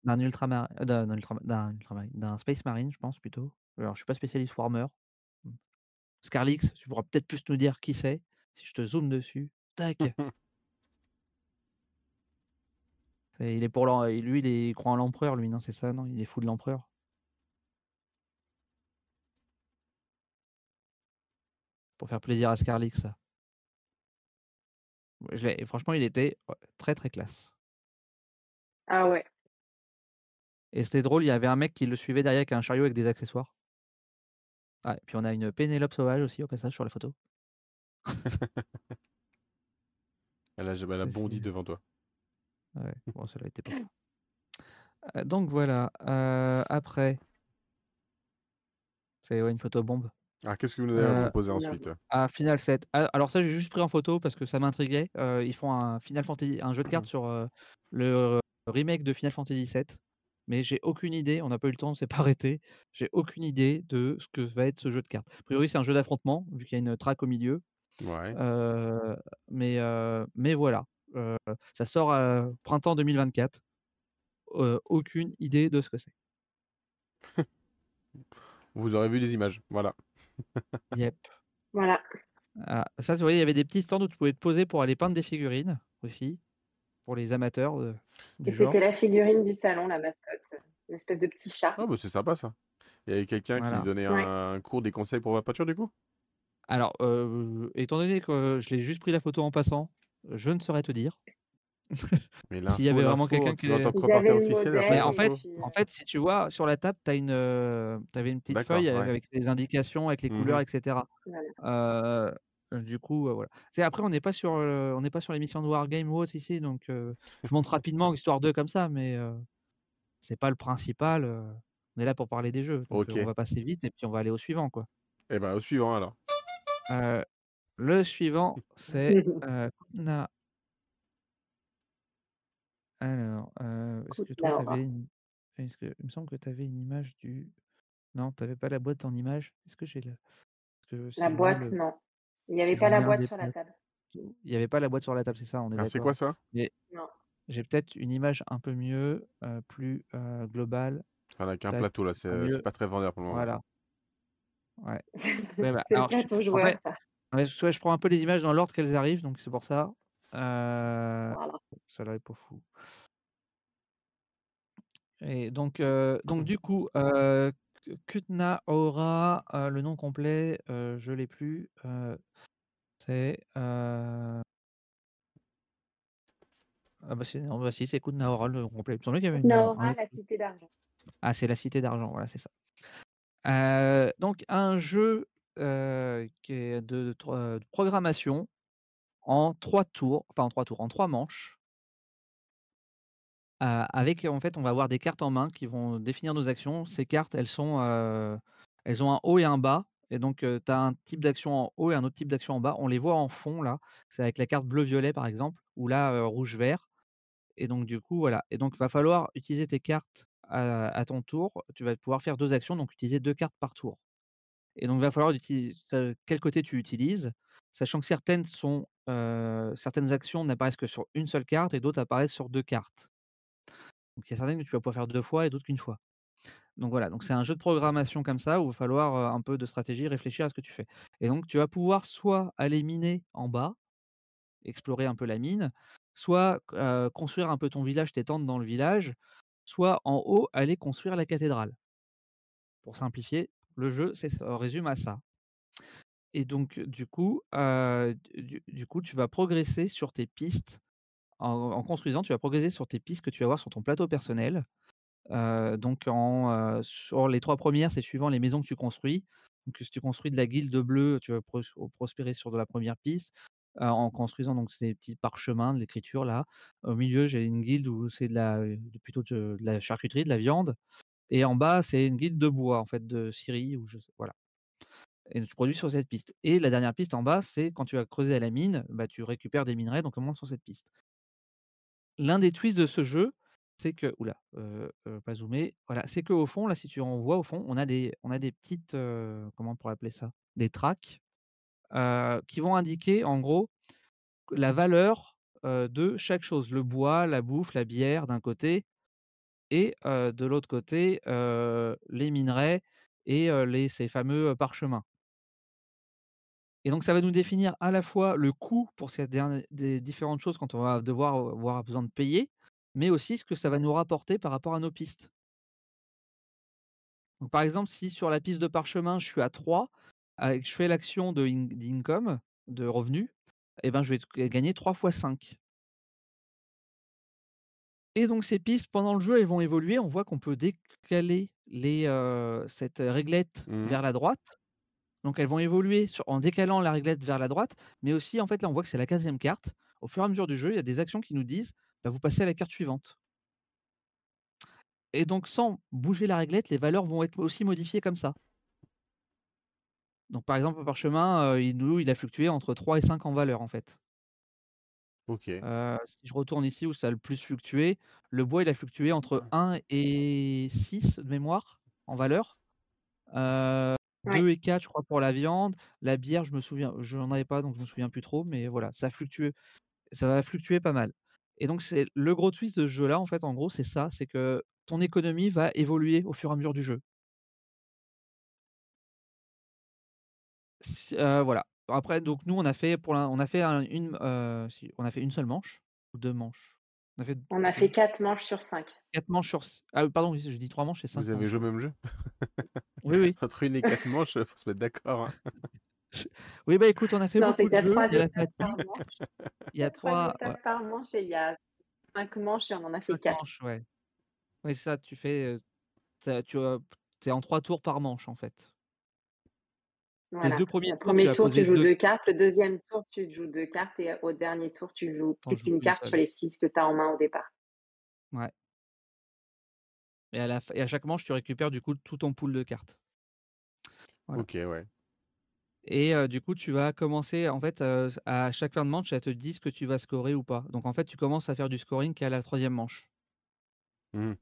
d'un euh, d'un Space Marine, je pense plutôt. Alors, je suis pas spécialiste Warhammer. Scarlix, tu pourras peut-être plus nous dire qui c'est si je te zoome dessus. Tac. Il est pour lui, il, il croit en l'empereur, lui, non, c'est ça, non? Il est fou de l'empereur. Pour faire plaisir à Scarlix. ça. Je l'ai- et franchement, il était très très classe. Ah ouais. Et c'était drôle, il y avait un mec qui le suivait derrière avec un chariot avec des accessoires. Ah, et puis on a une Pénélope sauvage aussi au passage sur la photo. Elle a, elle a bondi devant toi. Ouais, bon, cela était pas. Euh, donc voilà. euh, après, c'est ouais, une photo bombe. Ah, qu'est-ce que vous nous avez Euh, proposé ensuite? Ah, Final 7. Ah, alors ça, j'ai juste pris en photo parce que ça m'intriguait. Euh, ils font un Final Fantasy, un jeu de cartes sur euh, le remake de Final Fantasy 7. Mais j'ai aucune idée, on n'a pas eu le temps, on s'est pas arrêté. J'ai aucune idée de ce que va être ce jeu de cartes. A priori, c'est un jeu d'affrontement, vu qu'il y a une traque au milieu. Ouais. Euh, mais, euh, mais voilà. Euh, ça sort euh, printemps 2024. Euh, aucune idée de ce que c'est. Vous aurez vu des images. Voilà. Yep. Voilà. Ah, ça, vous voyez, il y avait des petits stands où tu pouvais te poser pour aller peindre des figurines aussi, pour les amateurs de- du Et c'était la figurine du salon, la mascotte. Une espèce de petit chat. Ah, bah c'est sympa ça. Il y avait quelqu'un Voilà. qui donnait Ouais. un cours des conseils pour votre peinture du coup? Alors, euh, étant donné que je l'ai juste pris la photo en passant, je ne saurais te dire. Mais S'il y avait vraiment quelqu'un qui reporter avaient le officiel, après en et fait, en fait, si tu vois sur la table, tu as une, euh, t'avais une petite feuille ouais. avec les indications, avec les couleurs, Mhm. etc. Voilà. Euh, du coup, euh, voilà. C'est après, on n'est pas sur, euh, on n'est pas sur l'émission de Wargame ou autre ici, donc euh, je montre rapidement histoire d'eux comme ça, mais euh, c'est pas le principal. euh, on est là pour parler des jeux, donc euh, on va passer vite et puis on va aller au suivant, quoi. Eh ben, au suivant alors. Euh, le suivant, c'est euh, Kuna. Alors, est-ce que toi, tu avais une... est-ce que... Il me semble que tu avais une image du... Non, tu n'avais pas la boîte en image. Est-ce que j'ai. Parce que La boîte, le... non. Il n'y si avait je pas la boîte sur la table. il n'y avait pas la boîte sur la table, c'est ça, on est Ah, c'est d'accord. quoi ça? Mais Non. j'ai peut-être une image un peu mieux, plus globale. Avec un Tac, plateau là, ce sera c'est c'est mieux. pas très vendeur pour le moment. Voilà. Ouais. Ouais, bah, C'est le alors, je- plateau en joueur, fait, ça. Ouais, je je prends un peu les images dans l'ordre qu'elles arrivent, donc c'est pour ça. Heu, Voilà. ça là est pas fou. Et donc, heu, donc du coup, heu, K Kutna Hora, heu, le nom complet, heu, je l'ai plus, heu, c'est, ah bah, c'est non, bah, si, c'est Kutna Hora le nom complet. Il me semblait qu'il y avait une, un Naora, autre la cité d'argent. ah, c'est la Cité d'Argent, voilà, c'est ça. Donc un jeu, qui est de heu, de programmation en 3 tours, enfin en 3 tours, en 3 manches. Heu, avec en fait, on va avoir des cartes en main qui vont définir nos actions. Ces cartes, elles sont, heu, elles ont un haut et un bas et donc heu, tu as un type d'action en haut et un autre type d'action en bas. On les voit en fond là, c'est avec la carte bleu-violet par exemple ou là, rouge-vert et donc du coup, voilà et donc va falloir utiliser tes cartes à ton tour. Tu vas pouvoir faire 2 actions, donc utiliser 2 cartes par tour et donc va falloir utiliser quel côté tu utilises, sachant que certaines actions n'apparaissent que sur une seule carte et d'autres apparaissent sur 2 cartes. Donc il y a certaines que tu vas pouvoir faire 2 fois et d'autres qu'une fois. Donc voilà, donc c'est un jeu de programmation comme ça où il va falloir, un peu de stratégie, réfléchir à ce que tu fais. Et donc tu vas pouvoir soit aller miner en bas, explorer un peu la mine, soit construire un peu ton village, t'étendre dans le village, soit en haut, aller construire la cathédrale. Pour simplifier, le jeu, résume à ça. Et donc du coup, du coup, tu vas progresser sur tes pistes en construisant, tu vas progresser sur tes pistes que tu vas avoir sur ton plateau personnel. Donc en, sur les 3 premières, c'est suivant les maisons que tu construis. Donc si tu construis de la guilde bleue, tu vas pros prospérer sur de la première piste, en construisant donc ces petits parchemins de l'écriture là. Au milieu, j'ai une guilde où c'est la, plutôt de la charcuterie, de la viande et en bas, c'est une guilde de bois en fait, de scierie ou je sais voilà et tu produis sur cette piste et la dernière piste en bas, c'est quand tu vas creuser à la mine, bah, tu récupères des minerais donc au moins sur cette piste. L'un des twists de ce jeu, c'est que ouh là, heu heu, pas zoomer, voilà, c'est qu'au fond, là, si tu en vois au fond, on a des on a des petites, heu, comment on pourrait appeler ça? Des tracks, qui vont indiquer en gros la valeur, de chaque chose. Le bois, la bouffe, la bière d'un côté et de l'autre côté, les minerais et les ces fameux, parchemins. Et donc ça va nous définir à la fois le coût pour ces des différentes choses quand on va devoir, avoir besoin de payer, mais aussi ce que ça va nous rapporter par rapport à nos pistes. Donc par exemple, si sur la piste de parchemin, je suis à 3, heu, et que je fais l'action de in de revenu, et ben, je vais gagner 3 fois 5. Et donc ces pistes, pendant le jeu, elles vont évoluer. On voit qu'on peut décaler les, cette réglette Mmh mh. vers la droite. Donc elles vont évoluer sur en décalant la réglette vers la droite, mais aussi en fait, là, on voit que c'est la 4e carte. Au fur et à mesure du jeu, il y a des actions qui nous disent: «Bah, vous passez à la carte suivante». Et donc sans bouger la réglette, les valeurs vont être aussi modifiées comme ça. Donc par exemple, le parchemin, heu, il a fluctué entre 3 et 5 en valeur, en fait. OK. Heu, si je retourne ici où ça a le plus fluctué, le bois, il a fluctué entre 1 et 6 de mémoire en valeur. Heu, Ouais. 2 et 4 je crois pour la viande. La bière, je me souviens j'en avais pas donc je me souviens plus trop, mais voilà, ça a fluctué ça va fluctuer pas mal. Et donc c'est le gros twist de ce jeu-là, en fait, en gros, c'est ça, c'est que ton économie va évoluer au fur et à mesure du jeu. Heu, voilà. Après donc nous on a fait pour on a fait un une, si on a fait 1 seule manche ou 2 manches? On a fait On a fait 4 manches sur 5. 4 manches sur ah oui pardon, oui, j'ai dit 3 manches, c'est 5 Vous avez joué au même jeu? Oui, oui. Entre 1 et 4 manches, heu, faut se mettre d'accord, hein. Oui, bah, écoute, on a fait Non, beaucoup qu'il de y a jeux, 3 il y a la étapes par fatigue. manche. Il Il y y a a 3 3 ouais. étapes par manche et il y a 5 manches et on en a fait 5 4. manches, ouais. Oui, c'est ça, tu fais, heu, tu tu es en 3 tours par manche, en fait. Tes Voilà. 2 premiers Le tours, tu 1er vas tour, tu joues 2 2 cartes. Le 2e tour, tu joues 2 cartes et au dernier tour, tu joues Tu en plus joues qu'1 1 carte sur les 6 que tu as en main au départ. Ouais. Et à la f et à chaque manche, tu récupères du coup tout ton pool de cartes. Voilà. OK, ouais. Et du coup, tu vas commencer en fait, à chaque fin de manche, ça te dit ce que tu vas scorer ou pas. Donc en fait, tu commences à faire du scoring qu'à la 3e manche. Mmh mh.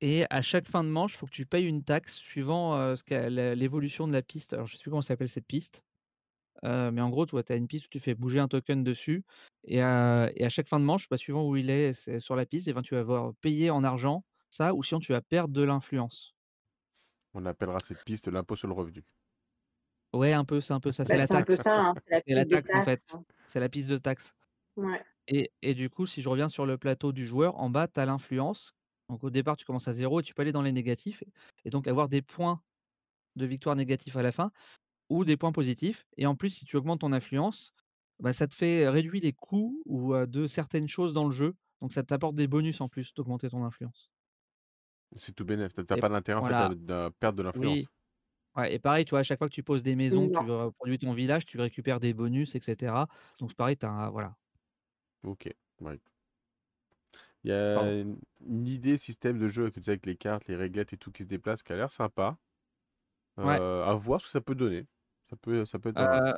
Et à chaque fin de manche, faut que tu payes une taxe suivant, l'é l'évolution de la piste. Alors je sais plus comment s'appelle cette piste, mais en gros, tu vois, tu as une piste où tu fais bouger un token dessus et à chaque fin de manche, bah, suivant où il est, sur la piste et ben, tu vas devoir payer en argent ça ou sinon tu vas perdre de l'influence. On appellera cette piste l'impôt sur le revenu. Ouais, un peu, c'est un peu ça, c'est Bah, la c'est un peu taxe. ça, hein, c'est la C'est la piste des taxe, en fait. hein. C'est la piste de taxe. Ouais. Et et du coup, si je reviens sur le plateau du joueur, en bas, tu as l'influence. Donc au départ, tu commences à 0 et tu peux aller dans les négatifs et donc avoir des points de victoire négatifs à la fin ou des points positifs et en plus, si tu augmentes ton influence, bah, ça te fait réduire les coûts ou de certaines choses dans le jeu, donc ça t'apporte des bonus en plus d'augmenter ton influence. C'est tout bénef. Tu as Et pas d'intérêt en fait de perdre de l'influence. Oui. Ouais et pareil, tu vois, à chaque fois que tu poses des maisons, tu reproduis ton village, tu récupères des bonus et cetera. Donc c'est pareil, tu as un voilà. OK, ouais. Il y a Pardon. une une idée système de jeu que tu sais avec les cartes, les réglettes et tout qui se déplacent qui a l'air sympa. Ouais. Heu, à voir ce que ça peut donner. Ça peut ça peut être pas mal. Heu,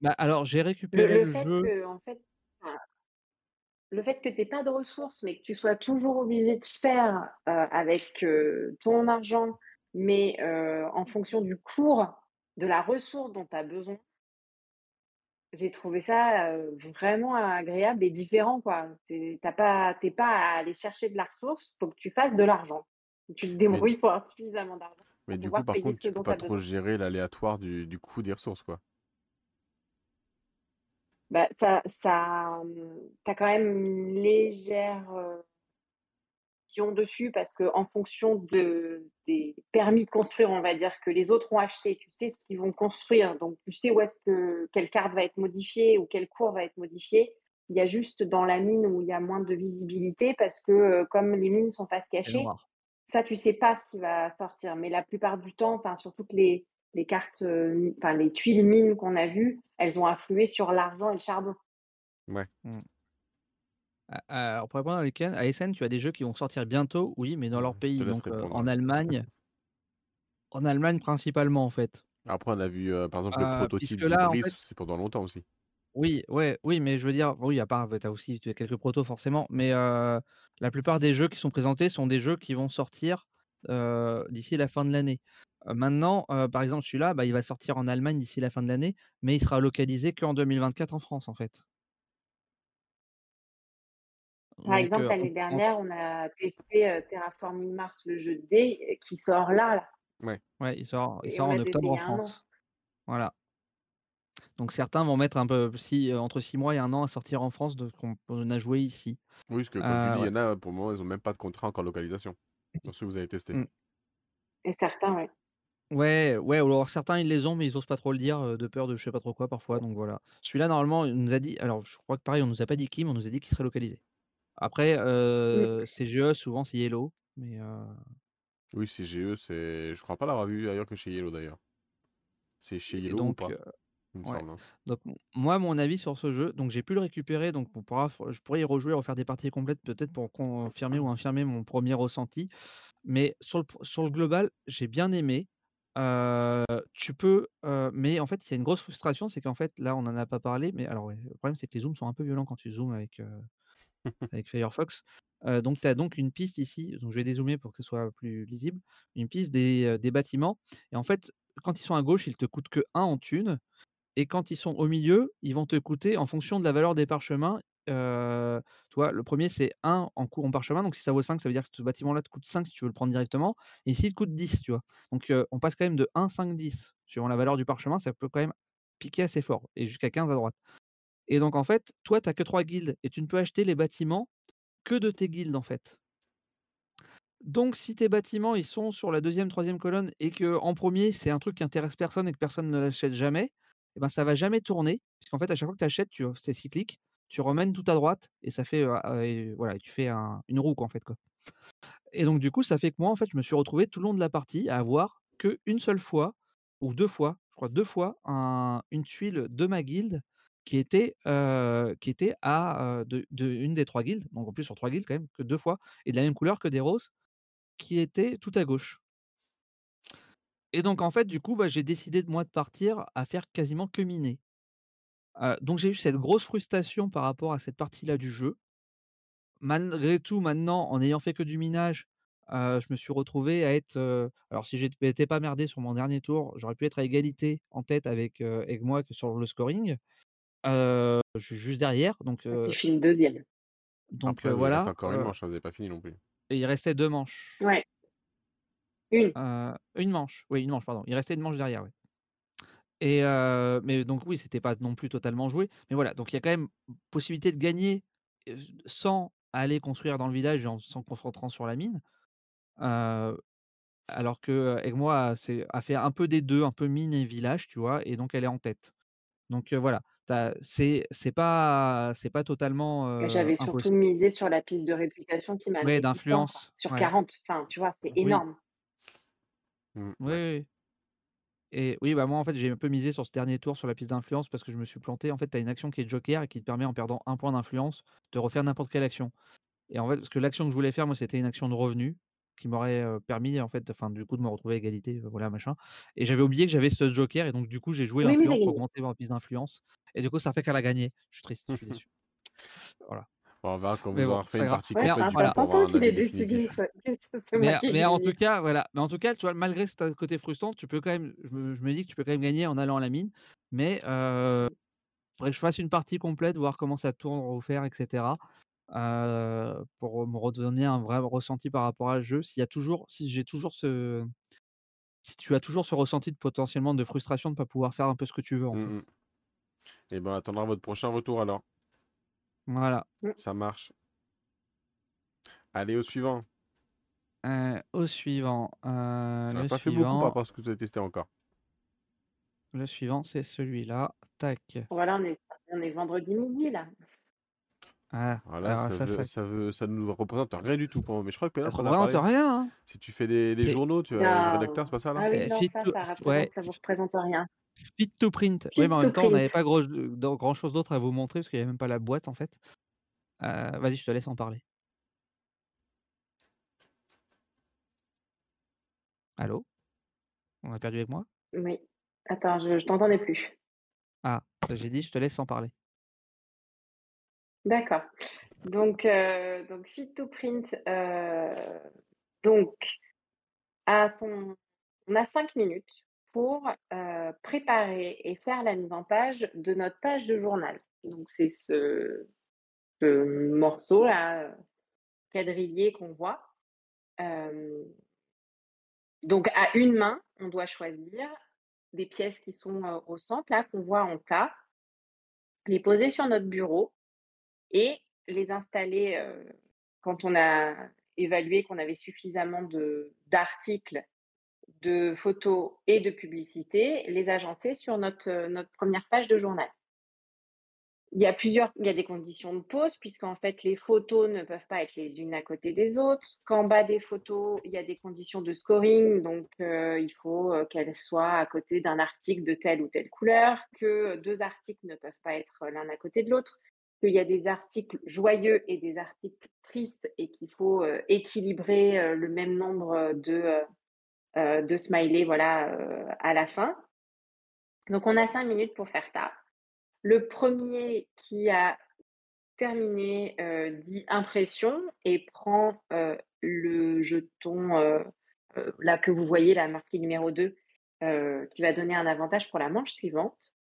bah, alors j'ai Le récupéré le le fait jeu que, en fait, enfin le fait que tu aies pas de ressources, mais que tu sois toujours obligé de faire, heu, avec, ton argent, mais, en fonction du cours de la ressource dont tu as besoin j'ai trouvé ça, vraiment agréable et différent, quoi. Tu es tu as pas es pas à aller chercher de la ressource, faut que tu fasses de l'argent. Tu te Mais débrouilles pour avoir suffisamment d'argent mais du coup, par contre, tu peux dont tu pas as trop gérer l'aléatoire du du coût des ressources, quoi. Bah, ça ça, mmh, tu as quand même une légère, vision dessus parce qu'en fonction de des permis de construire, on va dire, que les autres ont achetés, tu sais ce qu'ils vont construire, donc tu sais où est-ce que quelle carte va être modifiée ou quel cours va être modifié. Il y a juste dans la mine où il y a moins de visibilité parce que, heu, comme les mines sont face cachée, ça tu sais pas ce qui va sortir. Mais la plupart du temps, enfin sur toutes les les cartes, heu, enfin les tuiles mines qu'on a vues, elles ont influé sur l'argent et le charbon. Ouais. Mmh. Alors pour répondre à Weekend, à Essen, tu as des jeux qui vont sortir bientôt, oui, mais dans Mmh, leur te pays, donc répondre, en. Allemagne en Allemagne principalement, en fait. Après, on a vu, heu, par exemple, le Heu, prototype là, en fait c'est pendant longtemps aussi. Oui, ouais, oui, mais je veux dire, oui, à part, bah, tu as aussi as quelques protos forcément, mais la plupart des jeux qui sont présentés sont des jeux qui vont sortir, d'ici la fin de l'année. Maintenant, par exemple, celui-là, bah, il va sortir en Allemagne d'ici la fin de l'année, mais il sera localisé qu'en 2024 en France, en fait. Par Donc exemple, l'année dernière, on a testé, Terraforming Mars, le jeu de dés, qui sort là, là. Ouais. Ouais, il sort il sort en testé octobre en y a 1 an. France. Voilà. Donc certains vont mettre un peu si, entre 6 mois et 1 an à sortir en France de ce qu'on on a joué ici. Oui, parce que comme tu Heu, dis, il y en a, pour le moment, ils ont même pas de contrat encore localisation, dans ceux que vous avez testés. Mmh. Et certains, ouais. Ouais, ouais, ou alors certains ils les ont, mais ils osent pas trop le dire, de peur de je sais pas trop quoi parfois, donc voilà. Celui-là normalement, il nous a dit alors je crois que pareil, on nous a pas dit qui, mais on nous a dit qu'il serait localisé. Après, heu, CGE souvent c'est Yellow, mais Oui, CGE, c'est je crois pas l'avoir vu ailleurs que chez Yellow d'ailleurs. C'est chez Yellow ou donc pas? ouais. semble, hein. Donc moi mon avis sur ce jeu, donc j'ai pu le récupérer, donc on pourra je pourrais y rejouer, refaire des parties complètes peut-être pour confirmer ou infirmer mon 1er ressenti. Mais sur le sur le global, j'ai bien aimé. Tu peux, mais en fait, il y a une grosse frustration, c'est qu'en fait, là, on en a pas parlé, mais alors ouais, le problème, c'est que les zooms sont un peu violents quand tu zoomes avec, avec Firefox. Donc tu as donc une piste ici, donc je vais dézoomer pour que ce soit plus lisible. Une piste des, bâtiments et en fait, quand ils sont à gauche, ils te coûtent que 1 en thunes et quand ils sont au milieu, ils vont te coûter en fonction de la valeur des parchemins. Heu, tu vois, le 1er c'est 1 en en parchemin, donc si ça vaut 5, ça veut dire que ce bâtiment-là te coûte 5 si tu veux le prendre directement ici il te coûte 10, tu vois? Donc on passe quand même de 1, 5, 10 suivant la valeur du parchemin, ça peut quand même piquer assez fort et jusqu'à 15 à droite et donc en fait, toi, tu as que 3 guildes et tu ne peux acheter les bâtiments que de tes guildes, en fait. Donc si tes bâtiments, ils sont sur la 2e-3e colonne et qu'en 1er, c'est un truc qui intéresse personne et que personne ne l'achète jamais et ben, ça va jamais tourner puisqu'en fait, à chaque fois que tu achètes, tu c'est cyclique, tu remènes tout à droite et ça fait, heu, a et voilà, tu fais un une roue, en fait, quoi et donc du coup, ça fait que moi, en fait, je me suis retrouvé tout le long de la partie à avoir qu'une seule fois ou 2 fois, je crois 2 fois, un une tuile de ma guilde qui était, qui était à, une des 3 guildes, donc en plus sur 3 guildes quand même, que 2 fois et de la même couleur que des roses, qui était tout à gauche et donc en fait, du coup, bah, j'ai décidé de moi de partir à faire quasiment que miner. Donc j'ai eu cette grosse frustration par rapport à cette partie-là du jeu. Malgré tout, maintenant, en ayant fait que du minage, je me suis retrouvé à être, alors si j'étais pas merdé sur mon dernier tour, j'aurais pu être à égalité en tête avec moi que sur le scoring. Je suis juste derrière donc Ah, tu finis 2e. donc Après, oui, reste voilà, encore une manche, hein, vous pas fini non plus. et il restait 2 manches. Ouais. 1. Heu, 1 manche, oui, 1 manche, pardon. Il restait 1 manche derrière, ouais Et mais donc oui, c'était pas non plus totalement joué. Mais voilà, donc il y a quand même possibilité de gagner sans aller construire dans le village et en s'en concentrant sur la mine. alors que moi c'est a fait un peu des deux, un peu mine et village, tu vois? Et donc elle est en tête. Donc voilà, c'est c'est pas c'est pas totalement, J'avais surtout misé sur la piste de réputation qui m'avait d'influence, sur 40, enfin, tu vois? C'est énorme. Mmh, oui, oui. Et oui, bah, moi, en fait, j'ai un peu misé sur ce dernier tour sur la piste d'influence parce que je me suis planté. En fait, tu as une action qui est joker et qui te permet, en perdant un point d'influence, de refaire n'importe quelle action. Et en fait, parce que l'action que je voulais faire, moi, c'était une action de revenu qui m'aurait permis, en fait, enfin, du coup, de me retrouver à égalité, voilà, machin. Et j'avais oublié que j'avais ce joker et donc, du coup, j'ai joué l'influence pour augmenter ma piste d'influence. Et du coup, ça fait qu'elle a gagné. Je suis triste, je suis déçu. Voilà. on verra quand vous aurez refait une partie complète du voilà. qu'il est déçu. Mais, mais en tout cas, voilà. Mais en tout cas, tu vois, malgré ce côté frustrant, tu peux quand même. Je me, je me, dis que tu peux quand même gagner en allant à la mine. Mais euh, faudrait que je fasse une partie complète, voir comment ça tourne, refaire, etc. Euh, pour me redonner un vrai ressenti par rapport à ce jeu. S'il y a toujours, si j'ai toujours ce, si tu as toujours ce ressenti de potentiellement de frustration de ne pas pouvoir faire un peu ce que tu veux en mmh fait. Et eh ben, on attendra votre prochain retour alors. Voilà. Mmh. Ça marche. Allez, au suivant. Euh, au suivant. Euh, on pas fait beaucoup par rapport à ce que vous avez testé encore. Le suivant, c'est celui-là. Tac. Voilà, on est, on est vendredi midi là. Ah, voilà, ça, veut, ça... veut, ça nous représente rien du tout pour moi. Mais je crois que ça ne représente rien. Hein. Si tu fais des, journaux, tu as le rédacteur, c'est pas ça là? Ah oui, non, ça, ça, représente, ouais. ça vous représente rien. Fit to print. oui, mais en même temps, on n'avait pas gros, grand chose d'autre à vous montrer parce qu'il n'y avait même pas la boîte en fait. Euh, Vas-y, je te laisse en parler. Allô? On a perdu avec moi? Oui. Attends, je, je t'entendais plus. Ah, j'ai dit, je te laisse en parler. D'accord. Donc, euh, donc Fit to Print, euh, donc, son, on a cinq minutes pour euh, préparer et faire la mise en page de notre page de journal. Donc, c'est ce, morceau là, quadrillé qu'on voit. donc, à une main, on doit choisir des pièces qui sont au centre, là, qu'on voit en tas, les poser sur notre bureau et les installer quand on a évalué qu'on avait suffisamment d'articles, de, photos et de publicités, les agencer sur notre, notre première page de journal. Il y a plusieurs, il y a des conditions de pose puisqu'en fait les photos ne peuvent pas être les unes à côté des autres. Qu'en bas des photos, il y a des conditions de scoring, donc il faut qu'elles soient à côté d'un article de telle ou telle couleur, que deux articles ne peuvent pas être l'un à côté de l'autre, qu'il y a des articles joyeux et des articles tristes et qu'il faut euh, équilibrer euh, le même nombre de, euh, smileys voilà, à la fin. Donc on a cinq minutes pour faire ça. Le premier qui a terminé dit impression et prend le jeton là que vous voyez, la marquée numéro 2, qui va donner un avantage pour la manche suivante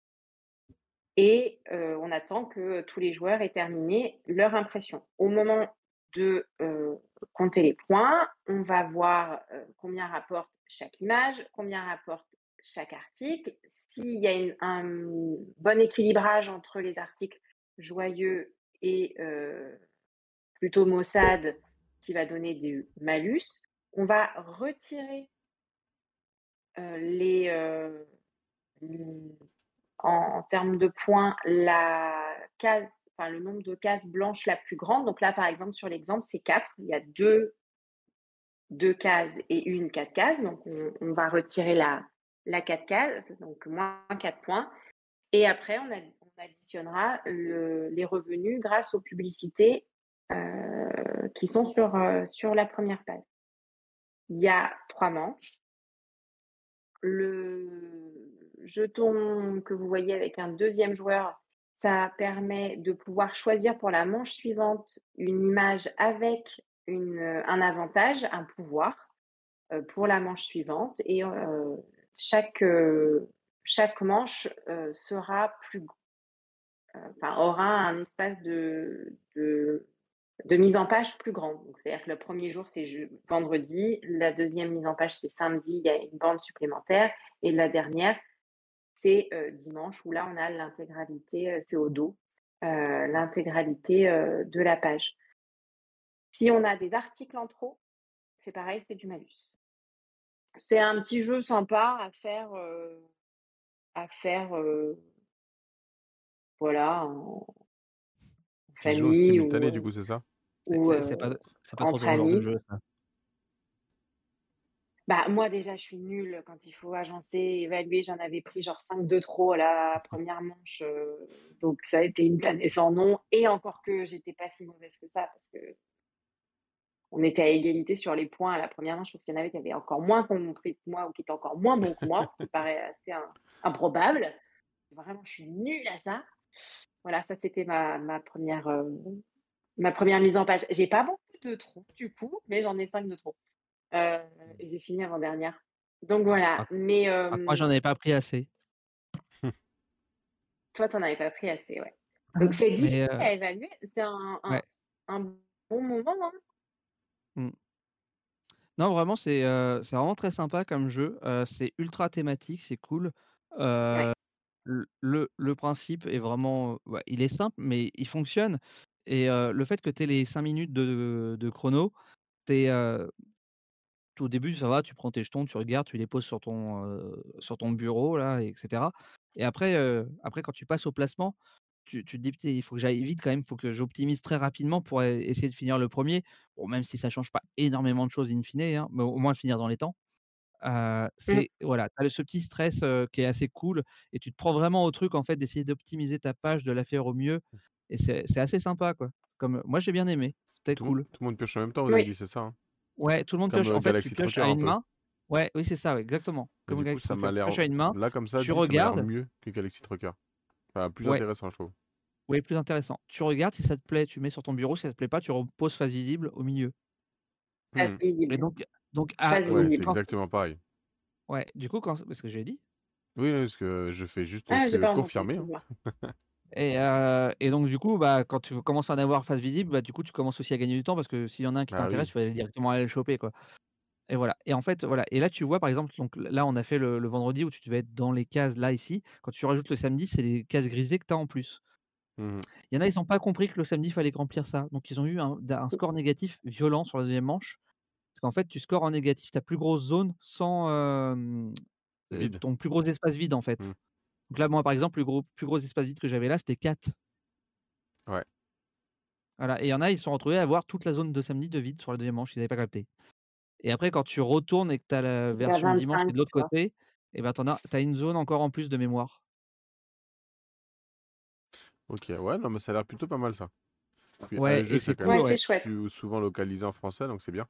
et on attend que tous les joueurs aient terminé leur impression. Au moment de compter les points, on va voir combien rapporte chaque image, combien rapporte chaque article. S'il y a un bon équilibrage entre les articles joyeux et plutôt maussade qui va donner du malus, on va retirer les en, termes de points la case, enfin le nombre de cases blanches la plus grande. Donc là, par exemple, sur l'exemple, c'est 4. Il y a deux, deux cases et une 4 cases. Donc on, va retirer la, la 4 cases, donc moins 4 points. Et après, on, additionnera les revenus grâce aux publicités euh, qui sont sur, euh, sur la première page. Il y a trois manches. Le, jeton que vous voyez avec un deuxième joueur, ça permet de pouvoir choisir pour la manche suivante une image avec une, euh, un avantage, un pouvoir euh, pour la manche suivante. Et euh, chaque, chaque manche sera plus, enfin, aura un espace de, de, de, mise en page plus grand. C'est-à-dire que le premier jour, c'est vendredi, la deuxième mise en page, c'est samedi, il y a une bande supplémentaire, et la dernière, c'est dimanche où là, on a l'intégralité, c'est au dos, l'intégralité de la page. Si on a des articles en trop, c'est pareil, c'est du malus. C'est un petit jeu sympa à faire, à faire, voilà, en, famille. simultané, du coup, c'est ça? C'est pas, pas trop genre de jeu, ça. Bah, moi, déjà, je suis nulle quand il faut agencer, évaluer. J'en avais pris genre 5 de trop à la première manche. donc, ça a été une tannée sans nom. Et encore que j'étais pas si mauvaise que ça parce que on était à égalité sur les points à la première manche parce qu'il y en avait qui avaient encore moins compris que moi ou qui étaient encore moins bons que moi, ce qui paraît assez improbable. Vraiment, je suis nulle à ça. Voilà, ça, c'était ma, ma, première, ma première mise en page. J'ai pas beaucoup de trop, du coup, mais j'en ai 5 de trop. Euh, j'ai fini avant-dernière. Donc voilà. Ah. Mais ah, moi, j'en avais pas pris assez. Toi, t'en avais pas pris assez, ouais. Donc c'est difficile à évaluer. C'est un, un, bon moment. Hein mmh. Non, vraiment, c'est c'est vraiment très sympa comme jeu. c'est ultra thématique, c'est cool. le, le, principe est vraiment. il est simple, mais il fonctionne. Et le fait que tu aies les 5 minutes de, de chrono, es, au début, ça va, tu prends tes jetons, tu regardes, tu les poses sur ton, sur ton bureau, là, etc. Et après, après, quand tu passes au placement, tu, te dis, il faut que j'aille vite quand même, il faut que j'optimise très rapidement pour essayer de finir le premier. Bon, même si ça change pas énormément de choses in fine, hein, mais au moins finir dans les temps. Mmh. c'est voilà, tu as ce petit stress qui est assez cool et tu te prends vraiment au truc en fait d'essayer d'optimiser ta page, de la faire au mieux mmh. et c'est assez sympa quoi. Comme moi j'ai bien aimé, c'était cool. tout le monde pioche en même temps, vous avez dit c'est ça hein? Ouais, tout le monde pioche. En fait, tu pioches à une main. Ouais, oui, c'est ça, exactement. Comme coup, ça m'a l'air. à une main. Là, comme ça, tu regardes. mieux que Galaxy Trucker. Enfin, plus intéressant, je trouve. Oui, plus intéressant. Tu regardes, si ça te plaît, tu mets sur ton bureau. Si ça te plaît pas, tu reposes face visible au milieu. Face hmm. visible. Et donc, donc ah, c'est exactement pareil. Ouais, du coup, quand... ce que j'ai dit. Oui, parce que je fais juste ah, confirmer. Hein. Et, euh, et, donc du coup, bah, quand tu commences à en avoir face visible, bah, du coup, tu commences aussi à gagner du temps parce que s'il y en a un qui bah t'intéresse, tu vas directement aller le choper, quoi. Et voilà. Et en fait, voilà. Et là, tu vois, par exemple, donc là, on a fait le, vendredi où tu devais être dans les cases là ici. Quand tu rajoutes le samedi, c'est les cases grisées que tu as en plus. Mmh il y en a, ils n'ont pas compris que le samedi, il fallait remplir ça. Donc, ils ont eu un, score négatif violent sur la deuxième manche. Parce qu'en fait, tu scores en négatif ta plus grosse zone sans euh, ton plus gros espace vide, en fait. Mmh. Donc là, moi, par exemple, le gros, plus gros espace vide que j'avais là, c'était 4. Ouais. Voilà. Et il y en a, ils se sont retrouvés à avoir toute la zone de samedi de vide sur la deuxième manche, ils n'avaient pas capté. Et après, quand tu retournes et que tu as la version dimanche de l'autre côté, et eh ben, tu as, une zone encore en plus de mémoire. Ok, ouais, non, mais ça a l'air plutôt pas mal ça. ouais, et c'est cool, chouette. souvent localisé en français, donc c'est bien.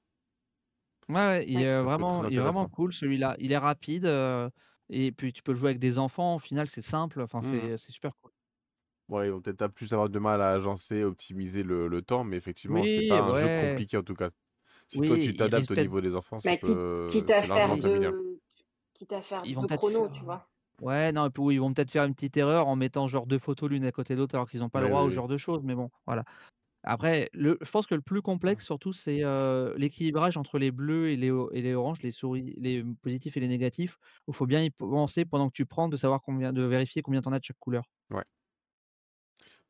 Ouais, il est vraiment, il est vraiment cool celui-là. Il est rapide. Et puis tu peux jouer avec des enfants, au final c'est simple, enfin mmh c'est super cool. Ouais, ils vont peut-être plus avoir de mal à agencer, optimiser le, temps, mais effectivement, c'est pas un jeu compliqué en tout cas. Si toi tu t'adaptes au niveau des enfants, ça peut, quitte à faire de... quitte à faire de chrono, tu vois. Ouais, non, et puis ils vont peut-être faire une petite erreur en mettant genre deux photos l'une à côté de l'autre alors qu'ils n'ont pas le droit au genre de choses, mais bon, voilà. Après, le, je pense que le plus complexe surtout, c'est l'équilibrage entre les bleus et les, et les oranges, les souris, les positifs et les négatifs. Il faut bien y penser pendant que tu prends, de savoir combien, de vérifier combien tu en as de chaque couleur. Ouais.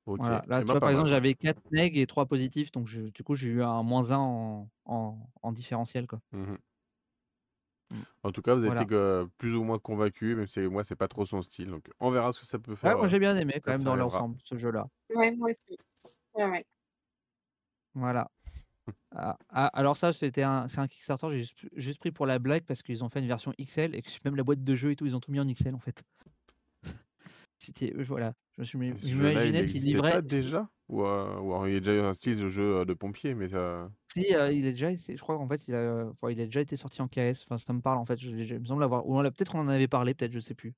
Là, tu vois, par exemple, j'avais 4 neg et 3 positifs, donc du coup, j'ai eu un moins 1 en, en, différentiel. Quoi. Mmh mmh. En tout cas, vous avez été plus ou moins convaincu, même si moi, c'est pas trop son style. Donc, on verra ce que ça peut faire. Ouais, moi, j'ai bien aimé quand même dans l'ensemble, ce jeu-là. Ouais, moi aussi. Ouais, ouais. Voilà. Ah, ah, alors ça, c'était un, c'est un Kickstarter, j'ai juste, pris pour la blague parce qu'ils ont fait une version XL et que même la boîte de jeu et tout, ils ont tout mis en XL en fait. C'était, voilà, je me suis imaginé s'il livrait. déjà? Ou, euh, ou il y a déjà un style de jeu euh, de pompier, mais ça. Si, euh, il est déjà, je crois qu'en fait, il a, il a déjà été sorti en KS. Enfin, ça me parle en fait. Je, me semble l'avoir. Ou peut-être qu'on en avait parlé, peut-être, je sais plus.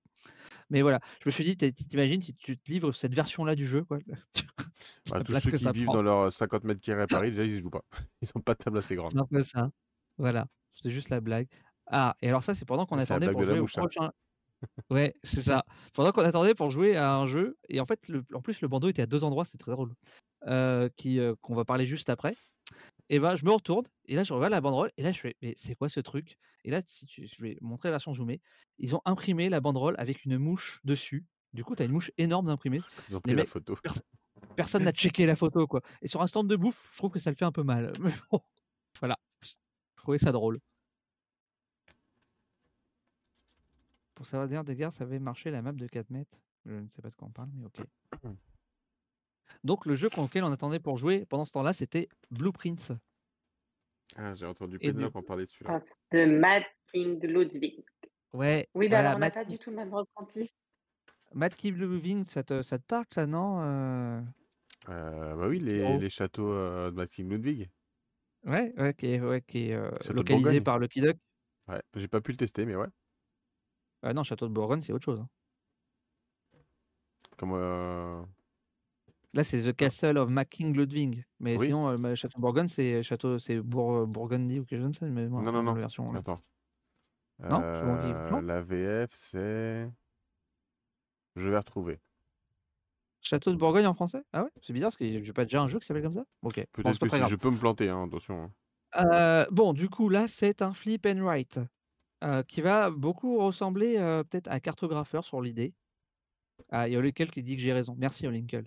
Mais voilà, je me suis dit, t'imagines si tu te livres cette version-là du jeu, quoi. Bah, tous ceux qui vivent dans leurs 50 mètres carrés à Paris, déjà, ils y jouent pas. Ils ont pas de table assez grande. C'est ça. Voilà, c'était juste la blague. Ah, et alors ça, c'est pendant qu'on attendait pour jouer au prochain. ouais, c'est ça. Pendant qu'on attendait pour jouer à un jeu, et en fait, le... en plus, le bandeau était à deux endroits, c'était très drôle, euh, qui, euh, qu'on va parler juste après. Et ben, je me retourne et là, je regarde la banderole et là, je fais: «Mais c'est quoi ce truc?» et là, si tu je vais montrer la version zoomée. Ils ont imprimé la banderole avec une mouche dessus. Du coup, tu as une mouche énorme d'imprimé. Ils ont pris la mecs, photo. perso personne n'a checké la photo, quoi et sur un stand de bouffe, je trouve que ça le fait un peu mal. Mais bon, voilà, je trouvais ça drôle. Pour savoir dire des gars, ça avait marché la map de 4 mètres. Je ne sais pas de quoi on parle, mais OK. Donc le jeu qu'on auquel on attendait pour jouer pendant ce temps-là, c'était Blueprints Ah, j'ai entendu Pénélope en parler de celui-là. Ah, de Mad King Ludwig. ouais, Oui, bah voilà, alors on n'a Mad pas du tout le même ressenti. Mad Kid Living, ça te ça te parle ça, non, heu? Euh, bah oui, les, les châteaux euh, de Maxime Ludwig. Ouais, ouais, qui est ouais, qui est, heu, Château de localisé par Lucky Duck. Ouais, j'ai pas pu le tester, mais ouais. Ah non, Château de Bourgogne, c'est autre chose, hein. Comme, euh, Là, c'est The ah, Castle of Mad King Ludwig, mais oui. sinon, ma Château de Bourgogne, c'est château c'est Bour Bourgondy ou quelque chose comme ça, mais moi, Non, non, non. la version, là. Attends. Non? Euh, non? la VF, c'est. Je vais retrouver. Château de Bourgogne en français? Ah ouais? C'est bizarre parce que j'ai pas déjà un jeu qui s'appelle comme ça? OK, Peut-être que si je peux me planter, hein, attention. hein. Heu, bon, du coup, là, c'est un flip and write, qui va beaucoup ressembler, peut-être à Cartographeur sur l'idée. Ah, il y a Olinkle qui dit que j'ai raison. Merci Olinkle.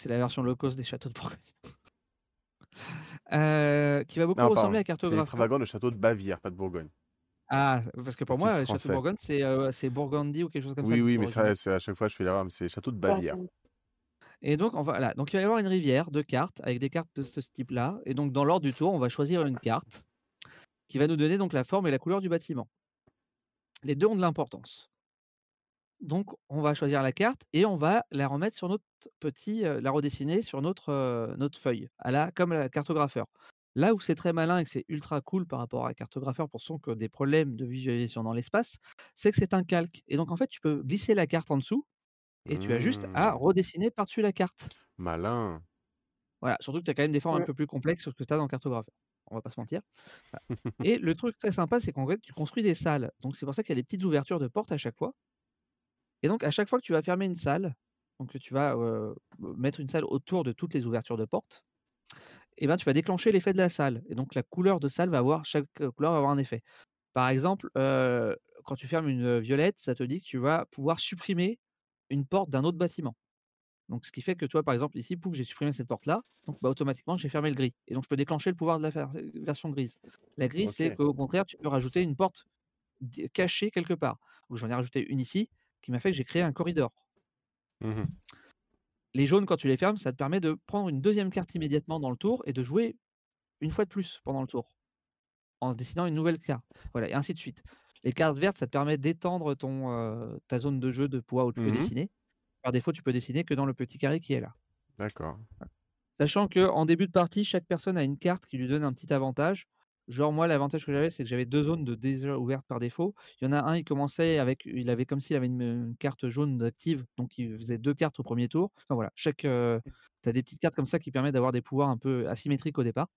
C'est la version low cost des châteaux de Bourgogne. Heu, qui va beaucoup Non, ressembler pardon. à C'est Cartographeur. extravagant le château de Bavière, pas de Bourgogne. Ah, parce que Le pour moi, titre les châteaux de. Bourgogne, c'est, c'est Bourgondy ou quelque chose comme ça, Oui, le oui, mais ça, c'est à chaque fois, je fais l'erreur, mais c'est château de Bavière. Bourgogne. Et donc, on va voilà, donc il va y avoir une rivière de cartes avec des cartes de ce type-là et donc dans l'ordre du tour, on va choisir une carte qui va nous donner donc la forme et la couleur du bâtiment. Les 2 ont de l'importance. Donc on va choisir la carte et on va la remettre sur notre petit, la redessiner sur notre, feuille, à la comme la cartographeur. Là où c'est très malin et que c'est ultra cool par rapport à cartographeur pour ceux qui ont des problèmes de visualisation dans l'espace, c'est que c'est un calque et donc en fait, tu peux glisser la carte en dessous et tu as juste à Mmh, redessiner par-dessus la carte. malin. Voilà, surtout que tu as quand même des formes un peu plus complexes que ce que tu as dans cartographeur. On va pas se mentir. Voilà. Et le truc très sympa, c'est qu'en fait, tu construis des salles. Donc c'est pour ça qu'il y a des petites ouvertures de portes à chaque fois. Et donc à chaque fois que tu vas fermer une salle, donc que tu vas, mettre une salle autour de toutes les ouvertures de portes et ben, tu vas déclencher l'effet de la salle et donc la couleur de salle va avoir chaque, couleur va avoir un effet. Par exemple, quand tu fermes une, violette, ça te dit que tu vas pouvoir supprimer une porte d'un autre bâtiment. Donc ce qui fait que, tu vois, par exemple, ici, pouf, j'ai supprimé cette porte-là, donc bah, automatiquement, j'ai fermé le gris et donc je peux déclencher le pouvoir de la ver version grise. La grise, c'est qu'au contraire, tu peux rajouter une porte cachée quelque part. Donc j'en ai rajouté une ici, qui m'a fait que j'ai créé un corridor. Mhm. Les jaunes, quand tu les fermes, ça te permet de prendre une 2e carte immédiatement dans le tour et de jouer une fois de plus pendant le tour, en dessinant une nouvelle carte. Voilà et ainsi de suite. Les cartes vertes, ça te permet d'étendre ton, heu, ta zone de jeu de poids où tu peux Mhm. dessiner. Par défaut, tu peux dessiner que dans le petit carré qui est là. D'accord. Sachant qu'en début de partie, chaque personne a une carte qui lui donne un petit avantage. Genre moi, l'avantage que j'avais, c'est que j'avais 2 zones de déjà ouvertes par défaut. Il y en a un, il commençait avec il avait comme s'il avait une, une carte jaune d'active, donc il faisait 2 cartes au 1er tour. Enfin voilà, chaque, heu, tu as des petites cartes comme ça qui permettent d'avoir des pouvoirs un peu asymétriques au départ.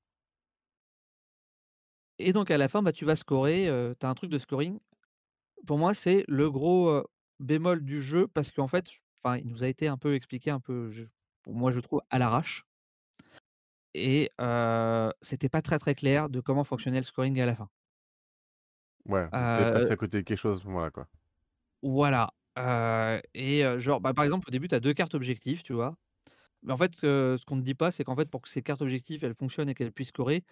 Et donc à la fin, bah, tu vas scorer, heu, tu as un truc de scoring. Pour moi, c'est le gros, heu, bémol du jeu parce qu'en fait, enfin, il nous a été un peu expliqué un peu, je pour moi, je trouve à l'arrache. Et heu, c'était pas très, très clair de comment fonctionnait le scoring à la fin. Ouais, Heu passé à côté de quelque chose à ce moment-là, quoi. Voilà, et genre, bah, par exemple, au début, tu as 2 cartes objectifs, tu vois? Mais en fait, ce qu'on te dit pas, c'est qu'en fait, pour que ces cartes objectifs, elles fonctionnent et qu'elles puissent scorer,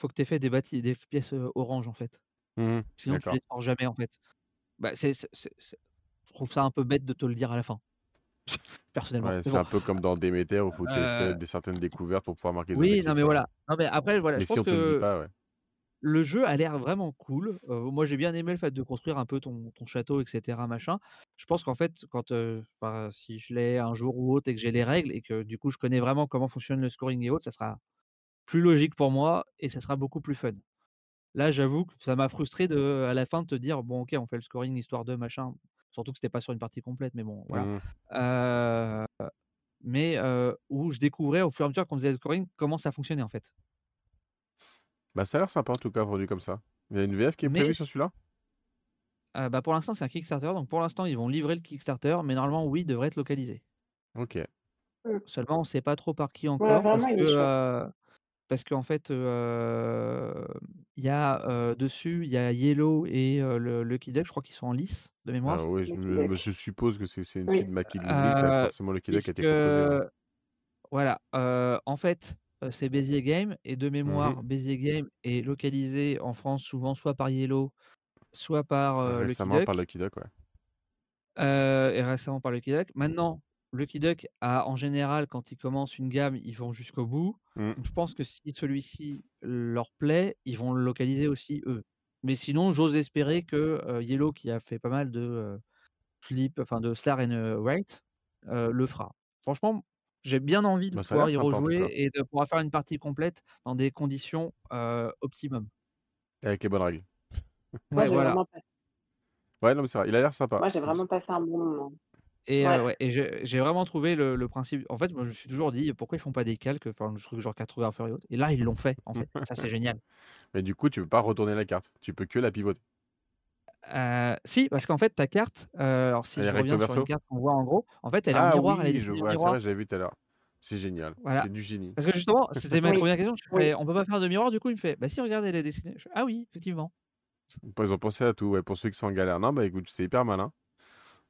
faut que tu aies fait des des pièces, orange, en fait. Mhm. Sinon, tu D'accord. les scores jamais, en fait. Bah, c'est je trouve ça un peu bête de te le dire à la fin, personnellement. Ouais, c'est bon, un peu comme dans Déméter où il faut heu des certaines découvertes pour pouvoir marquer oui, non, mais voilà. Non, mais après, voilà, Mais je si pense on te le dit que pas, ouais. le jeu a l'air vraiment cool. Heu, moi, j'ai bien aimé le fait de construire un peu ton ton château et cetera, machin. Je pense qu'en fait, quand, enfin, si je l'ai un jour ou autre et que j'ai les règles et que, du coup, je connais vraiment comment fonctionne le scoring et autres, ça sera plus logique pour moi et ça sera beaucoup plus fun. Là, j'avoue que ça m'a frustré de à la fin de te dire: «Bon, OK, on fait le scoring histoire de machin». Surtout que c'était pas sur une partie complète, mais bon, voilà. Heu, mais où je découvrais au fur et à mesure qu'on faisait le scoring, comment ça fonctionnait, en fait. Bah, ça a l'air sympa en tout cas, vendu comme ça. Il y a une VF qui est Mais prévue sur celui-là? bah, pour l'instant, c'est un Kickstarter, donc pour l'instant, ils vont livrer le Kickstarter, mais normalement, oui, il devrait être localisé. OK. Mmh. Seulement, on sait pas trop par qui Ouais, encore parce que, parce qu'en fait, il y a, dessus, il y a Yellow et le Lucky Duck, je crois qu'ils sont en lice de Ah mémoire. oui, je me suppose que c'est une suite Oui. Heu, forcément Lucky Duck qui a été proposé, ouais. voilà, en fait, c'est Béziers Games et de Mmh mh. mémoire, Béziers Games est localisé en France souvent soit par Yellow, soit par, Lucky Récemment par Duck. Lucky Duck, ouais. Et récemment par Lucky Duck. Maintenant, Lucky Duck a en général, quand ils commencent une gamme, ils vont jusqu'au bout. Mmh. Donc je pense que si celui-ci leur plaît, ils vont le localiser aussi eux. Mais sinon, j'ose espérer que, heu, Yellow qui a fait pas mal de, heu, Flip, enfin de Star and, heu, Write, heu, le fera. Franchement, j'ai bien envie de Bah, pouvoir y sympa rejouer et de pouvoir faire une partie complète dans des conditions, optimum. Avec les bonnes règles. Moi, Ouais, j'ai voilà. pas Ouais, non, mais c'est vrai, il a l'air sympa. moi, j'ai vraiment passé un bon moment. Et Ouais. heu, ouais et j'ai vraiment trouvé le le principe en fait, moi, je me suis toujours dit: «Pourquoi ils font pas des calques, enfin, le truc genre cartographeur et autres?» et là, ils l'ont fait, en fait. Ça, c'est génial. Mais du coup, tu peux pas retourner la carte, tu peux que la pivoter. Si, parce qu'en fait, ta carte, heu, alors si Elle je reviens sur une verso? carte qu'on voit en gros, en fait, elle est en Ah miroir, elle est oui, je vois, c'est vrai, j'avais vu tout à l'heure. C'est génial, Voilà. c'est du génie. Parce que justement, c'était ma Oui, 1re question, je oui. fais: «On peut pas faire de miroir?» du coup, il me fait: «Bah si, regarde, elle est dessinée». Je fais: «Ah oui, effectivement». Ils ont pensé à tout, ouais, pour ceux qui sont en galère. Non, bah écoute, c'est hyper malin.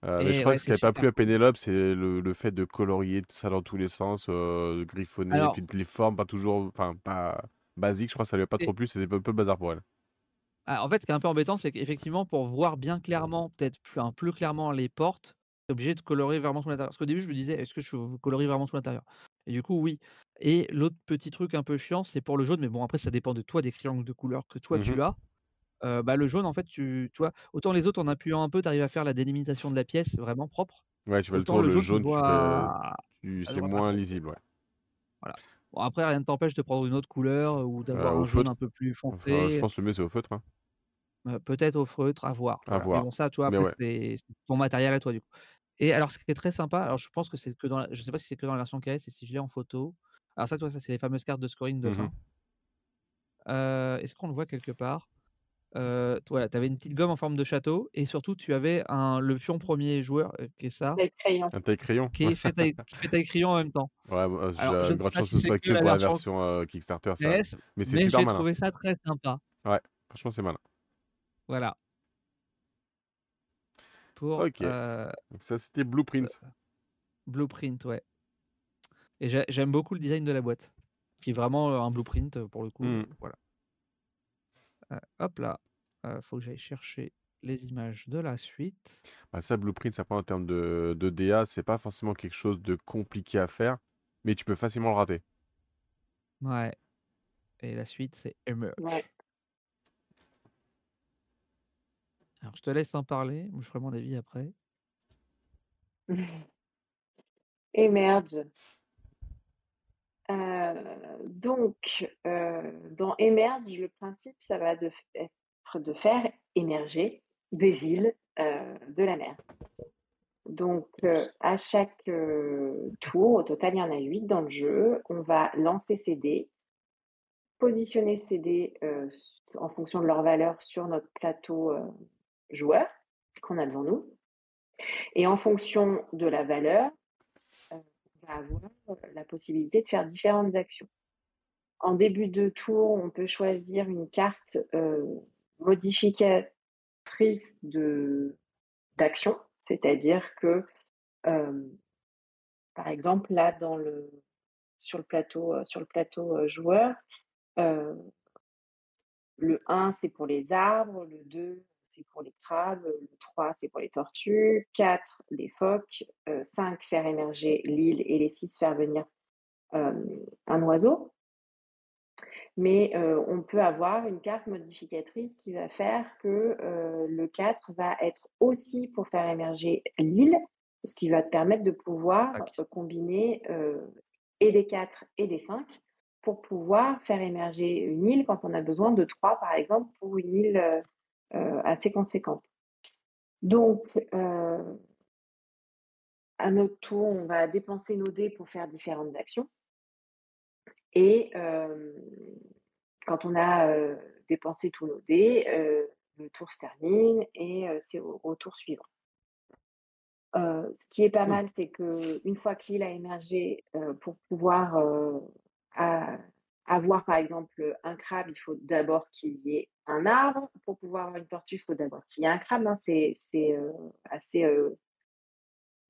Heu, mais je crois ouais, que ce qui avait pas plu à. Pénélope, c'est le le fait de colorier ça dans tous les sens, de griffonner, Alors puis les formes pas toujours enfin, pas basiques, je crois que ça lui a pas et trop plu, c'était un peu bazar pour elle. Ah, en fait, ce qui est un peu embêtant, c'est qu'effectivement, pour voir bien clairement, peut-être plus plus clairement les portes, tu es obligé de colorer vraiment sur l'intérieur. Parce qu'au début, je me disais: «Est-ce que je colorie vraiment sur l'intérieur?» et du coup, oui et l'autre petit truc un peu chiant, c'est pour le jaune, mais bon, après, ça dépend de toi, des crayons de couleur que toi Mmh mh. tu as. Bah, le jaune, en fait, tu tu vois, autant les autres, en appuyant un peu, tu arrives à faire la délimitation de la pièce vraiment propre, Ouais, tu fais le tour, le jaune, fais se c'est moins lisible, ouais. Voilà. Bon, après, rien ne t'empêche de prendre une autre couleur ou d'avoir un jaune feutre, un peu plus enfin, je foncé. pense le mieux c'est au feutre, hein. Peut-être au feutre, à voir, À voilà. Mais voir, bon, ça, tu vois, ouais. c'est c'est ton matériel à toi, du coup. Et alors, ce qui est très sympa, alors je pense que c'est que dans la je sais pas si c'est que dans la version KS et si je l'ai en photo. Alors ça, tu vois, ça, c'est les fameuses cartes de scoring de mh. fin. Est-ce qu'on le voit quelque part? Voilà, tu avais une petite gomme en forme de château et surtout, tu avais un le pion 1er joueur, heu, qui est ça. Un taille-crayon? qui est fait taille qui fait taille-crayon en même temps. Ouais, bah, Alors, je je ne sais grande chance que ce soit que pour la version Kickstarter ça, mais c'est super j'ai malin. trouvé ça très sympa. Ouais, franchement, c'est malin. Voilà. Pour, OK, donc ça, c'était Blueprint. Blueprint, ouais. Et j'ai j'aime beaucoup le design de la boîte, qui est vraiment, un blueprint, pour le coup, Mmh. voilà. Heu, hop là, heu, faut que j'aille chercher les images de la suite. Bah, ça, Blueprint, après en termes de de DA, c'est pas forcément quelque chose de compliqué à faire, mais tu peux facilement le rater. Ouais et la suite, c'est Ouais. Emerge. Alors, je te laisse en parler, je ferai mon avis après. Emerge. Heu, donc, heu, dans Emerge, le principe, ça va être de faire émerger des îles, heu, de la mer. Donc, à chaque, tour, au total, il y en a 8 dans le jeu, on va lancer ces dés positionner ces dés, en fonction de leur valeur sur notre plateau, joueur, qu'on a devant nous et en fonction de la valeur, avoir, la possibilité de faire différentes actions. En début de tour, on peut choisir une carte, heu, modificatrice d'action, c'est-à-dire que, hem, par exemple, là, dans le sur le plateau, heu, sur le plateau, joueur, le 1, c'est pour les arbres, le 2, c'est pour les crabes, le 3, c'est pour les tortues, 4, les phoques, heu, 5, faire émerger l'île et les 6, faire venir, un oiseau. Mais, heu, on peut avoir une carte modificatrice qui va faire que, heu, le 4 va être aussi pour faire émerger l'île, ce qui va te permettre de pouvoir, heu, combiner, heu, et des 4 et des 5 pour pouvoir faire émerger une île quand on a besoin de 3, par exemple, pour une île, heu, assez conséquente. Donc, heu à notre tour, on va dépenser nos dés pour faire différentes actions et hem, quand on a, dépensé tous nos dés, le tour se termine et c'est au au tour suivant. ce qui est pas mal, c'est qu'une fois que l'île a émergé, pour pouvoir, avoir par exemple un crabe, il faut d'abord qu'il y ait un arbre. Pour pouvoir avoir une tortue, il faut d'abord qu'il y ait un crabe, hein. C'est assez,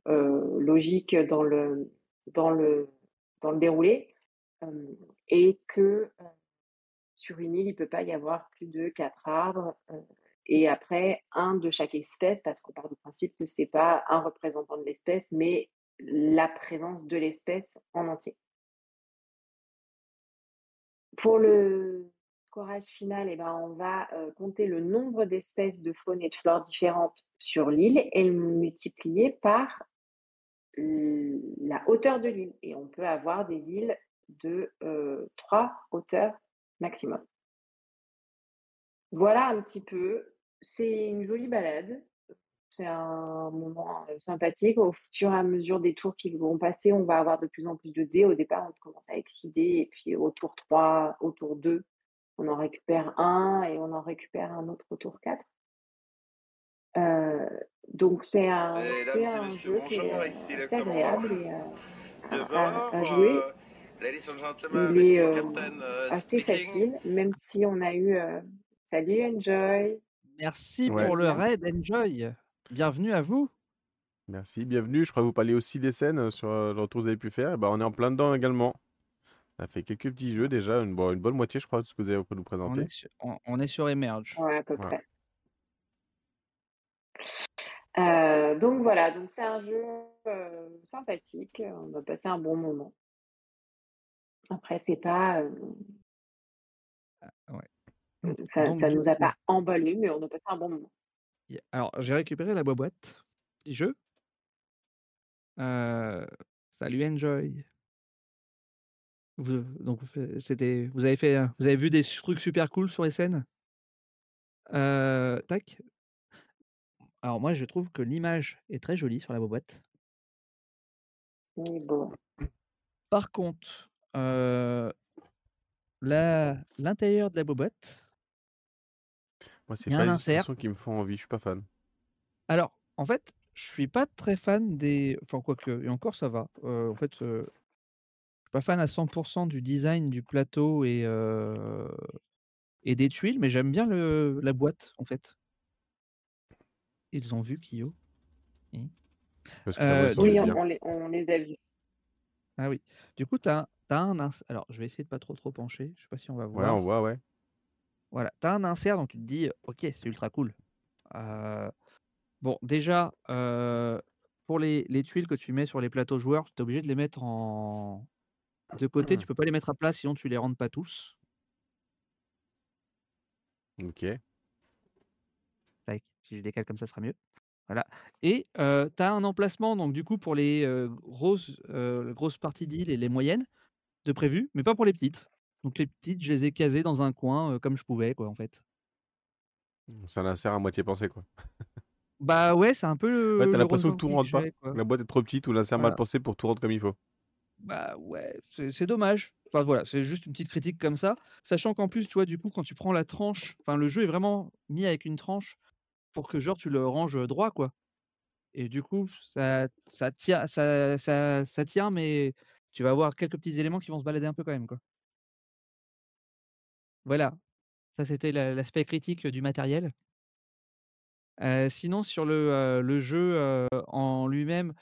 logique dans le dans le dans le déroulé. et que, sur une île, il peut pas y avoir plus de quatre arbres, et après un de chaque espèce parce qu'on part du principe que c'est pas un représentant de l'espèce, mais la présence de l'espèce en entier. Pour le scorage final, eh ben, on va compter le nombre d'espèces de faune et de flore différentes sur l'île et le multiplier par la hauteur de l'île. Et on peut avoir des îles de trois hauteurs maximum. Voilà un petit peu c'est une jolie balade. C'est un moment sympathique. Au fur et à mesure des tours qui vont passer, on va avoir de plus en plus de dés. Au départ, on commence à excider et puis au tour 3, au tour 2, on en récupère un et on en récupère un autre au tour 4. donc c'est un, un jeu qui est assez agréable et, à, jouer. Il est assez facile, même si on a eu... salut Enjoy Merci pour le raid, Enjoy. Bienvenue à vous. Merci, bienvenue. Je crois que vous parlez aussi des scènes sur le retour que vous avez pu faire. bah, on est en plein dedans également. On a fait quelques petits jeux déjà, une, une bonne moitié, je crois, de ce que vous avez nous présenter. On est sur, Emerge. Ouais, à peu près. Euh, donc voilà, donc c'est un jeu euh, sympathique. On va passer un bon moment. Après, c'est pas. Euh, ah, ouais. Ça ne nous a pas emballé, mais on a passé un bon moment. Alors, j'ai récupéré la boîte du jeu. salut Enjoy. Vous, donc c'était, vous avez fait, vous avez vu des trucs super cool sur les scènes? tac. Alors moi, je trouve que l'image est très jolie sur la boîte. Bon. Par contre, l'intérieur de la boîte, moi, c'est pas les qui me font envie, je suis pas fan. Alors, en fait, je suis pas très fan des. Enfin, quoique, et encore ça va. Euh, en fait, euh, je suis pas fan à 100% du design du plateau et, euh, et des tuiles, mais j'aime bien le, la boîte, en fait. Ils ont vu Kyo. Parce que oui, on, les, on, les, a vus. Ah oui. Du coup, tu as, as, un. Alors, je vais essayer de pas trop trop pencher. Je sais pas si on va voir. Ouais, on voit, ouais. Voilà, tu as un insert, donc tu te dis, ok, c'est ultra cool. bon, déjà, pour les, tuiles que tu mets sur les plateaux joueurs, tu es obligé de les mettre en de côté, tu peux pas les mettre à plat, sinon tu les rendes pas tous. Ok. si je décale comme ça, ce sera mieux. Voilà. Et tu as un emplacement, donc du coup, pour les grosses, grosses parties d'île et les moyennes de prévu, mais pas pour les petites. Donc les petites, je les ai casées dans un coin comme je pouvais, quoi, en fait. C'est un insert à moitié pensé, quoi. Bah ouais, c'est un peu le. Ouais, t'as l'impression que tout rentre pas. La boîte est trop petite ou l'insert mal pensé pour tout rendre comme il faut. Bah ouais, c'est dommage. Enfin voilà, c'est juste une petite critique comme ça. Sachant qu'en plus, tu vois, du coup, quand tu prends la tranche, enfin le jeu est vraiment mis avec une tranche pour que genre tu le ranges droit, quoi. Et du coup, ça, ça tient, ça, ça, ça tient, mais tu vas avoir quelques petits éléments qui vont se balader un peu quand même, quoi. Voilà, ça c'était l'aspect critique du matériel. sinon sur le, jeu, en lui-même,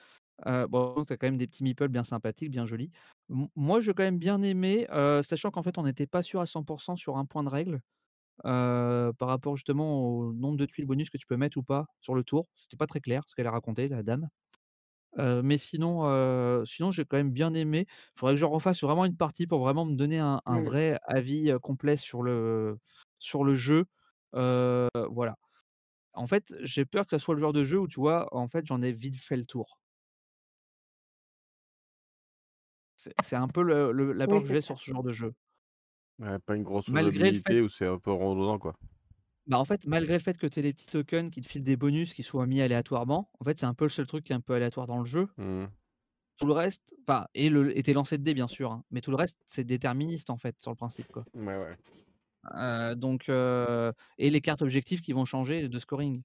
bon, tu as quand même des petits meeples bien sympathiques, bien jolis. moi, j'ai quand même bien aimé, sachant qu'en fait, on n'était pas sûr à 100% sur un point de règle, par rapport justement au nombre de tuiles bonus que tu peux mettre ou pas sur le tour. C'était pas très clair ce qu'elle a raconté, la dame mais sinon, sinon j'ai quand même bien aimé. Il faudrait que je refasse vraiment une partie pour vraiment me donner un mmh. vrai avis, complet sur le sur le jeu. voilà. En fait, j'ai peur que ça soit le genre de jeu où tu vois, en fait, j'en ai vite fait le tour. C'est un peu le la peur que j'ai sur ce genre de jeu. Ouais, pas une grosse Malgré le où c'est un peu redondant, quoi. Bah, en fait, malgré le fait que tu aies les petits tokens qui te filent des bonus qui soient mis aléatoirement, en fait, c'est un peu le seul truc qui est un peu aléatoire dans le jeu. Mmh. Tout le reste, enfin, et, le, et tes lancers de dés, bien sûr, hein, mais tout le reste, c'est déterministe, en fait, sur le principe, quoi. Ouais, ouais. Euh, donc, euh, et les cartes objectives qui vont changer de scoring.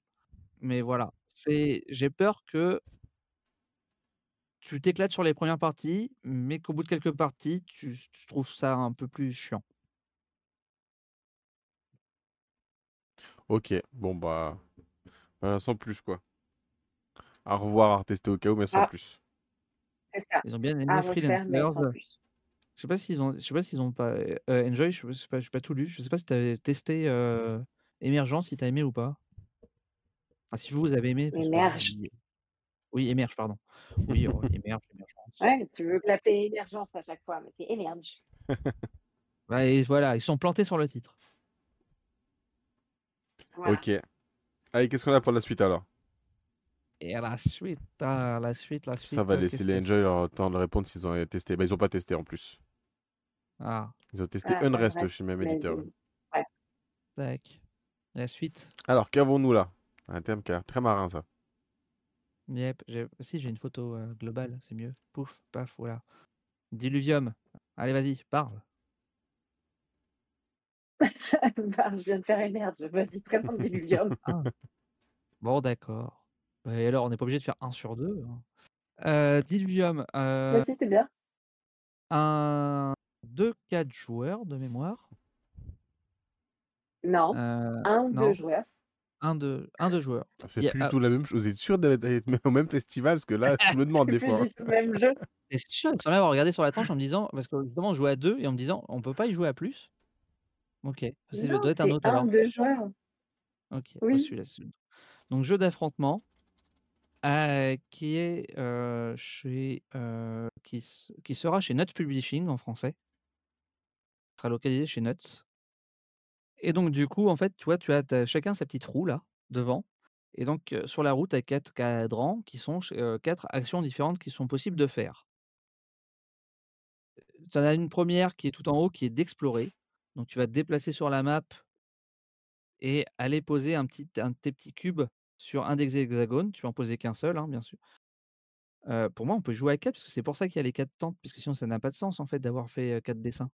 Mais voilà, c'est, j'ai peur que tu t'éclates sur les premières parties, mais qu'au bout de quelques parties, tu tu trouves ça un peu plus chiant. OK, bon bah, heu, sans plus quoi. À revoir, à retester au cas où, mais sans Ah. plus. C'est ça. Ils ont bien aimé plus. Je sais pas s'ils ont je sais pas s'ils ont pas, heu, Enjoy, je sais pas j'ai pas tout lu. Je sais pas si tu avais testé, heu, Emergence, si tu as aimé ou pas? Ah si vous, vous avez aimé que Emerge. oui, Emerge, pardon. Oui, oh, Emerge, Emergence. Ouais, tu veux l'appeler émergence à chaque fois, mais c'est Emerge. Bah et voilà, ils sont plantés sur le titre. Voilà. OK. Allez, qu'est-ce qu'on a pour la suite alors? Et la suite, ah, la suite, la suite, Ça va heu, laisser les Enjoy leur temps de répondre s'ils ont testé. Bah, ils ont pas testé en plus. Ah, Ils ont testé Ah, Unrest Unrest, chez le même mais éditeur. bon. tac. La suite. Alors, qu'avons-nous là? Un terme qui a l'air très marin ça. Yep, j'ai si j'ai une photo, heu, globale, c'est mieux. Pouf, paf, voilà. Diluvium. Allez, vas-y, parle. Bah, je viens de faire Emerge. Vas-y, présente Diluvium. Ah. Bon d'accord. Bah et alors, on n'est pas obligé de faire 1 sur 2, hein. Heu, Diluvium, heu, Bah si, c'est bien. un 2-4 joueurs de mémoire. Non, Heu, 1 ou 2 non, joueurs. 1-2 1-2 joueurs. Ah, C'est Il y a plus du ah tout la même chose. Vous êtes sûr d'être au même festival? Parce que là, je me demande C'est des plus fois, hein. du tout le même jeu. sûr? Me regardé sur la tranche en me disant parce que justement on jouait à 2 et en me disant: «On peut pas y jouer à plus?» OK, c'est Non, doit être un autre 1 alors. ou 2 joueurs. OK, Oui. celui-là, c'est donc jeu d'affrontement, heu, qui est, heu, chez, heu, qui sera chez Nuts Publishing en français. Sera localisé chez Nuts. Et donc du coup, en fait, tu vois, tu as chacun sa petite roue là, devant et donc sur la roue, tu as 4 cadrans qui sont 4 actions différentes qui sont possibles de faire. Tu en as une 1re qui est tout en haut, qui est d'explorer. Donc tu vas te déplacer sur la map et aller poser un petit un tes petits cubes sur un des hexagones. Tu peux en poser qu'un seul, hein, bien sûr. Pour moi, on peut jouer à 4 parce que c'est pour ça qu'il y a les 4 tentes, puisque sinon ça n'a pas de sens en fait d'avoir fait, heu, 4 dessins.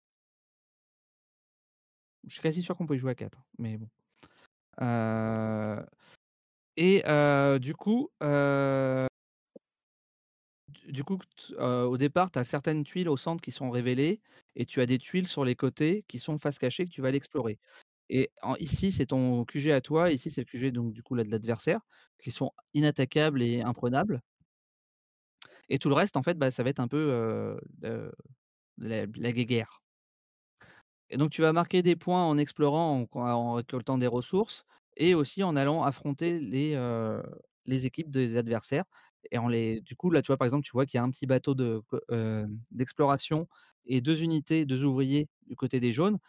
Je suis quasi sûr qu'on peut y jouer à 4, mais bon. Et du coup, du coup, au départ, tu as certaines tuiles au centre qui sont révélées et tu as des tuiles sur les côtés qui sont face cachée que tu vas aller explorer. Et ici, c'est ton QG à toi, ici, c'est le QG du coup de l'adversaire, qui sont inattaquables et imprenables. Et tout le reste, en fait, bah, ça va être un peu, la guéguerre. Et donc tu vas marquer des points en explorant, en récoltant des ressources et aussi en allant affronter les équipes des adversaires et en les du coup, là, tu vois, par exemple, tu vois qu'il y a un petit bateau de hem, d'exploration et 2 unités, 2 ouvriers du côté des jaunes.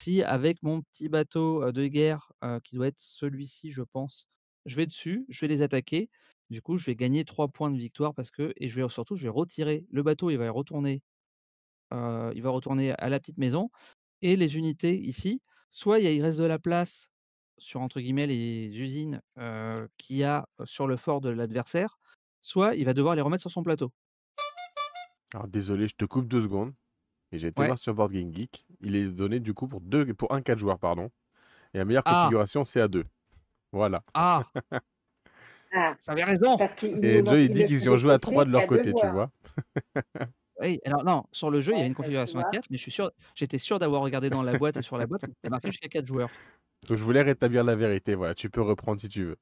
Si avec mon petit bateau, de guerre, qui doit être celui-ci, je pense, je vais dessus, je vais les attaquer, du coup, je vais gagner 3 points de victoire parce que et je vais surtout, je vais retirer le bateau, il va retourner, il va retourner à la petite maison et les unités ici, soit il reste de la place sur, entre guillemets, «les usines», qu'il y a sur le fort de l'adversaire, soit il va devoir les remettre sur son plateau. Alors désolé, je te coupe 2 secondes et j'ai été Ouais. voir sur Board Game Geek. Il est donné du coup pour 2 pour un 4 joueurs, pardon et la meilleure Ah! configuration, c'est à 2. Voilà. Ah! Ah, J'avais raison! parce qu'il Et Joe, il dit qu'ils y ont joué à tester 3 de leur qu'à 2 côté, tu vois? Oui, alors non, sur le jeu, il y a Ouais, une configuration à vois? 4, mais je suis sûr j'étais sûr d'avoir regardé dans la boîte et sur la boîte, c'était marqué jusqu'à 4 joueurs. Donc je voulais rétablir la vérité, voilà, tu peux reprendre si tu veux.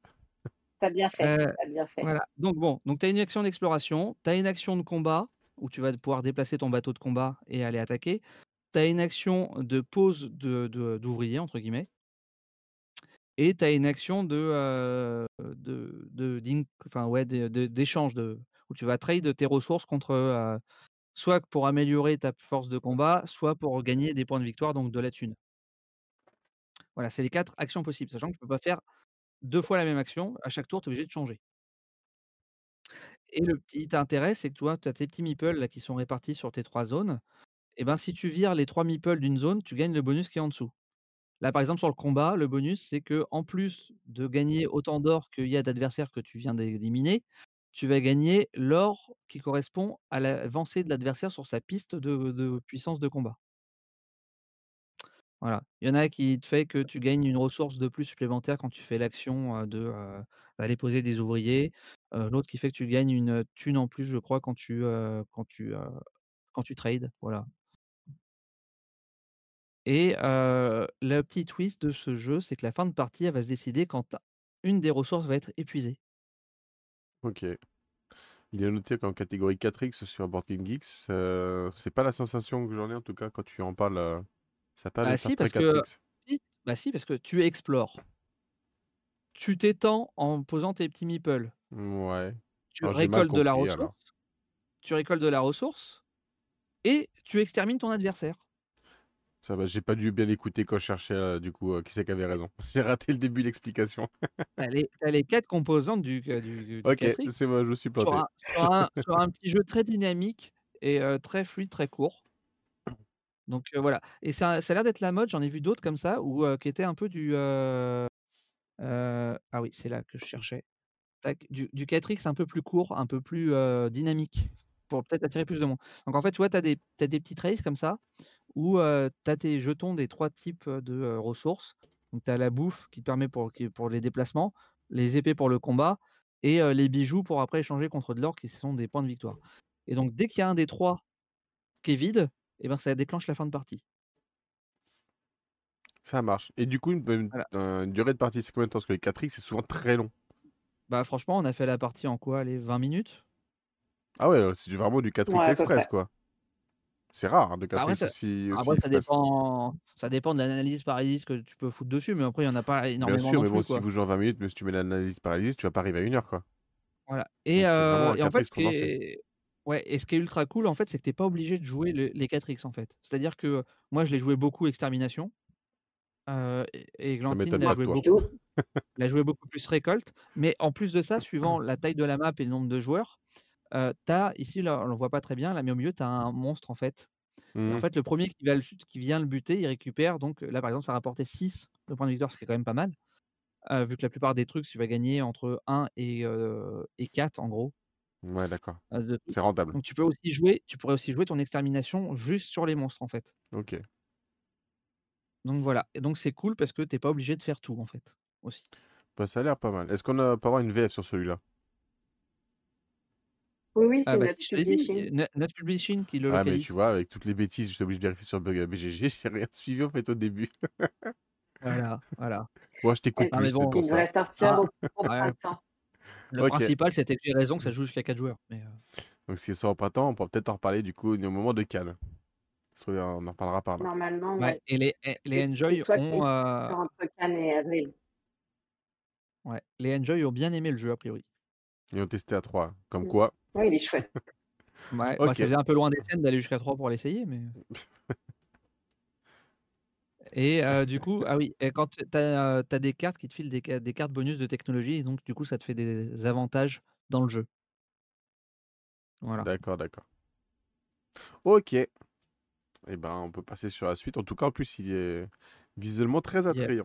Tu as bien fait, Heu, tu as bien fait. voilà, donc bon, donc tu as une action d'exploration, tu as une action de combat où tu vas pouvoir déplacer ton bateau de combat et aller attaquer. Tu as une action de pose de de «d'ouvrier» entre guillemets et tu as une action de, heu, de de enfin ouais, d'échange de où tu vas trade tes ressources contre, heu, soit pour améliorer ta force de combat, soit pour gagner des points de victoire, donc de la thune. Voilà, c'est les 4 actions possibles, sachant que tu peux pas faire 2 fois la même action, à chaque tour, tu es obligé de changer. Et le petit intérêt, c'est que toi, tu as tes petits meeples qui sont répartis sur tes 3 zones et ben, si tu vires les 3 meeples d'une zone, tu gagnes le bonus qui est en dessous. Là, par exemple, sur le combat, le bonus, c'est qu'en plus de gagner autant d'or qu'il y a d'adversaires que tu viens d'éliminer, tu vas gagner l'or qui correspond à l'avancée de l'adversaire sur sa piste de puissance de combat. Voilà. Il y en a qui te fait que tu gagnes une ressource de plus supplémentaire quand tu fais l'action, de, d'aller poser des ouvriers. L'autre qui fait que tu gagnes une, thune en plus, je crois, quand tu, trades, voilà. Et le petit twist de ce jeu, c'est que la fin de partie, elle va se décider quand une des ressources va être épuisée. OK. Il est noté qu'en catégorie 4X sur Board Game Geeks, c'est pas la sensation que j'en ai en tout cas quand tu en parles, ça l'air Bah si, parce que 4X. si, bah si, parce que tu explores. Tu t'étends en posant tes petits meeples. Mouais. Tu Alors récoltes de la alors. ressource tu récoltes de la ressource et tu extermines ton adversaire. Ça va, j'ai pas dû bien écouter quand je cherchais, heu, du coup, heu, qui c'est qui avait raison. J'ai raté le début de l'explication. Tu as les tu les 4 composantes du q du du OK, 4X c'est bon, je me suis sur planté. un sur un petit jeu très dynamique et très fluide, très court. Donc voilà et ça a l'air d'être la mode, j'en ai vu d'autres comme ça ou qui étaient un peu du, ah oui, c'est là que je cherchais. Tac, du du 4X un peu plus court, un peu plus, dynamique pour peut-être attirer plus de monde. Donc en fait, tu vois, tu as des tu as des petites races comme ça où, tu as tes jetons des 3 types, de, ressources. Donc tu as la bouffe qui te permet pour pour les déplacements, les épées pour le combat et les bijoux pour après échanger contre de l'or qui sont des points de victoire. Et donc dès qu'il y a un des 3 qui est vide et ben, ça déclenche la fin de partie. Ça marche. Et du coup, une une Voilà. une durée de partie, c'est combien de temps? Parce que les 4X, c'est souvent très long. Bah franchement, on a fait la partie en quoi, allez 20 minutes? Ah ouais, c'est vraiment du 4X Ouais, à peu express, quoi. C'est rare, hein, de Bah après 4X ça aussi aussi après ça express. dépend ça dépend de l'analyse paralysis que tu peux foutre dessus, mais après il y en a pas Bien énormément sûr, non mais bon, plus, si vous jouez en 20 minutes, mais si tu mets l'analyse paralysis, tu vas pas arriver à 1 heure, quoi. Voilà et Donc et en fait, 4X ce qui est ouais et ce qui est ultra cool, en fait, c'est que tu es pas obligé de jouer le les 4X, en fait. C'est-à-dire que moi, je l'ai joué beaucoup extermination, heu et et Ça m'étonne l'a pas de joué toi. Beaucoup tout. l'a joué beaucoup plus récolte, mais en plus de ça, suivant la taille de la map et le nombre de joueurs, heu, tu as ici, là, on le voit pas très bien, là, mais au milieu, tu as un monstre, en fait et Mmh en mh. fait, le 1er qui va le qui vient le buter, il récupère donc là, par exemple, ça rapportait 6 de points de victoire, ce qui est quand même pas mal, heu, vu que la plupart des trucs, tu vas gagner entre 1 et heu et 4 en gros. Ouais, d'accord. De trucs. C'est rentable. Donc tu peux aussi jouer tu pourrais aussi jouer ton extermination juste sur les monstres, en fait. OK. Donc voilà et donc c'est cool parce que tu es pas obligé de faire tout, en fait, aussi. Bah, ça a l'air pas mal. Est-ce qu'on a peut avoir une VF sur celui-là? Oui, oui, Ah c'est bah, Nuts si je te l'ai Publishing. dit, Nut Nuts Publishing qui le Ah mais tu localise. vois, avec toutes les bêtises, j'étais obligé de vérifier sur bug BGG, j'ai rien suivi, en fait, au début. Voilà, voilà. Bon, je t'écoute Elle mais plus, c'est bon, pour il ça. devrait sortir hein, au au ouais. printemps. Le principal, c'était que j'ai raison que ça joue jusqu'à 4 joueurs, mais heu Donc s'il sort au printemps, on pourra peut-être en reparler, du coup, au moment de Cannes. On en reparlera par là. Normalement, Ouais ouais. et les les Enjoy soit ont, heu entre Cannes et avril. Ouais, les Enjoy ont bien aimé le jeu, a priori. Ils ont testé à 3, comme Mmh. quoi. Ouais, il est chouette. Ouais, bah, ça faisait un peu loin des scènes d'aller jusqu'à 3 pour l'essayer, mais et du coup ah oui et quand tu as, des cartes qui te filent des ca des cartes bonus de technologie et donc du coup, ça te fait des avantages dans le jeu. Voilà. D'accord, d'accord. OK. Et ben, on peut passer sur la suite. En tout cas, en plus, il est visuellement très Yep. attrayant.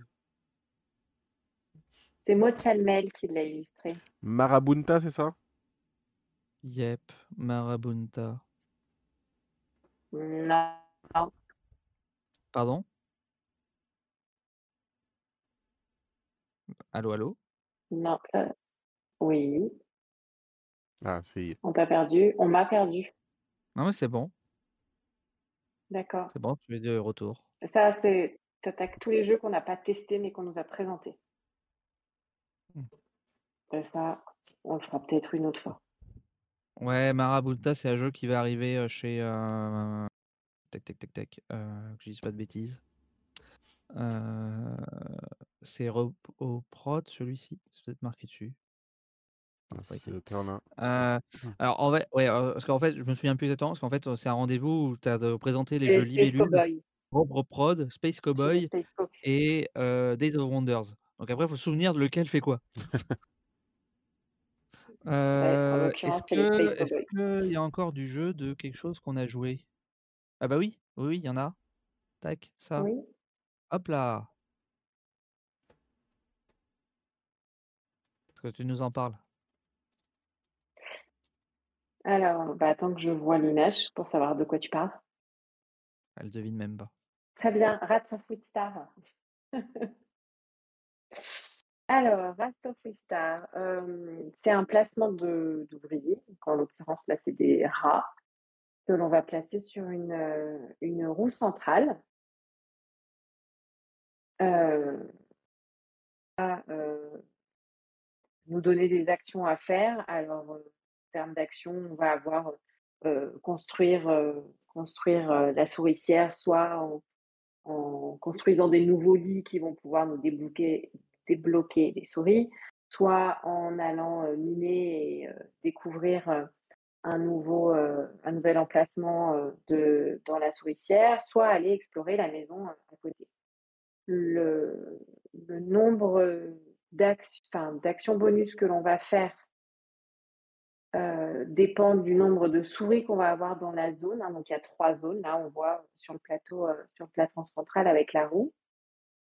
C'est Maud Chalmel qui l'a illustré. Marabunta, c'est ça? Yep, Marabunta. Non. Pardon? Allô, allô? Non, ça oui. Ah, est. On t'a perdu, on m'a perdu. Non, mais c'est bon. D'accord. C'est bon, tu es de retour. Ça, c'est tu attaques tous les jeux qu'on n'a pas testés, mais qu'on nous a présentés. Mmh. Bah, ça, on le fera peut-être une autre fois. Ouais, Marabunta, c'est un jeu qui va arriver, heu, chez, heu, tac, tac, tac, tac, que je dise pas de bêtises. C'est Repoprod celui-ci? C'est peut-être marqué dessus. Ah, c'est là. Heu, alors en vrai, ouais, heu, parce qu'en fait, je me souviens plus exactement, parce qu'en fait, c'est un rendez-vous où tu as de présenter les jeux Space Libellule, Cowboy. Repoprod, Space Cowboy Space et Days of Wonders. Donc après, il faut se souvenir de lequel fait quoi. Heu, est-ce qu'il y a encore du jeu de quelque chose qu'on a joué? Ah bah oui, oui, oui, il y en a. Tac, ça. Oui. Hop là! Que tu nous en parles. Alors, bah, attends que je vois l'image pour savoir de quoi tu parles. Elle devine même pas. Très bien, Rats of Wistar. Alors, Rats of Wistar, euh, c'est un placement d'ouvriers. En l'occurrence, là, c'est des rats que l'on va placer sur une, euh, une roue centrale. Euh, à, euh, nous donner des actions à faire. Alors, euh, en termes d'action, on va avoir euh, construire, euh, construire euh, la souricière, soit en, construisant des nouveaux lits qui vont pouvoir nous débloquer, débloquer les souris, soit en allant miner et découvrir un, nouveau, un nouvel emplacement de, dans la souricière, soit aller explorer la maison à côté. Le, le nombre d'actions bonus que l'on va faire euh, dépend du nombre de souris qu'on va avoir dans la zone. hein. Donc il y a trois zones. Là, on voit sur le plateau, euh, sur le plateau central avec la roue.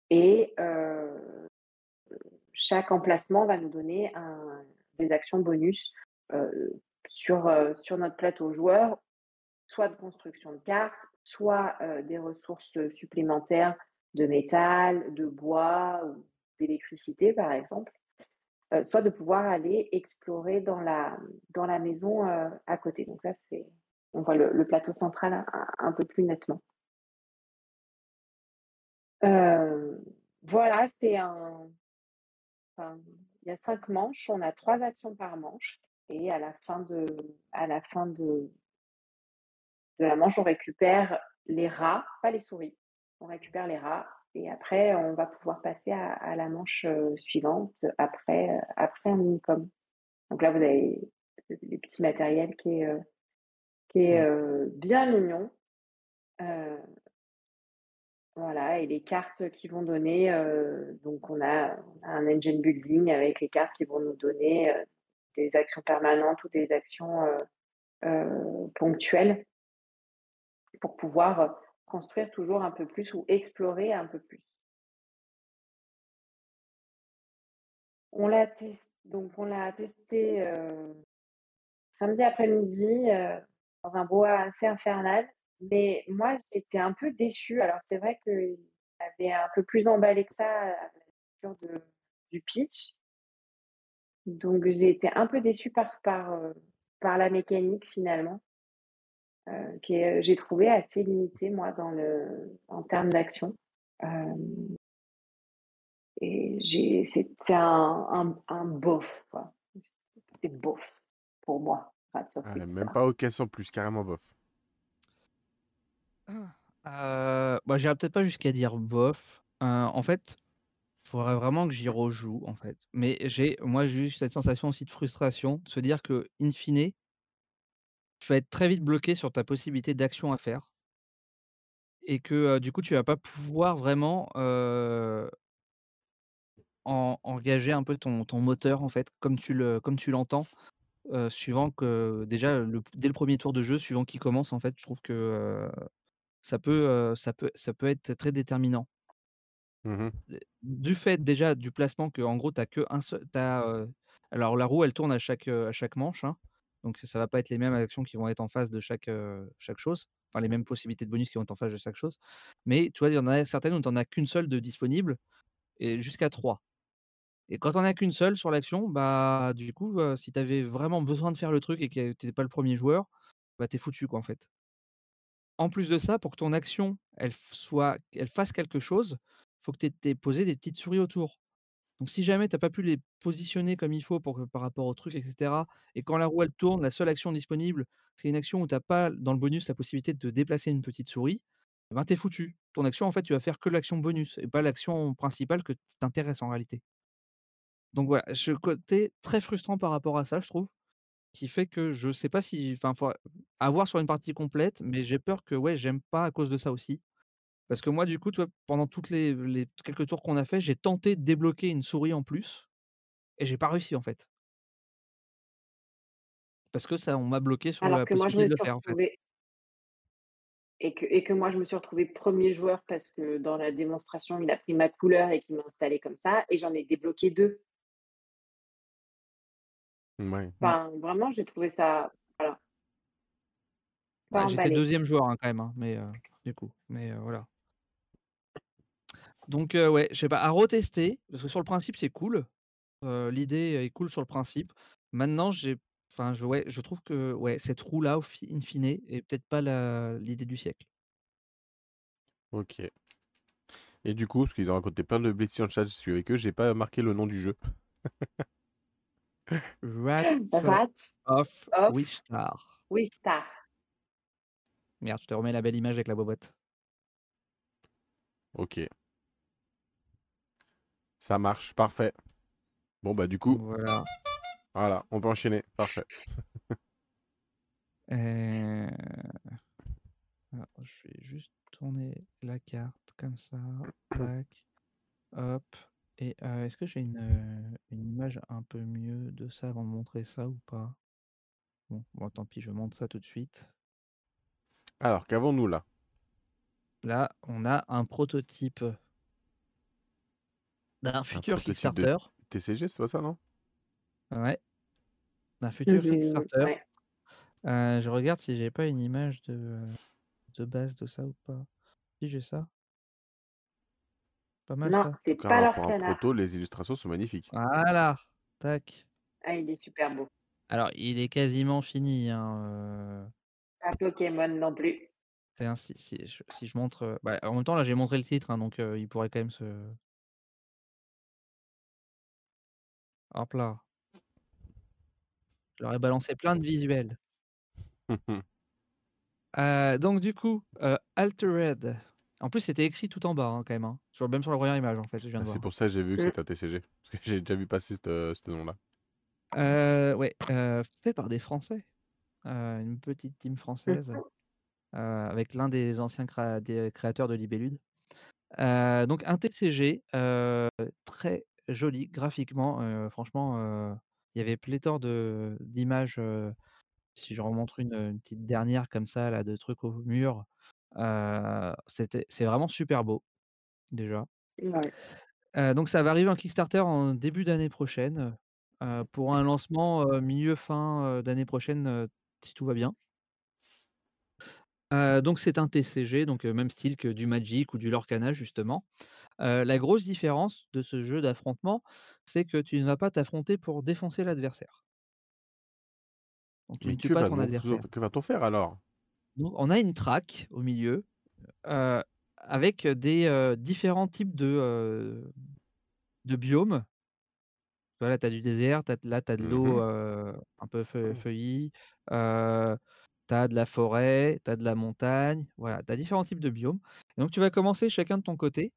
Et euh, chaque emplacement va nous donner des actions bonus euh, sur, sur notre plateau joueur, soit de construction de cartes, soit des ressources supplémentaires de métal, de bois d'électricité, par exemple, euh, soit de pouvoir aller explorer dans la, maison euh, à côté. Donc ça, c'est, on voit le, plateau central un, peu plus nettement. Euh, voilà, c'est un. il y a cinq manches, on a trois actions par manche, et à la fin de la manche, on récupère les rats, pas les souris. On récupère les rats, et après, on va pouvoir passer à, à la manche euh, suivante après, euh, après un minicom. Donc là, vous avez les petits matériels qui est, euh, qui est Ouais. bien mignon. Euh, Voilà, et les cartes qui vont donner, euh, donc on a, on a un engine building avec les cartes qui vont nous donner euh, des actions permanentes ou des actions ponctuelles pour pouvoir construire toujours un peu plus ou explorer un peu plus. On l'a testé, donc on l'a testé euh, samedi après-midi euh, dans un bois assez infernal. Mais moi, j'étais un peu déçue. Alors, c'est vrai qu'il avait un peu plus emballé que ça à la lecture du pitch. Donc, j'ai été un peu déçue par, par, euh, par la mécanique finalement, euh, qui est, j'ai trouvé assez limitée, moi, dans le, en termes d'action. Euh, et j'ai, c'était un, un, un bof, quoi. C'était bof pour moi, Ah, même pas OK sans plus, carrément bof. Euh, bah, j'irai peut-être pas jusqu'à dire bof. Euh, en fait, faudrait vraiment que j'y rejoue, en fait. Mais j'ai, moi, j'ai juste cette sensation aussi de frustration, de se dire que, in fine, tu vas être très vite bloqué sur ta possibilité d'action à faire. Et que, euh, du coup, tu vas pas pouvoir vraiment euh, en- engager un peu ton, ton moteur, en fait, comme tu le, l'entends. euh, suivant que déjà le, dès le premier tour de jeu, suivant qui commence, en fait, je trouve que ça peut, ça peut, ça peut être très déterminant. Mmh Du fait déjà du placement que en gros tu as que un seul, t'as, alors la roue elle tourne à chaque, à chaque manche, hein, donc ça va pas être les mêmes actions qui vont être en face de chaque, euh, chaque chose, enfin les mêmes possibilités de bonus qui vont être en face de chaque chose. Mais tu vois, il y en a certaines où tu n'en as qu'une seule de disponible et jusqu'à trois. Et quand on as qu'une seule sur l'action, bah du coup, euh, si tu avais vraiment besoin de faire le truc et que tu n'étais pas le premier joueur, bah t'es foutu quoi en fait. En plus de ça, pour que ton action, elle soit elle fasse quelque chose, faut que tu aies posé des petites souris autour. Donc si jamais tu as pas pu les positionner comme il faut par rapport au truc et cetera et quand la roue elle tourne, la seule action disponible, c'est une action où tu as pas dans le bonus la possibilité de déplacer une petite souris, eh ben, tu es foutu. Ton action en fait, tu vas faire que l'action bonus et pas l'action principale que t'intéresse en réalité. Donc voilà, ce côté très frustrant par rapport à ça, je trouve, qui fait que je sais pas si enfin, faut à voir sur une partie complète, mais j'ai peur que, ouais, j'aime pas à cause de ça aussi. Parce que moi, du coup, tu vois, pendant toutes les les quelques tours qu'on a fait, j'ai tenté de débloquer une souris en plus et j'ai pas réussi, en fait. Parce que ça on m'a bloqué sur Alors la que moi, je possibilité de le suis faire, en fait. retrouvée et que, et que moi, je me suis retrouvée premier joueur parce que dans la démonstration, il a pris ma couleur et qu'il m'a installé comme ça, et j'en ai débloqué deux. Ouais. Enfin, vraiment, j'ai trouvé ça, voilà, pas Bah, j'étais emballé. 2e joueur, hein, quand même, hein, mais heu, du coup, mais heu, voilà. Donc ouais, je sais pas, à retester, parce que sur le principe, c'est cool. L'idée est cool sur le principe. Maintenant, j'ai enfin, je ouais, je trouve que, ouais, cette roue-là, au fi in fine, est peut-être pas la l'idée du siècle. Ok. Et du coup, parce qu'ils ont raconté plein de bêtises en chat, je suis avec eux, j'ai pas marqué le nom du jeu. Rats Rats of of Wistar. Wistar. Merde, je te remets la belle image avec la boîte. Ok. Ça marche, parfait. Bon bah du coup, Voilà. voilà, on peut enchaîner, parfait. Alors, je vais juste tourner la carte comme ça, tac, hop et heu, est-ce que j'ai une, heu, une image un peu mieux de ça avant de montrer ça ou pas? Bon, bon tant pis, je montre ça tout de suite. Alors, qu'avons-nous là? Là, on a un prototype d'un futur prototype de- Kickstarter. TCG, c'est pas ça, non? Ouais. D'un futur Mmh, Kickstarter. ouais. Heu, je regarde si j'ai pas une image de, de base de ça ou pas. Si j'ai ça. Pas mal Non, ça. c'est pas leur pour un proto, les illustrations sont magnifiques. Voilà, tac. Ah, il est super beau. Alors, il est quasiment fini, hein, heu, Pas Pokémon non plus. c'est un si si je si je montre, heu, bah, en même temps, là, j'ai montré le titre, hein, donc heu, il pourrait quand même se hop là. Je leur ai balancé plein de visuels. Heu, donc du coup, heu, Altered. En plus, c'était écrit tout en bas, hein, quand même, hein, sur même sur la première image, en fait, je viens Ah, c'est pour ça que j'ai vu que Mm. c'était un TCG. Parce que j'ai déjà vu passer ce ce nom-là. Ouais, fait par des Français, une petite team française, avec l'un des anciens créa des créateurs de Libellude. Donc un TCG, très joli graphiquement, franchement, il y avait pléthore de d'images, si je remontre une, une petite dernière comme ça là, de trucs au mur, c'était c'est vraiment super beau, déjà. Ouais. Donc ça va arriver en Kickstarter en début d'année prochaine, pour un lancement, milieu fin, d'année prochaine, si tout va bien. Donc c'est un TCG, donc même style que du Magic ou du Lorcana justement. La grosse différence de ce jeu d'affrontement, c'est que tu ne vas pas t'affronter pour défoncer l'adversaire. Donc tu Mais ne tues pas ton adversaire. que va-t-on faire alors? Donc on a une track au milieu, avec des, différents types de, de biomes. Voilà, tu as du désert, as là, tu as de l'eau, Mhm. heu, un peu feu feuillie, tu as de la forêt, tu as de la montagne, voilà, tu as différents types de biomes. Et donc tu vas commencer chacun de ton côté.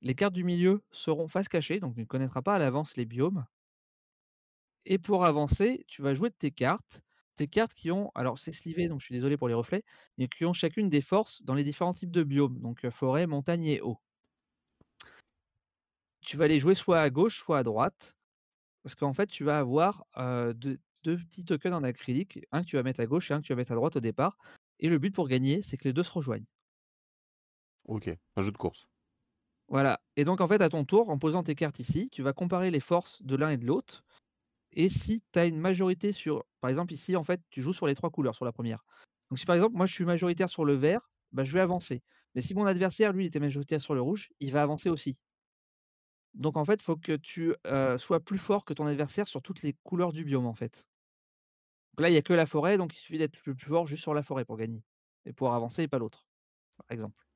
Les cartes du milieu seront face cachée, donc tu ne connaîtras pas à l'avance les biomes. Et pour avancer, tu vas jouer de tes cartes. Tes cartes qui ont alors c'est slivé, donc je suis désolé pour les reflets, mais qui ont chacune des forces dans les différents types de biomes, donc forêt, montagne et eau. Tu vas les jouer soit à gauche, soit à droite. Parce qu'en fait, tu vas avoir, 2- 2 petits tokens en acrylique, un que tu vas mettre à gauche et un que tu vas mettre à droite au départ. Et le but pour gagner, c'est que les 2 se rejoignent. Ok, un jeu de course. Voilà. Et donc en fait, à ton tour, en posant tes cartes ici, tu vas comparer les forces de l'un et de l'autre. Et si tu as une majorité sur par exemple ici, en fait, tu joues sur les 3 couleurs sur la première. Donc si par exemple, moi je suis majoritaire sur le vert, bah, je vais avancer. Mais si mon adversaire, lui, était majoritaire sur le rouge, il va avancer aussi. Donc en fait, il faut que tu, heu, sois plus fort que ton adversaire sur toutes les couleurs du biome, en fait. Donc là, il y a que la forêt, donc il suffit d'être plus fort juste sur la forêt pour gagner et pouvoir avancer et pas l'autre, par exemple.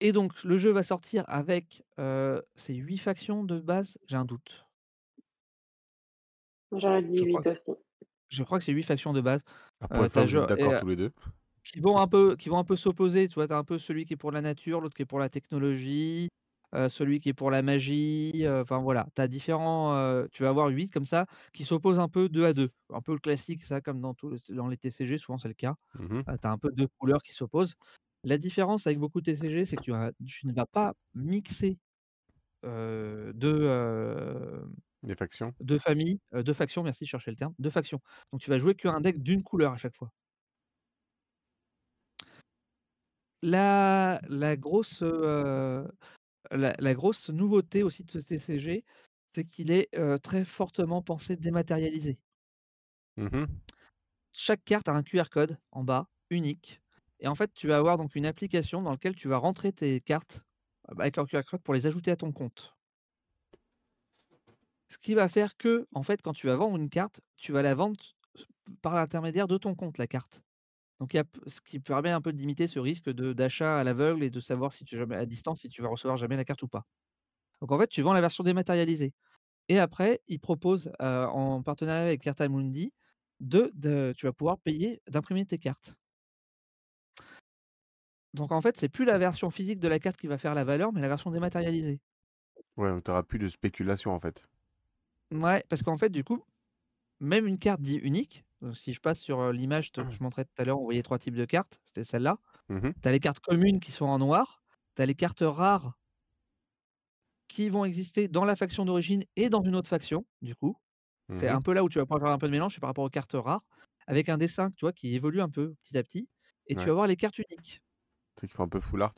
Et donc le jeu va sortir avec, c'est 8 factions de base? J'ai un doute. J'aurais dit Je crois 8 aussi. je crois que c'est 8 factions de base. Ah, vous êtes as d'accord tous les deux? qui vont un peu qui vont un peu s'opposer, tu vois? Tu as un peu celui qui est pour la nature, l'autre qui est pour la technologie, celui qui est pour la magie, enfin voilà. Tu as différents, tu vas avoir 8 comme ça qui s'opposent un peu 2 à 2. Un peu le classique ça comme dans tous dans les TCG, souvent c'est le cas. Mhm. Heu, tu as un peu 2 couleurs qui s'opposent. La différence avec beaucoup de TCG, c'est que tu ne vas pas mixer, heu, 2, hem, Les factions. 2 familles, heu, 2 factions, merci, je cherchais le terme, 2 factions. Donc tu vas jouer qu'un deck d'une couleur à chaque fois. La la grosse, heu, la la grosse nouveauté aussi de ce TCG, c'est qu'il est, très fortement pensé dématérialisé. Mhm. Chaque carte a un QR code en bas, unique. Et en fait, tu vas avoir donc une application dans laquelle tu vas rentrer tes cartes bah, avec leur QR code pour les ajouter à ton compte. Ce qui va faire que, en fait, quand tu vas vendre une carte, tu vas la vendre par l'intermédiaire de ton compte, la carte. Donc, ce qui permet un peu de limiter ce risque d'achat à l'aveugle et de savoir si tu jamais à distance si tu vas recevoir jamais la carte ou pas. Donc en fait, tu vends la version dématérialisée. Et après, ils proposent euh, en partenariat avec Cartamundi de, de tu vas pouvoir payer d'imprimer tes cartes. Donc en fait, c'est plus la version physique de la carte qui va faire la valeur, mais la version dématérialisée. Ouais, donc tu n'auras plus de spéculation en fait. Ouais, parce qu'en fait, du coup, même une carte dit unique, donc si je passe sur l'image que je montrais tout à l'heure, on voyait trois types de cartes, c'était celle-là. Mmh tu as les cartes communes qui sont en noir, tu as les cartes rares qui vont exister dans la faction d'origine et dans une autre faction, du coup. C'est mmh un peu là où tu vas pouvoir faire un peu de mélange par rapport aux cartes rares, avec un dessin, tu vois, qui évolue un peu petit à petit, et tu vas voir les cartes uniques. Truc qui fait un peu full art.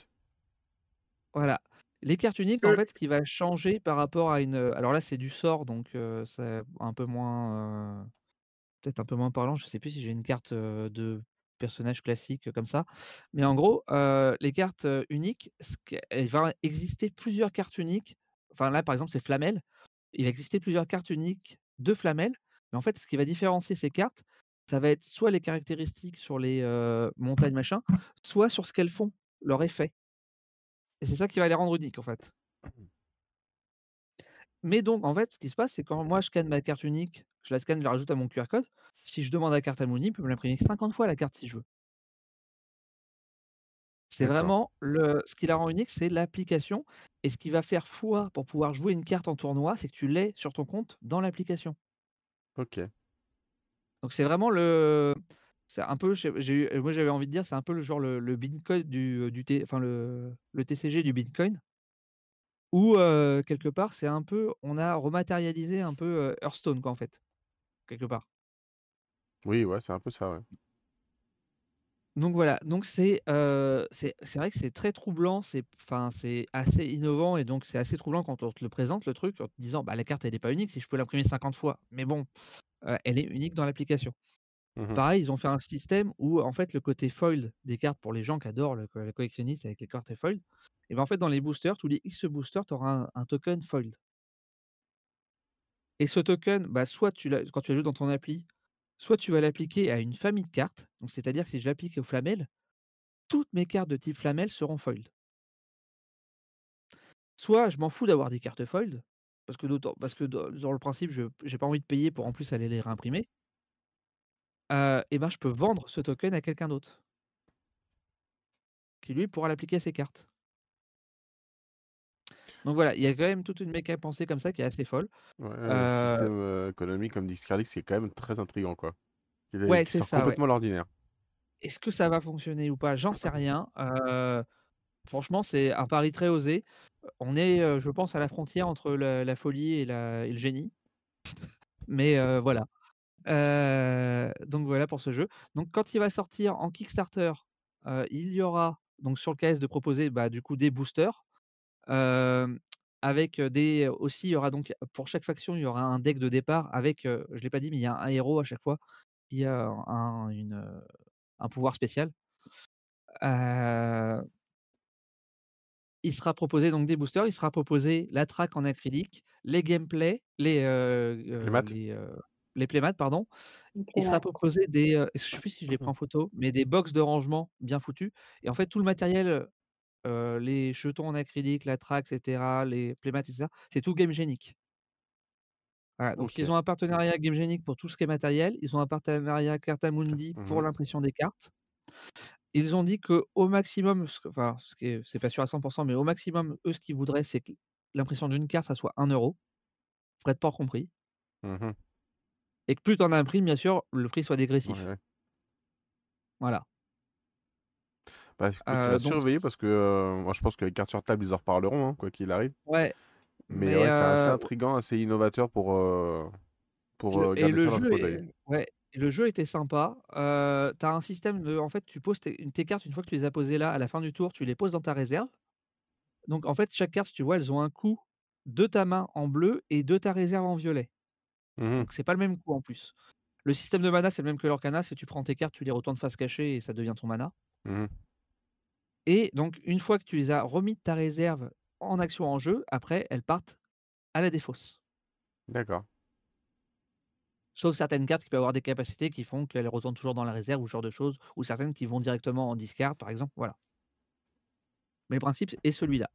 Voilà. Les cartes uniques, en fait, ce qui va changer par rapport à une. Alors là, c'est du sort, donc c'est un peu moins. Peut-être un peu moins parlant. Je sais plus si j'ai une carte de personnage classique comme ça. Mais en gros, les cartes uniques, il va exister plusieurs cartes uniques. Enfin là, par exemple, c'est Flamel. Il va exister plusieurs cartes uniques de Flamel. Mais en fait, ce qui va différencier ces cartes, ça va être soit les caractéristiques sur les montagnes machin, soit sur ce qu'elles font, leur effet. Et c'est ça qui va les rendre uniques en fait. Mais donc en fait, ce qui se passe, c'est quand moi je scanne ma carte unique, je la scanne, je la rajoute à mon QR code. Si je demande à carte Amoni, il peut me l'imprimer 50 fois la carte si je veux. C'est vraiment le ce qui la rend unique, c'est l'application. Et ce qui va faire foi pour pouvoir jouer une carte en tournoi, c'est que tu l'aies sur ton compte dans l'application. Ok. Donc c'est vraiment le c'est un peu j'ai moi j'avais envie de dire c'est un peu le genre le, le Bitcoin du, du enfin le, le TCG du Bitcoin où quelque part c'est un peu on a rematérialisé un peu Hearthstone quoi en fait quelque part. Oui ouais c'est un peu ça ouais. Donc voilà, donc c'est c'est vrai que c'est très troublant, c'est enfin c'est assez innovant et donc c'est assez troublant quand on te le présente le truc en te disant bah la carte elle est pas unique si je peux l'imprimer 50 fois, mais bon elle est unique dans l'application. Mmh Pareil, ils ont fait un système où en fait le côté fold des cartes pour les gens qui adorent le, collectionniste avec les cartes fold, et ben en fait dans les boosters, tous les X boosters, tu auras un, token fold. Et ce token, bah, soit tu quand tu l'ajoutes dans ton appli, soit tu vas l'appliquer à une famille de cartes. Donc c'est-à-dire que si je l'applique au flamel, toutes mes cartes de type flamel seront fold. Soit je m'en fous d'avoir des cartes fold, parce que, parce que dans le principe, je n'ai pas envie de payer pour en plus aller les réimprimer et ben, je peux vendre ce token à quelqu'un d'autre. Qui lui pourra l'appliquer à ses cartes. Donc voilà, il y a quand même toute une mécanique pensée comme ça qui est assez folle. Ouais, le système économique comme Discardix, c'est quand même très intriguant quoi. ouais, c'est ça. complètement l'ordinaire. Est-ce que ça va fonctionner ou pas? J'en sais rien. franchement, c'est un pari très osé. On est, je pense, à la frontière entre la, folie et, le génie. Mais voilà donc voilà pour ce jeu. Donc quand il va sortir en Kickstarter, il y aura donc sur le KS de proposer bah, du coup des boosters. avec des aussi il y aura donc pour chaque faction il y aura un deck de départ avec je l'ai pas dit mais il y a un héros à chaque fois qui a un pouvoir spécial. Il sera proposé donc des boosters, il sera proposé la track en acrylique, les gameplays, les, les, les playmats, pardon. Il sera proposé des, je ne sais plus si je les prends en photo, mais des box de rangement bien foutus. Et en fait, tout le matériel, les jetons en acrylique, la track, etc., les playmats, etc., c'est tout Game Genic. donc ils ont un partenariat Game Genic pour tout ce qui est matériel. Ils ont un partenariat Cartamundi pour l'impression des cartes. Ils ont dit que au maximum, enfin, c'est pas sûr à 100%, mais au maximum, eux, ce qu'ils voudraient, c'est que l'impression d'une carte, ça soit 1 euro. Frais de port compris. Mmh et que plus tu en imprimes, bien sûr, le prix soit dégressif. Voilà. Bah, écoute, euh, surveiller parce que euh, moi, je pense que les cartes sur table, ils en reparleront, hein, quoi qu'il arrive. Ouais. Mais, ouais, c'est assez euh intriguant, assez innovateur pour, pour et le, jeu ouais, et le jeu était sympa. tu as un système de. En fait, tu poses tes, tes, cartes, une fois que tu les as posées là, à la fin du tour, tu les poses dans ta réserve. Donc, en fait, chaque carte, tu vois, elles ont un coup de ta main en bleu et de ta réserve en violet. Mmh Donc c'est pas le même coup en plus. le système de mana, c'est le même que l'Orcana, c'est tu prends tes cartes, tu les retournes face cachée et ça devient ton mana. Mhm. Et donc, une fois que tu les as remis de ta réserve en action en jeu, après, elles partent à la défausse. D'accord. Sauf certaines cartes qui peuvent avoir des capacités qui font qu'elles retournent toujours dans la réserve ou ce genre de choses, ou certaines qui vont directement en discard, par exemple. Voilà. Mais le principe est celui-là.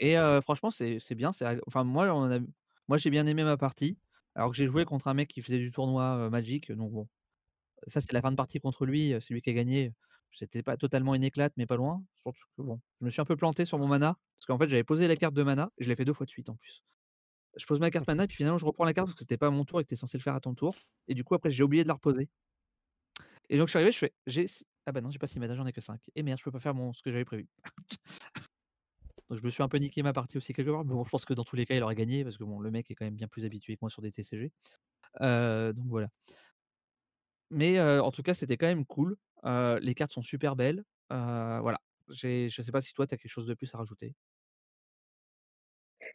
Et euh, franchement, c'est bien. Enfin, moi, on a... moi j'ai bien aimé ma partie. Alors que j'ai joué contre un mec qui faisait du tournoi euh, Magic. Donc bon, ça, c'est la fin de partie contre lui. C'est lui qui a gagné. C'était pas totalement une éclate, mais pas loin. Surtout que bon, je me suis un peu planté sur mon mana. Parce qu'en fait, j'avais posé la carte de mana. Et je l'ai fait deux fois de suite en plus. Je pose ma carte mana, et puis finalement, je reprends la carte parce que c'était pas à mon tour et que tu es censé le faire à ton tour. Et du coup, après, j'ai oublié de la reposer. Et donc, je suis arrivé, je fais. j'ai Ah bah non, j'ai pas 6 mana, j'en ai que 5. Et merde, je peux pas faire mon... ce que j'avais prévu. donc, je me suis un peu niqué ma partie aussi quelque part. Mais bon, je pense que dans tous les cas, il aurait gagné parce que bon, le mec est quand même bien plus habitué que moi sur des TCG. Euh, donc voilà. Mais euh, en tout cas, c'était quand même cool. Euh, les cartes sont super belles. Voilà. Je sais pas si toi, tu as quelque chose de plus à rajouter.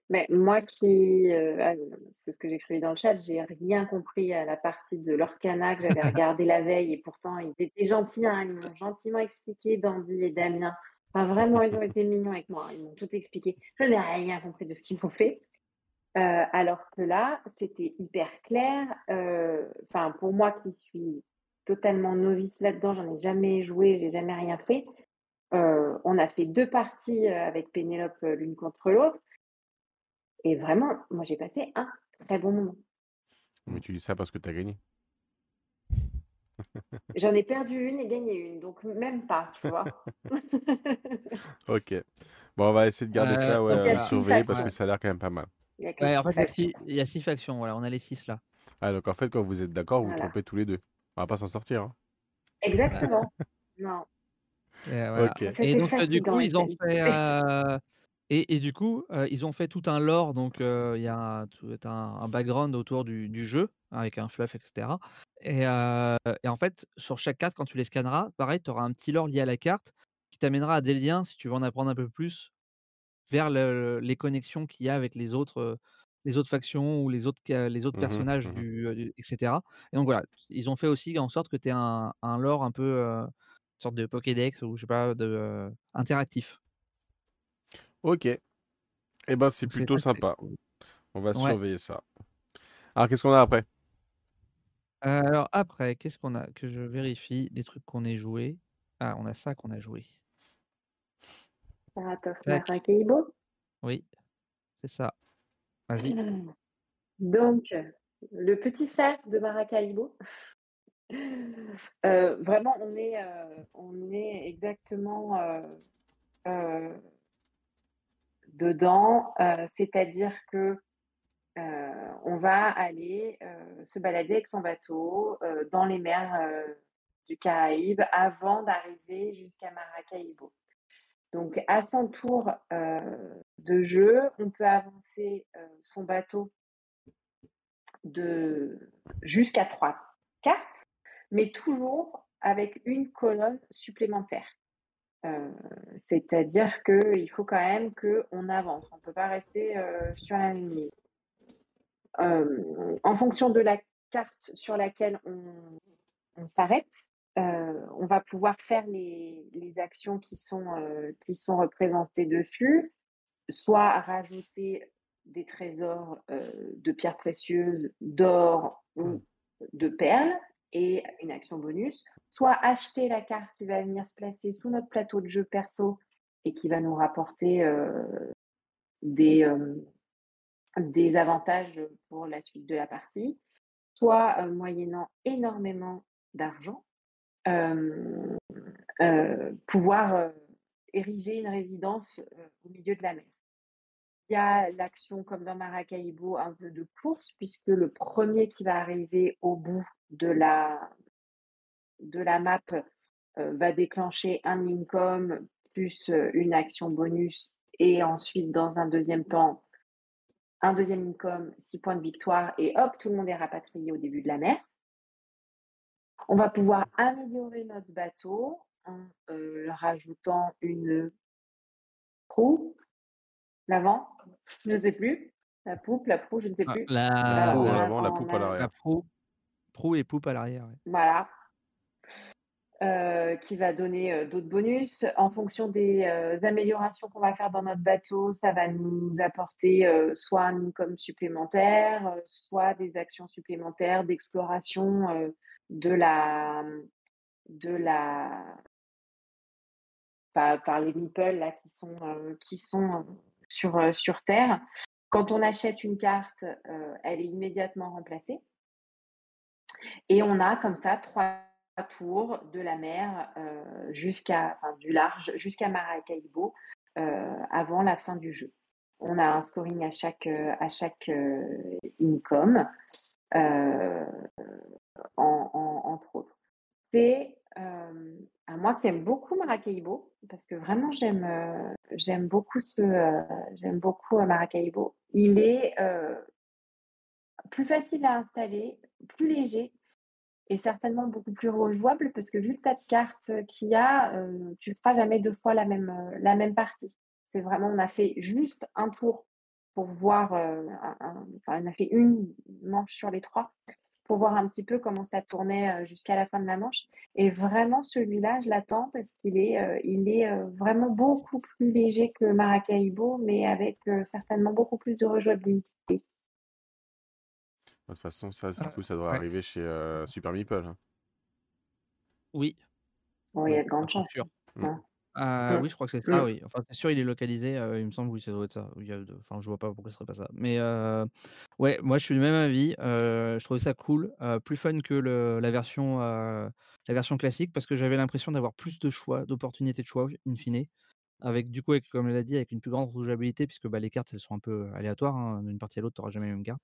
Mais moi qui, euh, ah, c'est ce que j'écrivais dans le chat, j'ai rien compris à la partie de l'Orcana que j'avais regardé la veille et pourtant ils étaient gentils, hein, ils m'ont gentiment expliqué, Dandy et Damien. Enfin vraiment, ils ont été mignons avec moi, ils m'ont tout expliqué. Je n'ai rien compris de ce qu'ils ont fait. Euh, alors que là, c'était hyper clair. euh, Enfin, pour moi qui suis totalement novice là-dedans, j'en ai jamais joué, j'ai jamais rien fait. On a fait deux parties avec Pénélope l'une contre l'autre. Et vraiment, moi, j'ai passé un très bon moment. Mais tu dis ça parce que tu as gagné. J'en ai perdu une et gagné une, donc même pas, tu vois. Ok. Bon, on va essayer de garder Euh, ça, ouais, euh, six surveillé parce que ça a l'air quand même pas mal. Il y a que Ouais, en six fait, il y a factions. six- il y a 6 factions. Voilà, on a les 6 là. Ah, donc en fait, quand vous êtes d'accord, vous trompez tous les deux. On va pas s'en sortir. hein. Exactement. Non, Et, voilà. Donc, euh, du coup, ils ont fait. euh, Et, et du coup, euh, ils ont fait tout un lore, donc euh, il y a un, tout un, un background autour du, du jeu, avec un fluff, etc. Et, euh, et en fait, sur chaque carte, quand tu les scanneras, pareil, tu auras un petit lore lié à la carte qui t'amènera à des liens, si tu veux en apprendre un peu plus, vers le- les connexions qu'il y a avec les autres, les autres factions ou les autres, ca- les autres Mhm, personnages, du, du- etc. Et donc voilà, ils ont fait aussi en sorte que tu aies un, un lore un peu, une sorte de Pokédex ou je sais pas, de, interactif. Ok. Eh ben, c'est plutôt sympa. On va Ouais. surveiller ça. Alors, qu'est-ce qu'on a après? Euh, alors après, qu'est-ce qu'on a? Que je vérifie des trucs qu'on ait joué. Ah, on a ça qu'on a joué. Maracaibo. Oui, c'est ça. Vas-y. Donc, le petit frère de Maracaibo. Euh, vraiment, on est, euh, on est exactement euh, euh, dedans, euh, c'est-à-dire que euh, on va aller euh, se balader avec son bateau dans les mers du Caraïbe avant d'arriver jusqu'à Maracaibo. Donc, à son tour de jeu, on peut avancer son bateau de jusqu'à trois cartes, mais toujours avec une colonne supplémentaire. Euh, C'est-à-dire qu'il faut quand même qu'on avance. On ne peut pas rester euh, sur la même. Euh, en fonction de la carte sur laquelle on, s'arrête, on va pouvoir faire les, les actions qui sont, qui sont représentées dessus, soit rajouter des trésors de pierres précieuses, d'or ou de perles et une action bonus, soit acheter la carte qui va venir se placer sous notre plateau de jeu perso et qui va nous rapporter euh, des, euh, des avantages pour la suite de la partie, soit euh, moyennant énormément d'argent, pouvoir ériger une résidence au milieu de la mer. Il y a l'action, comme dans Maracaibo, un peu de course, puisque le premier qui va arriver au bout de la, de la map euh, va déclencher un income plus euh, une action bonus et ensuite, dans un deuxième temps, un deuxième income, six points de victoire et hop, tout le monde est rapatrié au début de la mer. On va pouvoir améliorer notre bateau en euh, rajoutant une proue, l'avant, je ne sais plus, la poupe, la proue, je ne sais Ah, plus. La, la on poupe à l'arrière. la proue. proue et poupe à l'arrière, ouais. Voilà. Euh, qui va donner euh, d'autres bonus. En fonction des euh, améliorations qu'on va faire dans notre bateau, ça va nous apporter soit un income supplémentaire, soit des actions supplémentaires d'exploration de la de la par, par les meeples là qui sont qui sont sur sur Terre. Quand on achète une carte, elle est immédiatement remplacée. Et on a comme ça trois tours de la mer euh, jusqu'à du large jusqu'à Maracaibo euh, avant la fin du jeu. On a un scoring à chaque à chaque euh, income entre autres. C'est moi qui aime beaucoup Maracaibo parce que vraiment j'aime j'aime beaucoup ce j'aime beaucoup Maracaibo. Il est plus facile à installer, plus léger est certainement beaucoup plus rejouable parce que vu le tas de cartes qu'il y a, euh, tu ne feras jamais deux fois la même, euh, la même partie. C'est vraiment, on a fait juste un tour pour voir, euh, enfin, on a fait une manche sur les trois pour voir un petit peu comment ça tournait jusqu'à la fin de la manche. Et vraiment, celui-là, je l'attends parce qu'il est, il est vraiment beaucoup plus léger que Maracaibo, mais avec certainement beaucoup plus de rejouabilité. De toute façon, ça, du coup, ça doit arriver chez Super Meeple. hein. Oui, Oui, il y a de grandes chances. sûr. Mm. Euh, Mm. oui, je crois que c'est ça, Mm. oui. Enfin, c'est sûr, il est localisé, il me semble, oui, ça doit être ça. Il y a de enfin, je vois pas pourquoi ce serait pas ça. Mais euh, ouais, moi, je suis du même avis. je trouvais ça cool, plus fun que le la version, la version classique parce que j'avais l'impression d'avoir plus de choix, d'opportunités de choix, in fine. Avec du coup, avec comme elle a dit, avec une plus grande rejouabilité puisque, bah, les cartes, elles sont un peu aléatoires, hein. D'une partie à l'autre, tu auras jamais les mêmes cartes.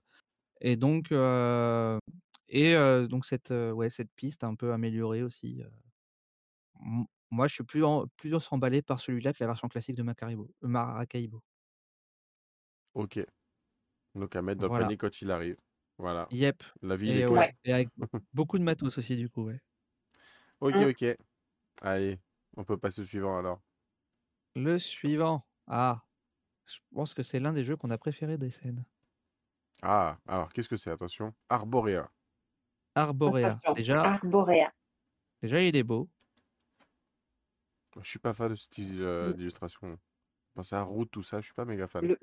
Et donc, et donc cette, ouais, cette piste un peu améliorée aussi, moi je suis plus en plus emballé par celui-là que la version classique de Macaribo Maracaibo. Ok. Donc à mettre dans le Voilà. panier quand il arrive. Voilà. Yep. La vie, est ouais, et avec beaucoup de matos aussi du coup, ouais. Ok, Mm. ok. Allez, on peut passer au suivant alors. Le suivant. Ah, je pense que c'est l'un des jeux qu'on a préféré des scènes. Ah, alors qu'est-ce que c'est? Attention. Arborea. Arborea. Attention, Déjà, Arborea. déjà il est beau. Je suis pas fan de ce style euh, d'illustration. Penser à route, tout ça, je suis pas méga fan. Le-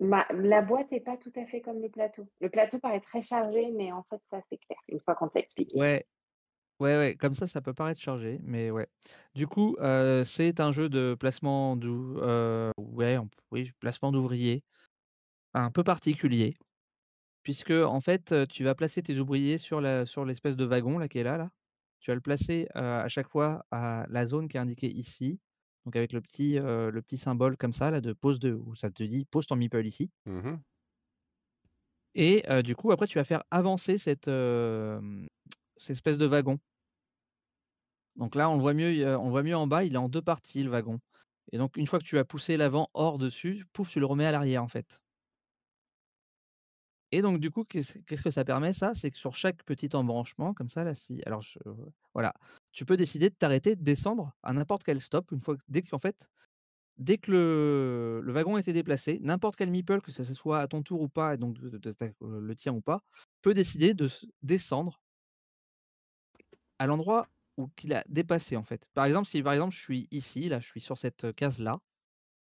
Ma- la boîte est pas tout à fait comme le plateau. Le plateau paraît très chargé, mais en fait, ça, c'est clair, une fois qu'on t'a expliqué. Ouais, ouais, ouais, comme ça, ça peut paraître chargé, mais ouais. Du coup, euh, c'est un jeu de placement d'ou- euh, ouais, on- oui, placement d'ouvriers, un peu particulier, puisque en fait, euh, tu vas placer tes ouvriers sur la, sur l'espèce de wagon là qui est là, là. Tu vas le placer à chaque fois à la zone qui est indiquée ici, donc avec le petit, euh, le petit symbole comme ça là de pose de, où ça te dit pose ton meeple ici. Mhm. Et euh, du coup, après, tu vas faire avancer cette, euh, cette espèce de wagon. Donc là, on le voit mieux, on le voit mieux en bas, il est en deux parties le wagon. Et donc une fois que tu as poussé l'avant hors dessus, pouf, tu le remets à l'arrière en fait. Et donc du coup, qu'est-ce que ça permet ça? C'est que sur chaque petit embranchement, comme ça, là, si, alors voilà, tu peux décider de t'arrêter, de descendre à n'importe quel stop, une fois que, dès qu'en fait, dès que le, le wagon a été déplacé, n'importe quel meeple, que ce soit à ton tour ou pas, et donc euh, le tien ou pas, peut décider de descendre à l'endroit où qu'il a dépassé en fait. Par exemple, si par exemple je suis ici, là, je suis sur cette case là,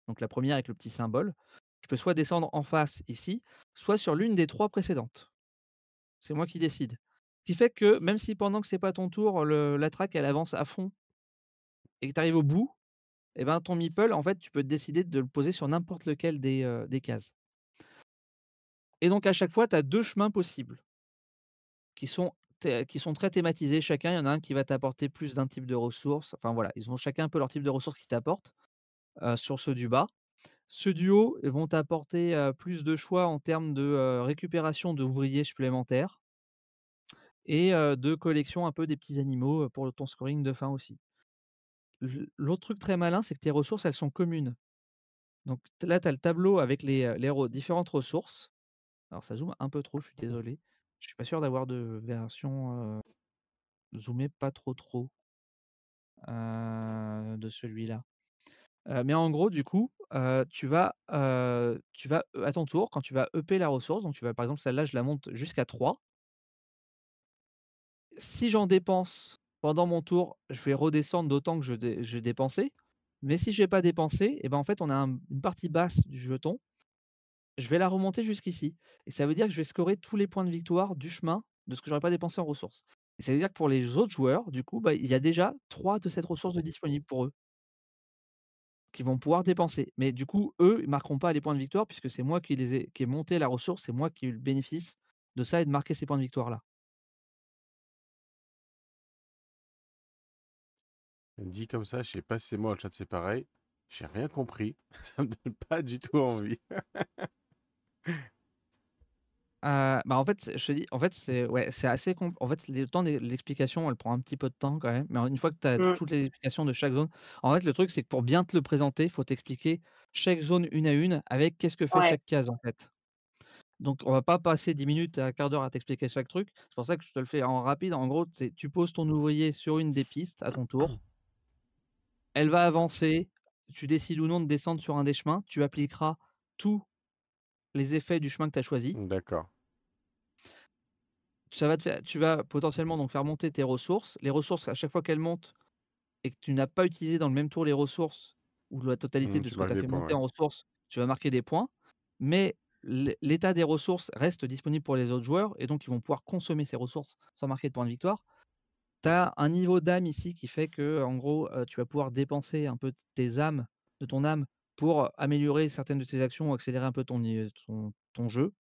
donc la première avec le petit symbole, je peux soit descendre en face ici, soit sur l'une des trois précédentes. C'est moi qui décide. Ce qui fait que même si pendant que c'est pas ton tour, la track elle avance à fond et que tu arrives au bout, et ben ton meeple, en fait, tu peux décider de le poser sur n'importe lequel des, euh, cases. Et donc à chaque fois, tu as deux chemins possibles qui sont, qui très thématisés. Chacun, il y en a un qui va t'apporter plus d'un type de ressources. Enfin voilà, ils ont chacun un peu leur type de ressources qu'ils t'apportent euh, sur ceux du bas. Ceux du haut ils vont t'apporter euh, plus de choix en termes de récupération d'ouvriers supplémentaires et de collection un peu des petits animaux pour ton scoring de fin aussi. L'autre truc très malin, c'est que tes ressources, elles sont communes. Donc là, tu as le tableau avec les, les re- différentes ressources. Alors ça zoome un peu trop, je suis désolé. Je suis pas sûr d'avoir de version zoomée pas trop trop de celui-là. Euh, mais en gros, du coup, euh, tu vas, euh, tu vas à ton tour, quand tu vas EP la ressource, donc tu vas par exemple celle-là, je la monte jusqu'à 3. si j'en dépense pendant mon tour, je vais redescendre d'autant que je, dé- je dépensais. Mais si je n'ai pas dépensé, et ben en fait, on a un- une partie basse du jeton. Je vais la remonter jusqu'ici. Et ça veut dire que je vais scorer tous les points de victoire du chemin de ce que j'aurais pas dépensé en ressources. Et ça veut dire que pour les autres joueurs, du coup, bah, il y a déjà trois de cette ressource de disponible pour eux qui vont pouvoir dépenser. Mais du coup, eux, ils marqueront pas les points de victoire puisque c'est moi qui les ai, monté la ressource, c'est moi qui ai eu le bénéfice de ça et de marquer ces points de victoire là. Dit comme ça, je sais pas si c'est moi le chat c'est pareil. J'ai rien compris. Ça me donne pas du tout envie. Euh, bah en fait, je te dis, en fait, c'est ouais, c'est assez compl- En fait, le temps de l'explication, elle prend un petit peu de temps quand même. Mais une fois que tu as Mm. toutes les explications de chaque zone, en fait, le truc, c'est que pour bien te le présenter, il faut t'expliquer chaque zone une à une avec qu'est-ce que fait Ouais. chaque case en fait. Donc, on va pas passer 10 minutes à un quart d'heure à t'expliquer chaque truc. C'est pour ça que je te le fais en rapide. En gros, c'est tu poses ton ouvrier sur une des pistes à ton tour. Elle va avancer. Tu décides ou non de descendre sur un des chemins. Tu appliqueras tous les effets du chemin que tu as choisi. D'accord. Ça va te faire, tu vas potentiellement donc faire monter tes ressources. Les ressources, à chaque fois qu'elles montent et que tu n'as pas utilisé dans le même tour les ressources ou la totalité Mmh, de ce que tu as fait points, monter ouais. en ressources, tu vas marquer des points. Mais l'état des ressources reste disponible pour les autres joueurs et donc ils vont pouvoir consommer ces ressources sans marquer de points de victoire. Tu as un niveau d'âme ici qui fait que, en gros, tu vas pouvoir dépenser un peu de tes âmes, de ton âme, pour améliorer certaines de tes actions ou accélérer un peu ton, ni- ton, ton jeu.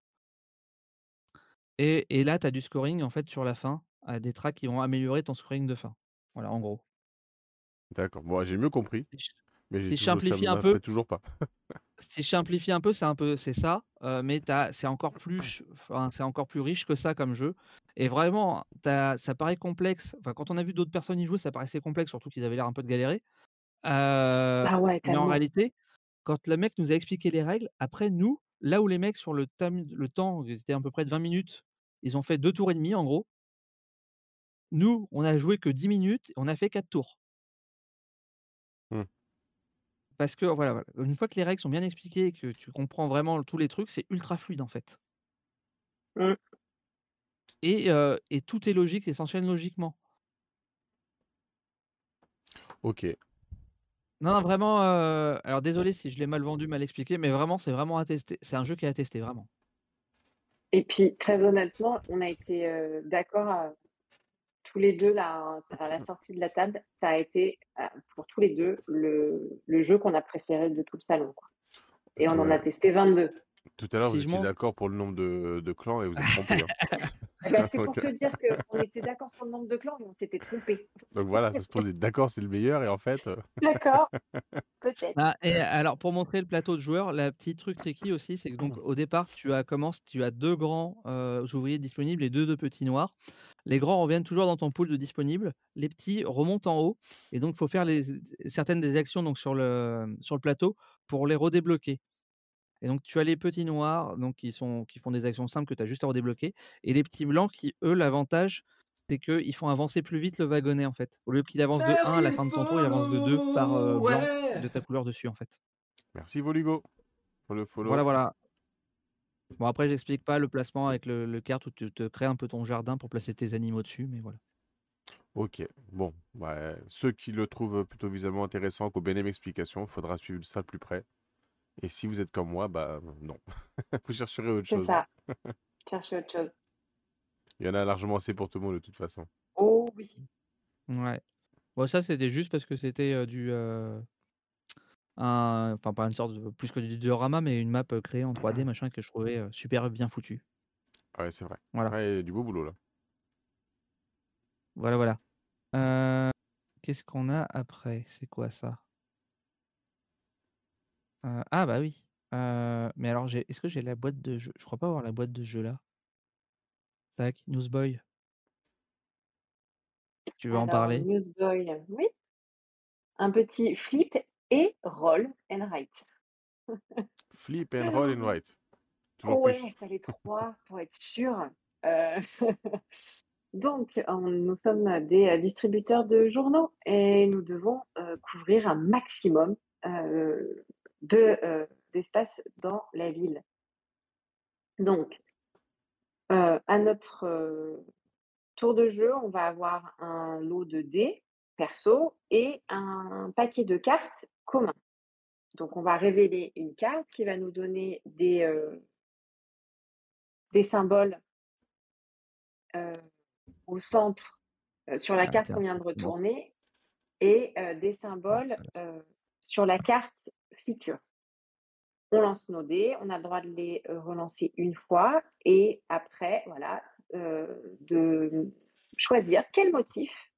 Et, et là, tu as du scoring en fait sur la fin, à des tracks qui vont améliorer ton scoring de fin. Voilà, en gros. D'accord. Bon, j'ai mieux compris, Si je, mais si je simplifie un peu, toujours pas. si je simplifie un peu, c'est un peu c'est ça, euh, mais c'est encore plus, ch- enfin, c'est encore plus riche que ça comme jeu. Et vraiment, t'as- ça paraît complexe. Enfin, quand on a vu d'autres personnes y jouer, ça paraissait complexe, surtout qu'ils avaient l'air un peu de galérer. Euh, Ah ouais, mais en réalité, quand le mec nous a expliqué les règles, après nous, là où les mecs sur le, tam- le temps, c'était à peu près de 20 minutes, ils ont fait deux tours et demi en gros. Nous, on a joué que 10 minutes, on a fait quatre tours. Hmm. Parce que voilà, voilà, une fois que les règles sont bien expliquées et que tu comprends vraiment tous les trucs, c'est ultra fluide en fait. Mm. Et, euh, et tout est logique, c'est s'enchaîne logiquement. Ok. Non, non, vraiment. euh, alors désolé si je l'ai mal vendu, mal expliqué, mais vraiment, c'est vraiment à tester. C'est un jeu qui est à tester, vraiment. Et puis, très honnêtement, on a été euh, d'accord euh, tous les deux là, à la sortie de la table. Ça a été euh, pour tous les deux le, le jeu qu'on a préféré de tout le salon. quoi. Et on en a testé 22. Tout à l'heure, Si vous étiez d'accord pour le nombre de, de clans et vous êtes trompé. hein. Eh ben, c'est pour te dire qu'on était d'accord sur le nombre de clans, mais on s'était trompé. Donc voilà, ça se trouve, vous êtes d'accord, c'est le meilleur et en fait, euh, D'accord Peut-être. Ah, et alors pour montrer le plateau de joueurs, la petite truc tricky aussi, c'est que donc au départ tu as commences, tu as deux grands euh, ouvriers disponibles et deux de petits noirs. Les grands reviennent toujours dans ton pool de disponibles, les petits remontent en haut et donc il faut faire les, certaines des actions donc sur le sur le plateau pour les redébloquer. Et donc tu as les petits noirs donc qui sont qui font des actions simples que tu as juste à redébloquer et les petits blancs qui eux l'avantage c'est qu'ils font avancer plus vite le wagonnet en fait. Au lieu qu'il avance de 1 à la fin de ton tour, il avance de 2 par euh, blanc de ta couleur dessus en fait. merci Volugo pour le follow. Voilà, voilà. Bon, après, j'explique pas le placement avec le, le carte où tu te crées un peu ton jardin pour placer tes animaux dessus, mais voilà. Ok, bon, ouais, ceux qui le trouvent plutôt visuellement intéressant, qu'au BNM explication, il faudra suivre ça de plus près. Et si vous êtes comme moi, bah non, vous chercherez autre C'est chose. ça. Chercher autre chose. Il y en a largement assez pour tout le monde de toute façon. Oh oui. Ouais. Bon, ça, c'était juste parce que c'était euh, du. euh, un, enfin, pas une sorte de. Plus que du diorama, mais une map euh, créée en 3D, machin, que je trouvais euh, super bien foutue. Ouais, c'est vrai. Voilà. Ouais, du beau boulot là. Voilà, voilà. Euh, Qu'est-ce qu'on a après? C'est quoi ça? Euh, Ah, bah oui. Euh, mais alors, j'ai- est-ce que j'ai la boîte de jeu? Je crois pas avoir la boîte de jeu là. Tac, Newsboy. Tu veux en Alors, parler? Newsboy, oui. Un petit flip et roll and write. Flip and roll and write. Toujours ouais, t'as les trois pour être sûr. Euh, Donc, on- nous sommes des distributeurs de journaux et nous devons euh, couvrir un maximum euh, de, d'espace dans la ville. Donc, euh, à notre, euh, tour de jeu, on va avoir un lot de dés perso et un paquet de cartes commun. Donc, on va révéler une carte qui va nous donner des, euh, des symboles euh, au centre euh, sur la Ah, carte qu'on vient de retourner et des symboles sur la carte On lance nos dés, on a le droit de les relancer une fois et après, voilà, de choisir quel motif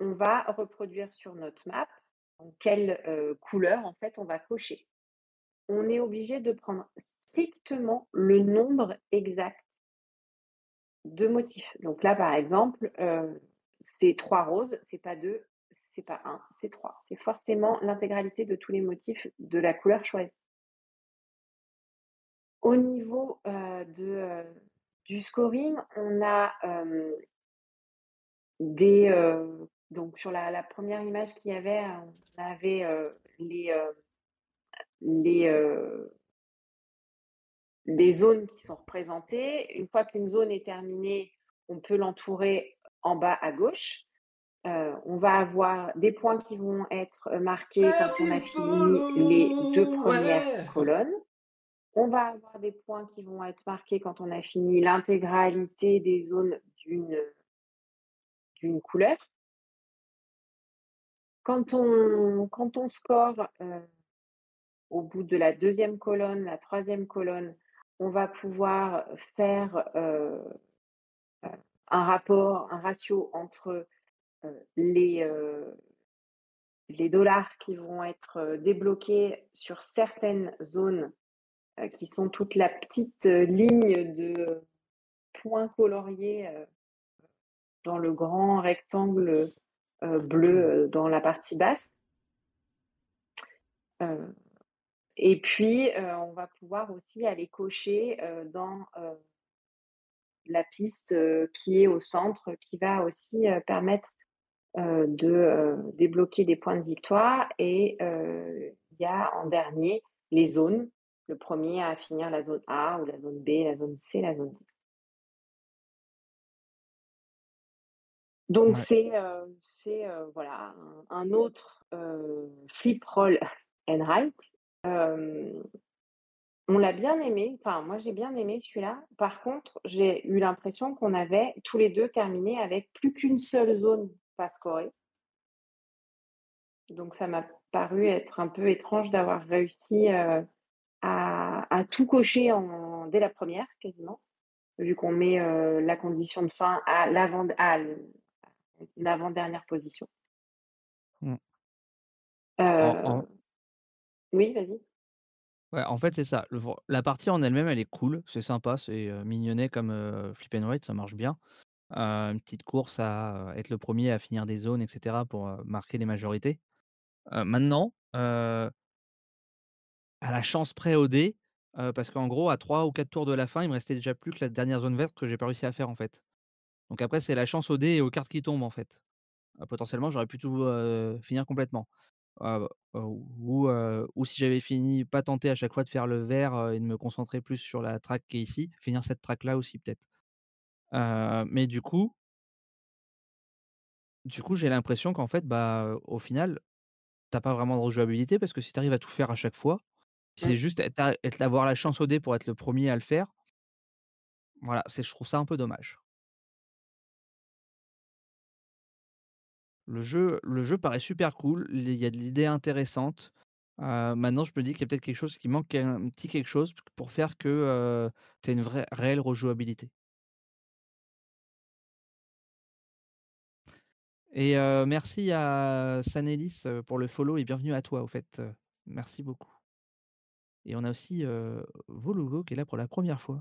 on va reproduire sur notre map, quelle couleur en fait on va cocher. On est obligé de prendre strictement le nombre exact de motifs. Donc là, par exemple, c'est trois roses, c'est pas deux, c'est pas un, c'est trois. C'est forcément l'intégralité de tous les motifs de la couleur choisie. Au niveau de, du scoring, on a des. donc, sur la, première image qu'il y avait, on avait les zones qui sont représentées. Une fois qu'une zone est terminée, on peut l'entourer en bas à gauche. Euh, on va avoir des points qui vont être marqués Merci quand on a fini les deux premières ouais. colonnes. On va avoir des points qui vont être marqués quand on a fini l'intégralité des zones d'une d'une couleur. Quand on, quand on score euh, au bout de la deuxième colonne, la troisième colonne, on va pouvoir faire euh, un rapport, un ratio entre euh, les, euh, les dollars qui vont être débloqués sur certaines zones euh, qui sont toute la petite ligne de points coloriés dans le grand rectangle bleu dans la partie basse. Et puis, euh, on va pouvoir aussi aller cocher euh, dans euh, la piste qui est au centre, qui va aussi permettre de débloquer des points de victoire. Et il y a en dernier les zones. Le premier à finir la zone A ou la zone B, la zone C, la zone D. Donc, ouais. c'est voilà, un, autre flip roll and write euh, on l'a bien aimé, enfin moi j'ai bien aimé celui-là. Par contre, j'ai eu l'impression qu'on avait tous les deux terminé avec plus qu'une seule zone pas scorée. Donc ça m'a paru être un peu étrange d'avoir réussi euh, à, à, tout cocher en, dès la première quasiment, vu qu'on met euh, la condition de fin à l'avant-dernière position. Mmh. En, en... Oui, vas-y. Ouais, en fait, c'est ça. Le, la partie en elle-même, elle est cool, c'est sympa, c'est mignonnet comme Flip and Write, ça marche bien. Une petite course à être le premier à finir des zones, etc., pour marquer les majorités. maintenant, à la chance près au dé, parce qu'en gros, à 3 ou 4 tours de la fin, il me restait déjà plus que la dernière zone verte que j'ai pas réussi à faire, en fait. Donc après, c'est la chance au dé et aux cartes qui tombent, en fait. potentiellement, j'aurais pu tout finir complètement. Ou, ou si j'avais fini, pas tenter à chaque fois de faire le vert et de me concentrer plus sur la track qui est ici, finir cette track là aussi peut-être. Mais du coup, du coup j'ai l'impression qu'en fait, bah, au final, t'as pas vraiment de rejouabilité parce que si tu arrives à tout faire à chaque fois, si c'est juste être, être, avoir la chance au dé pour être le premier à le faire, voilà, je trouve ça un peu dommage. Le jeu, le jeu paraît super cool, il y a de l'idée intéressante. Maintenant, je me dis qu'il y a peut-être quelque chose qui manque, un petit quelque chose pour faire que euh, tu aies une vraie, réelle rejouabilité. Et euh, merci à Sanelis pour le follow et bienvenue à toi, au fait. Merci beaucoup. Et on a aussi euh, Volugo qui est là pour la première fois,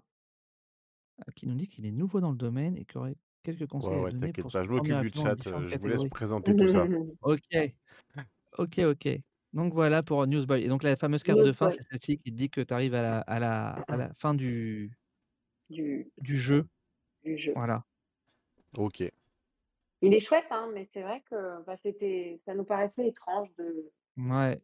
qui nous dit qu'il est nouveau dans le domaine et qu'il aurait quelques conseils ouais, ouais, à donner pour pas, je m'occupe du chat, je vous laisse présenter tout ça. ok, ok, ok. Donc voilà pour Newsboy. Et donc la fameuse carte de fin, c'est celle-ci qui te dit que tu arrives à la, à, la, à la fin du, du, du jeu. Du jeu. Voilà. Ok. Il est chouette, hein, mais c'est vrai que bah, c'était, ça nous paraissait étrange de, ouais.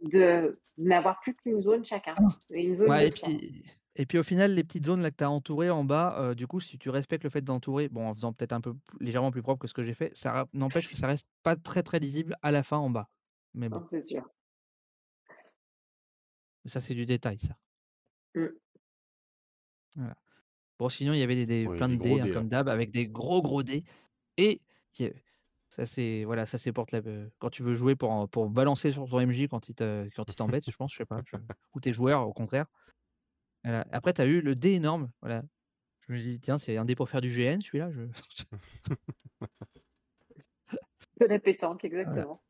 de n'avoir plus qu'une zone chacun. Ah. Et une zone ouais, de et, puis, Et puis au final, les petites zones là que tu as entourées en bas, du coup, si tu respectes le fait d'entourer, bon, en faisant peut-être un peu légèrement plus propre que ce que j'ai fait, ça n'empêche que ça reste pas très, très lisible à la fin en bas. Mais bon. C'est sûr. Ça, c'est du détail ça. Mmh. Voilà. Bon sinon, il y avait des plein de dés, hein, comme d'hab, avec des gros, gros dés et qui ça c'est voilà, ça c'est pour te la b quand tu veux jouer pour pour balancer sur ton MJ quand il te quand il t'embête, je pense, je sais pas, je ou tes joueurs au contraire. Voilà. Après tu as eu le dé énorme, voilà. Je me dis: «Tiens, c'est un dé pour faire du GN celui-là?» je De la pétanque, Voilà. exactement.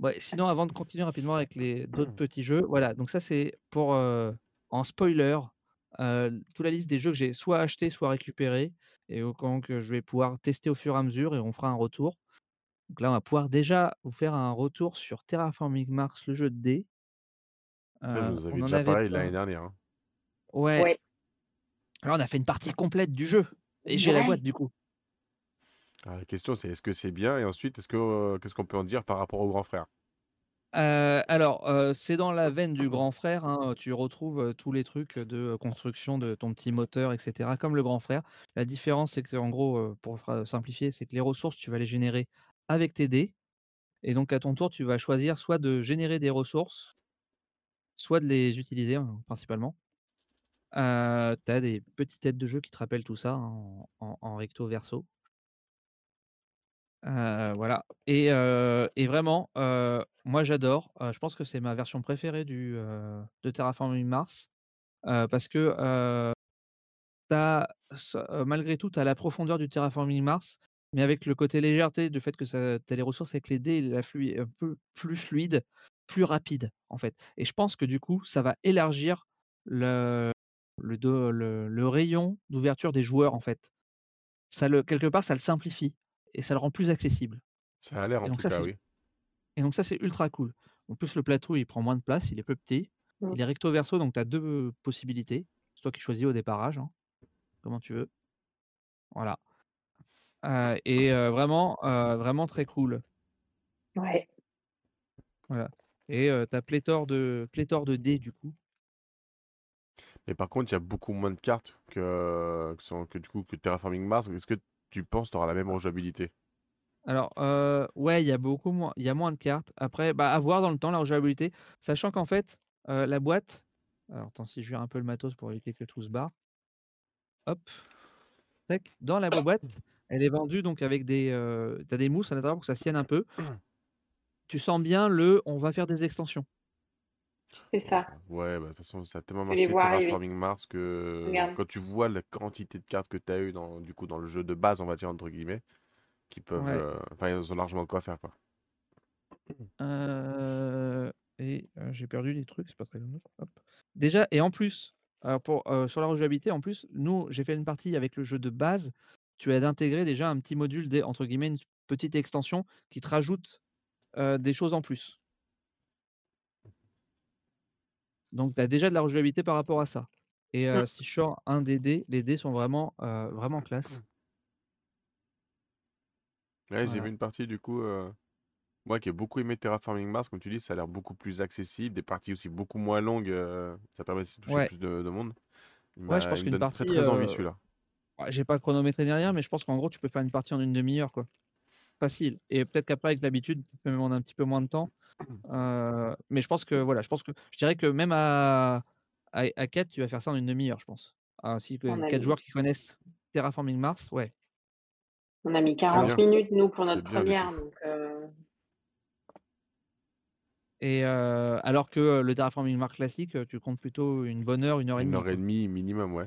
Ouais, sinon avant de continuer rapidement avec les d'autres petits jeux, voilà, donc ça c'est pour, heu, en spoiler, heu, toute la liste des jeux que j'ai soit achetés, soit récupérés et que je vais pouvoir tester au fur et à mesure et on fera un retour. Donc là, on va pouvoir déjà vous faire un retour sur Terraforming Mars, le jeu de dés. Ça, vous avez on déjà parlé l'année dernière, hein. Ouais. Ouais. Là, on a fait une partie complète du jeu et j'ai la boîte du coup. Alors la question c'est est-ce que c'est bien? Et ensuite, est-ce que, heu, qu'est-ce qu'on peut en dire par rapport au grand frère? Heu, alors, heu, c'est dans la veine du grand frère, hein, tu retrouves, tous les trucs de construction de ton petit moteur et cetera, comme le grand frère. La différence, c'est qu'en gros, heu, pour fra simplifier, c'est que les ressources, tu vas les générer avec tes dés et donc à ton tour, tu vas choisir soit de générer des ressources soit de les utiliser, hein, principalement. Heu, tu as des petites aides de jeu qui te rappellent tout ça, hein, en en en recto verso. Heu, voilà et et vraiment, moi j'adore, je pense que c'est ma version préférée du, de Terraforming Mars, parce que, malgré tout, tu as la profondeur du Terraforming Mars, mais avec le côté légèreté du fait que tu as les ressources avec les dés la flui un peu plus fluide, plus rapide, en fait et je pense que du coup, ça va élargir le le le le rayon d'ouverture des joueurs, en fait. Ça le quelque part, ça le simplifie et ça le rend plus accessible Ça a l'air en tout ça, cas, oui. et donc ça, c'est ultra cool. En plus, le plateau, il prend moins de place, il est plus petit. Mmh. Il est recto verso, donc tu as 2 possibilités. C'est toi qui choisis au déparrage, hein, comment tu veux. Voilà. Heu et vraiment, vraiment très cool. Ouais. Voilà et tu as pléthore de pléthore de dés, du coup. Mais par contre, il y a beaucoup moins de cartes que que que du coup, que Terraforming Mars. Est-ce que tu penses tu auras la même rejouabilité? Alors, heu, ouais, il y a beaucoup moins il y a moins de cartes. Après, bah, à dans le temps, la rejouabilité, sachant qu'en fait, heu, la boîte alors attends, si je vire un peu le matos pour éviter que tout se barre. Hop. Dans la boîte, elle est vendue donc avec des, heu, tu as des mousses à l'intérieur pour que ça tienne un peu. Tu sens bien le: «On va faire des extensions». C'est ça. Ouais, bah, de toute façon, ça a tellement les marché vois arriver. Terraforming Mars que Regarde. quand tu vois la quantité de cartes que tu as eu dans du coup, dans le jeu de base, on va dire entre guillemets, qui peuvent, Ouais. heu, enfin, ils ont largement de quoi faire, quoi. Heu et heu, j'ai perdu des trucs, c'est pas très grave, hop. Déjà et en plus, alors pour, sur la rejouabilité, en plus, nous, j'ai fait une partie avec le jeu de base. Tu as d'intégrer déjà un petit module des entre guillemets, «une petite extension» qui te rajoute, des choses en plus. Donc tu as déjà de la rejouabilité par rapport à ça et Mmh. si je sors un des dés, les dés sont vraiment, vraiment classe. Ouais, j'ai vu une partie du coup, moi qui ai beaucoup aimé Terraforming Mars, comme tu dis, ça a l'air beaucoup plus accessible, des parties aussi beaucoup moins longues, ça permet aussi de toucher Ouais. plus de de monde. Il Ouais, je pense qu'une donne très, partie, très envie celui-là. ouais, j'ai pas chronométré ni rien, mais je pense qu'en gros, tu peux faire une partie en 1/2 heure, quoi. Facile et peut-être qu'après avec l'habitude, tu peux demander un petit peu moins de temps, heu, mais je pense que voilà, je pense que je dirais que même à à à 4, tu vas faire ça en 1/2 heure, je pense. Ainsi On que a 4 mis joueurs qui connaissent Terraforming Mars, ouais. on a mis C'est 40 bien. minutes, nous, pour notre bien, du coup. 1re donc heu Et heu, alors que le Terraforming Mars classique, tu comptes plutôt une bonne heure, 1 heure et 1 demie, heure et quoi. demie minimum, ouais.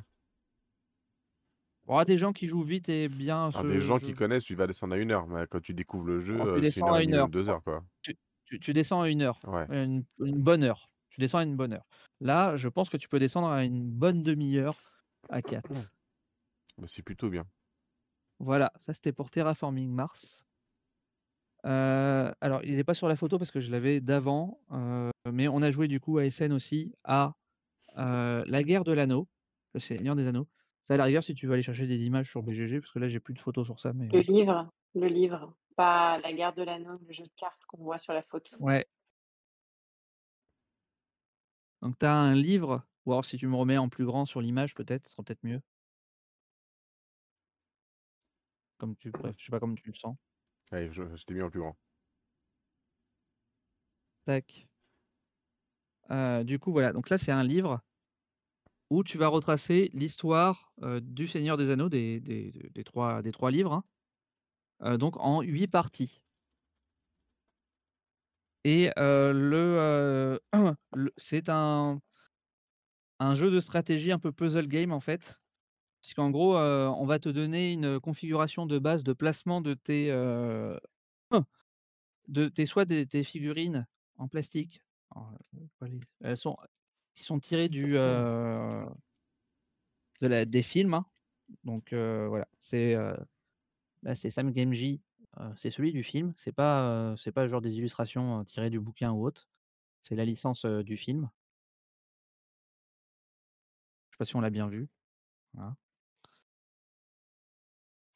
Il y aura des gens qui jouent vite et bien Alors des ce gens qui connaissent, tu vas descendre à 1 heure, mais quand tu découvres le jeu, Oh, tu heu, c'est 1 descends heure à et 1 demie, heure. même 2 Oh, heures, quoi. tu tu tu descends à 1 heure, Ouais. une une bonne heure. Tu descends à une bonne heure. Là, je pense que tu peux descendre à une bonne 1/2 heure à 4. Bah, c'est plutôt bien. Voilà, ça c'était pour Terraforming Mars. Heu, alors il est pas sur la photo parce que je l'avais d'avant, heu, mais on a joué du coup à SN aussi à, heu, La Guerre de l'Anneau, Le Seigneur des Anneaux. Ça à la rigueur si tu veux aller chercher des images sur BGG, parce que là j'ai plus de photos sur ça, mais Le livre, le livre, pas La Guerre de l'Anneau, le jeu de cartes qu'on voit sur la photo. Ouais. Donc tu as un livre Ou alors si tu me remets en plus grand sur l'image, peut-être, ce sera peut-être mieux. Comme tu préf je sais pas comme tu le sens. Allez, je, je t'ai mis en plus grand. Tac. Euh, du coup, voilà. Donc là, c'est un livre où tu vas retracer l'histoire euh, du Seigneur des Anneaux, des, des, des trois, des trois livres, hein. Euh, donc en huit parties. Et euh, le, euh, le- c'est un, un jeu de stratégie un peu puzzle game en fait. Puisqu'en gros, on va te donner une configuration de base de placement de tes, de tes soit des, tes figurines en plastique. Elles sont, qui sont tirées du, de la, des films. hein. Donc voilà, c'est là c'est Sam euh, c'est celui du film. C'est pas, euh, c'est pas genre des illustrations euh, tirées du bouquin ou autre. C'est la licence euh, du film. Je sais pas si on l'a bien vu. Voilà.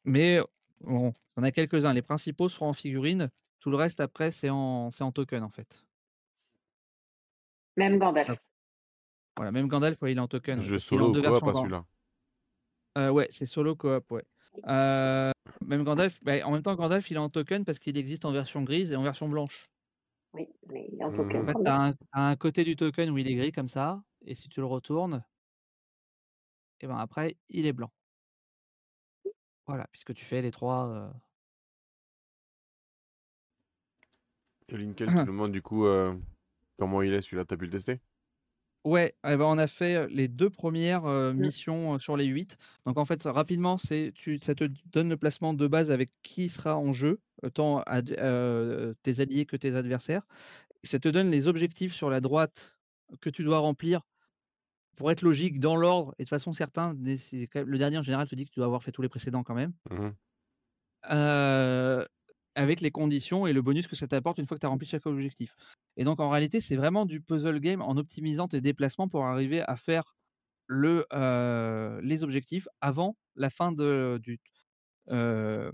Mais bon, on a quelques-uns. Les principaux seront en figurine. Tout le reste après c'est en, c'est en token en fait. Même Gandalf. Ah. Voilà, même Gandalf, ouais, il est en token. en solo ou deux quoi, versions pas grand. celui-là? Euh, ouais, c'est solo coop, ouais. Euh, même Gandalf, bah, en même temps, Gandalf, il est en token parce qu'il existe en version grise et en version blanche. Oui, mais en Mhm. token. En fait, tu as, un, côté du token où il est gris comme ça, et si tu le retournes, et ben après, il est blanc. Voilà, puisque tu fais les trois. euh, Et Lincoln, tu demandes du coup euh, comment il est celui-là, t'as pu le tester? Ouais, eh ben, on a fait les deux premières euh, Mm. missions euh, sur les huit. Donc en fait, rapidement, c'est tu, ça te donne le placement de base avec qui sera en jeu, tant ad- euh, tes alliés que tes adversaires. Ça te donne les objectifs sur la droite que tu dois remplir pour être logique dans l'ordre et de façon certaine. Le dernier en général te dit que tu dois avoir fait tous les précédents quand même. Mhm. Avec les conditions et le bonus que ça t'apporte une fois que tu as rempli chaque objectif. Et donc en réalité, c'est vraiment du puzzle game en optimisant tes déplacements pour arriver à faire le, euh, les objectifs avant la fin de, du, euh,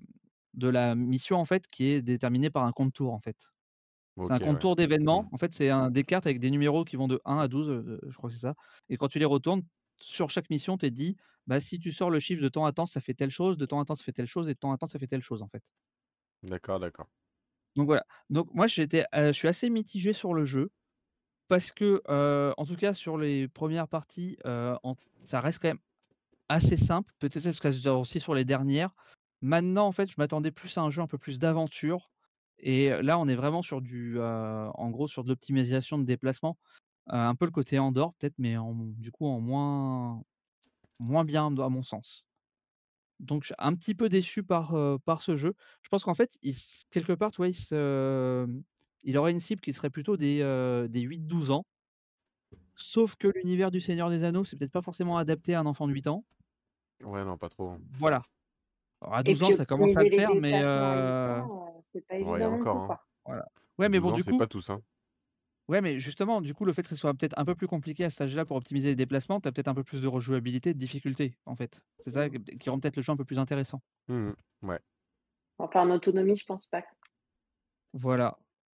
de la mission en fait qui est déterminée par un compte tour en fait. C'est un compte ouais. tour d'événements. Mm. En fait, c'est un, des cartes avec des numéros qui vont de 1 à 12, euh, je crois que c'est ça. Et quand tu les retournes, sur chaque mission, tu es dit, bah, si tu sors le chiffre de temps à temps, ça fait telle chose, de temps à temps, ça fait telle chose, et de temps à temps, ça fait telle chose en fait. D'accord, d'accord. Donc voilà. Donc moi j'étais, je suis assez mitigé sur le jeu parce que, en tout cas sur les premières parties, ça reste quand même assez simple. Peut-être est-ce que ça aussi sur les dernières. Maintenant en fait, je m'attendais plus à un jeu un peu plus d'aventure. Et là, on est vraiment sur du, en gros, sur de l'optimisation de déplacement, un peu le côté Andorre peut-être, mais en, du coup en moins, moins bien à mon sens. Donc je suis un petit peu déçu par, par ce jeu. Je pense qu'en fait, il quelque part, tu vois, il se il aurait une cible qui serait plutôt des, des 8-12 ans. Sauf que l'univers du Seigneur des Anneaux, c'est peut-être pas forcément adapté à un enfant de 8 ans. Ouais, non, pas trop. Voilà. Alors à Et 12 ans, ça commence à le faire, mais déplacements à heu 8 ans, euh, c'est pas Ouais, évident non encore, hein. voilà. Ouais, mais 12 bon, ans, du c'est coup pas tous, hein. Ouais, mais justement, du coup, le fait que ce soit peut-être un peu plus compliqué à cet âge-là pour optimiser les déplacements, tu as peut-être un peu plus de rejouabilité, de difficulté, en fait. C'est ça Mmh. qui qui rend peut-être le jeu un peu plus intéressant. Mhm. Ouais. Enfin, en autonomie, je pense pas. Voilà.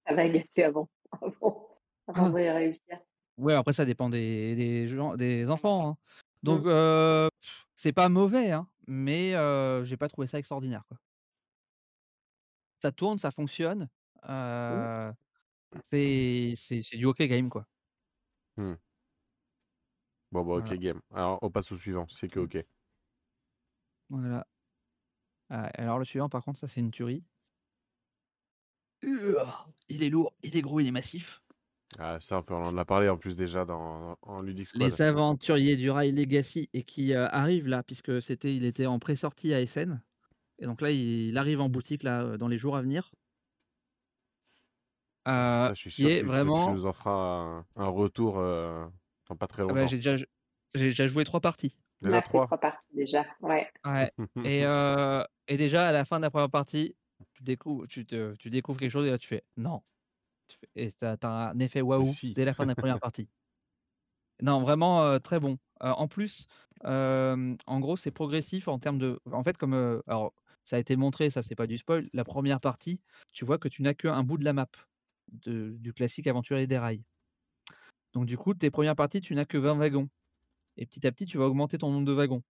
Ça va agacer avant, avant, avant Ah. de réussir. Ouais, après ça dépend des des gens des enfants, hein. Donc Mmh. heu, c'est pas mauvais, hein, mais heu, j'ai pas trouvé ça extraordinaire, quoi. Ça tourne, ça fonctionne, Mmh. C'est du OK game, quoi. Mmh. Bon, bah, OK Voilà. game. Alors, on passe au suivant, c'est que OK. Voilà. Ah, alors le suivant par contre, ça c'est une tuerie. Il est lourd, il est gros, il est massif. Ah, ça, on peut on en a parlé en plus déjà dans en Ludic Squad. Les aventuriers du rail Legacy et qui, heu, arrive là, puisque c'était il était en pré-sortie à Essen et donc là, il arrive en boutique là, heu, dans les jours à venir. Heu, ça, je suis qui sûr que est tu tu vraiment nous en feras un un retour, heu, dans pas très ah bah, longtemps. j'ai déjà joué 3 parties. Déjà 3? 3 parties déjà, ouais. Ouais et déjà à la fin de la première partie, tu découvres tu te tu découvres quelque chose et là tu fais: «Non». Et tu as un effet waouh si. dès la fin de la première partie. Non, vraiment, heu, très bon. En plus, en gros, c'est progressif en termes de en fait, comme, alors ça a été montré, ça c'est pas du spoil, la première partie, tu vois que tu n'as qu'un bout de la map de du classique aventurier des rails. Donc du coup, tes premières parties, tu n'as que 20 wagons. et petit à petit, tu vas augmenter ton nombre de wagons,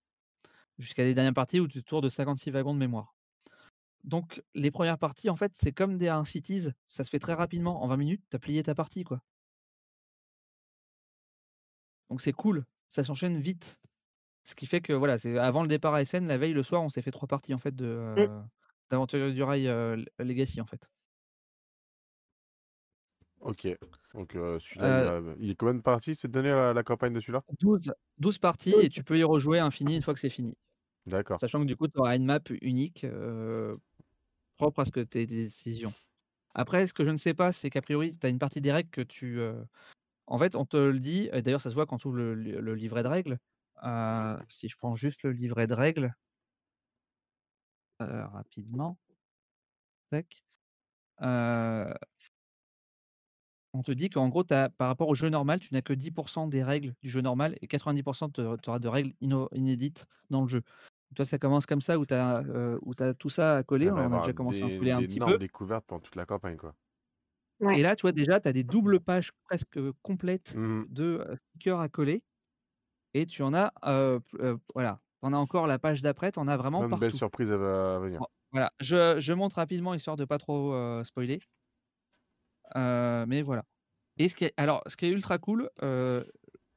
jusqu'à les dernières parties où tu tournes de 56 wagons de mémoire. Donc les premières parties, en fait, c'est comme des un cities, ça se fait très rapidement. En 20 minutes, tu as plié ta partie, quoi. Donc c'est cool, ça s'enchaîne vite. Ce qui fait que voilà, c'est avant le départ à SN, la veille, le soir, on s'est fait trois parties en fait de euh, d'Aventurier du Rail euh, Legacy en fait. Ok. Donc euh, celui-là, Euh, il, est combien de parties cette donnée la, la campagne de celui-là? 12, 12 parties et 12. tu peux y rejouer infini une fois que c'est fini. D'accord. Sachant que du coup, tu auras une map unique, euh, propre à ce que tes décisions. Après, ce que je ne sais pas, c'est qu'a priori, tu as une partie des règles que tu. euh, En fait, on te le dit, et d'ailleurs, ça se voit quand tu ouvres le, le livret de règles. Euh, si je prends juste le livret de règles, euh, rapidement, tac, euh, on te dit qu'en gros, par rapport au jeu normal, tu n'as que 10% des règles du jeu normal et 90% tu auras de règles ino- inédites dans le jeu. Toi, ça commence comme ça, où tu as, tout ça à coller. Va y On a déjà commencé à coller un petit peu. découvertes pendant toute la campagne, quoi. Ouais. Et là, tu vois, déjà, tu as des doubles pages presque complètes Mhm. de euh, stickers à coller. Et tu en as, euh, euh, voilà, tu en as encore la page d'après, tu en as vraiment Plein de belles partout. surprises à, à venir. Bon, Voilà, je, je montre rapidement histoire de pas trop euh, spoiler. Euh, mais voilà. Et ce qui est, alors, ce qui est ultra cool, euh,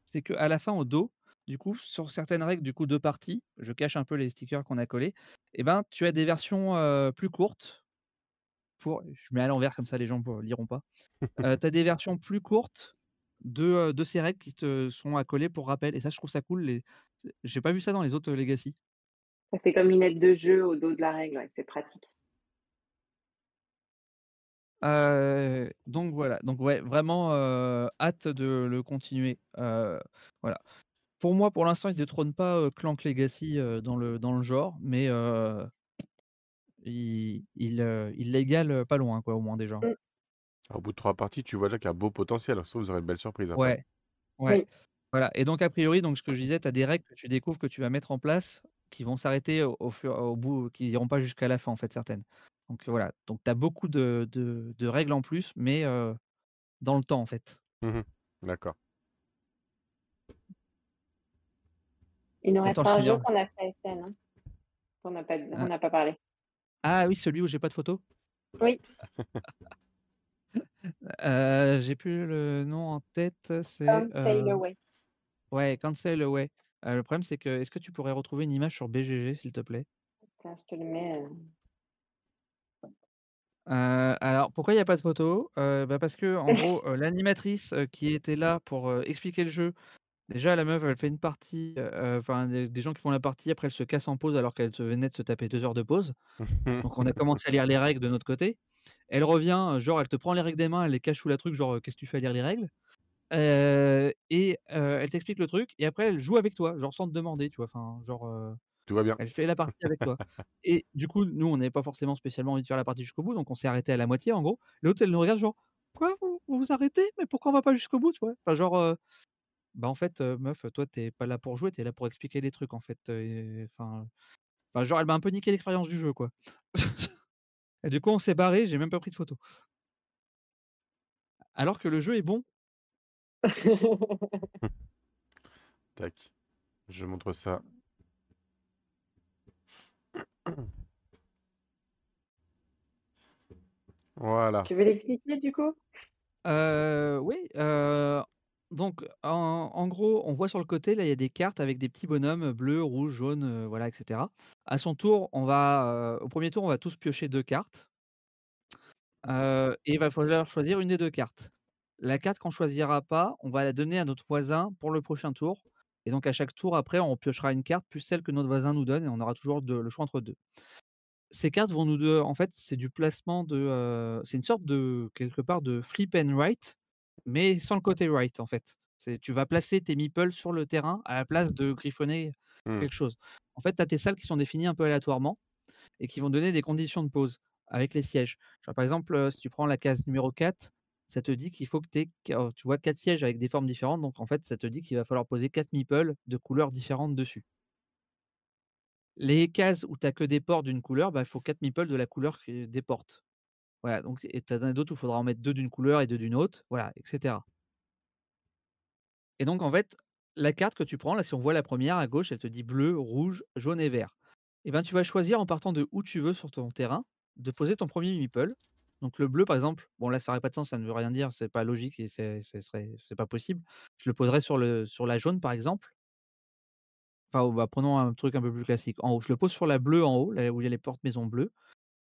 c'est qu'à la fin, au dos, du coup, sur certaines règles, du coup, de partie, je cache un peu les stickers qu'on a collés, et ben, tu as des versions euh, plus courtes. Pour, je mets à l'envers comme ça, les gens ne liront pas. Euh, tu as des versions plus courtes de, de ces règles qui te sont à coller pour rappel. Et ça, je trouve ça cool. Les... J'ai pas vu ça dans les autres Legacy. Ça fait comme une aide de jeu au dos de la règle, ouais, c'est pratique. Euh, donc voilà, donc ouais, vraiment euh, hâte de le continuer. Euh, voilà. Pour moi, pour l'instant, il détrône pas euh, Clank Legacy euh, dans le dans le genre, mais euh, il il, euh, il l'égale pas loin, quoi, au moins déjà. Mm. Au bout de trois parties, tu vois déjà qu'il y a un beau potentiel. Sauf vous aurez une belle surprise après. Ouais, ouais. Oui. Voilà. Et donc a priori, donc ce que je disais, tu as des règles que tu découvres que tu vas mettre en place qui vont s'arrêter au, au fur au bout, qui n'iront pas jusqu'à la fin en fait certaines. Donc voilà. Donc tu as beaucoup de, de, de règles en plus, mais euh, dans le temps en fait. Mhm. D'accord. Il nous reste un jeu dis. qu'on a fait SN, hein, qu'on n'a pas, Ah. on n'a pas parlé. Ah oui, celui où j'ai pas de photo? Oui. Euh, j'ai plus le nom en tête. C'est Come Sail euh, Away. ouais, Cancel Away. Euh, le problème c'est que est-ce que tu pourrais retrouver une image sur BGG s'il te plaît? Je te le mets. Euh, alors, pourquoi il n'y a pas de photo? Euh, bah, parce que, en gros, euh, l'animatrice euh, qui était là pour euh, expliquer le jeu, déjà, la meuf, elle fait une partie, euh, enfin, des, des gens qui font la partie, après, elle se casse en pause alors qu'elle se venait de se taper deux heures de pause. Donc, on a commencé à lire les règles de notre côté. Elle revient, euh, genre, elle te prend les règles des mains, elle les cache sous la truc, genre, euh, qu'est-ce que tu fais à lire les règles? Euh, et euh, elle t'explique le truc, et après, elle joue avec toi, genre, sans te demander, tu vois, enfin, genre. euh, Tout va bien. elle fait la partie avec toi. Et du coup, nous, on n'avait pas forcément spécialement envie de faire la partie jusqu'au bout, donc on s'est arrêté à la moitié en gros. L'autre, elle nous regarde genre, quoi, vous vous, vous arrêtez? Mais pourquoi on va pas jusqu'au bout, tu vois? Enfin, genre, euh, bah en fait, euh, meuf, toi, t'es pas là pour jouer, t'es là pour expliquer des trucs en fait. enfin, genre, elle m'a un peu niqué l'expérience du jeu, quoi. et du coup, on s'est barré, j'ai même pas pris de photo. Alors que le jeu est bon. Tac. Je montre ça. Voilà. tu veux l'expliquer du coup? Euh, oui, euh, donc en, en gros, on voit sur le côté, là, il y a des cartes avec des petits bonhommes bleus, rouges, jaunes, euh, voilà, etc. À son tour, on va, euh, au premier tour, on va tous piocher deux cartes. euh, et il va falloir choisir une des deux cartes. La carte qu'on choisira pas, on va la donner à notre voisin pour le prochain tour. Et donc à chaque tour, après, on piochera une carte plus celle que notre voisin nous donne, et on aura toujours de- le choix entre deux. Ces cartes vont nous, de- en fait, c'est du placement de, euh, c'est une sorte de quelque part de flip and write, mais sans le côté write en fait. C'est, tu vas placer tes meeples sur le terrain à la place de griffonner Hmm. quelque chose. En fait, tu as tes salles qui sont définies un peu aléatoirement et qui vont donner des conditions de pause avec les sièges. Genre, par exemple, si tu prends la case numéro 4, ça te dit qu'il faut que tu vois quatre sièges avec des formes différentes. Donc, en fait, ça te dit qu'il va falloir poser quatre meeples de couleurs différentes dessus. Les cases où tu as que des portes d'une couleur, bah, il faut quatre meeples de la couleur des portes. Voilà, donc et as d'autres où il faudra en mettre deux d'une couleur et deux d'une autre, voilà, etc. Et donc en fait, la carte que tu prends, là, si on voit la première à gauche, elle te dit bleu, rouge, jaune et vert. Et ben, tu vas choisir en partant de où tu veux sur ton terrain, de poser ton premier meeple. Donc le bleu, par exemple, bon là, ça n'aurait pas de sens, ça ne veut rien dire, c'est pas logique et c'est serait, c'est pas possible. Je le poserai sur la jaune, par exemple. Enfin, bah, prenons un truc un peu plus classique. En haut, je le pose sur la bleue en haut, là où il y a les portes maison bleues.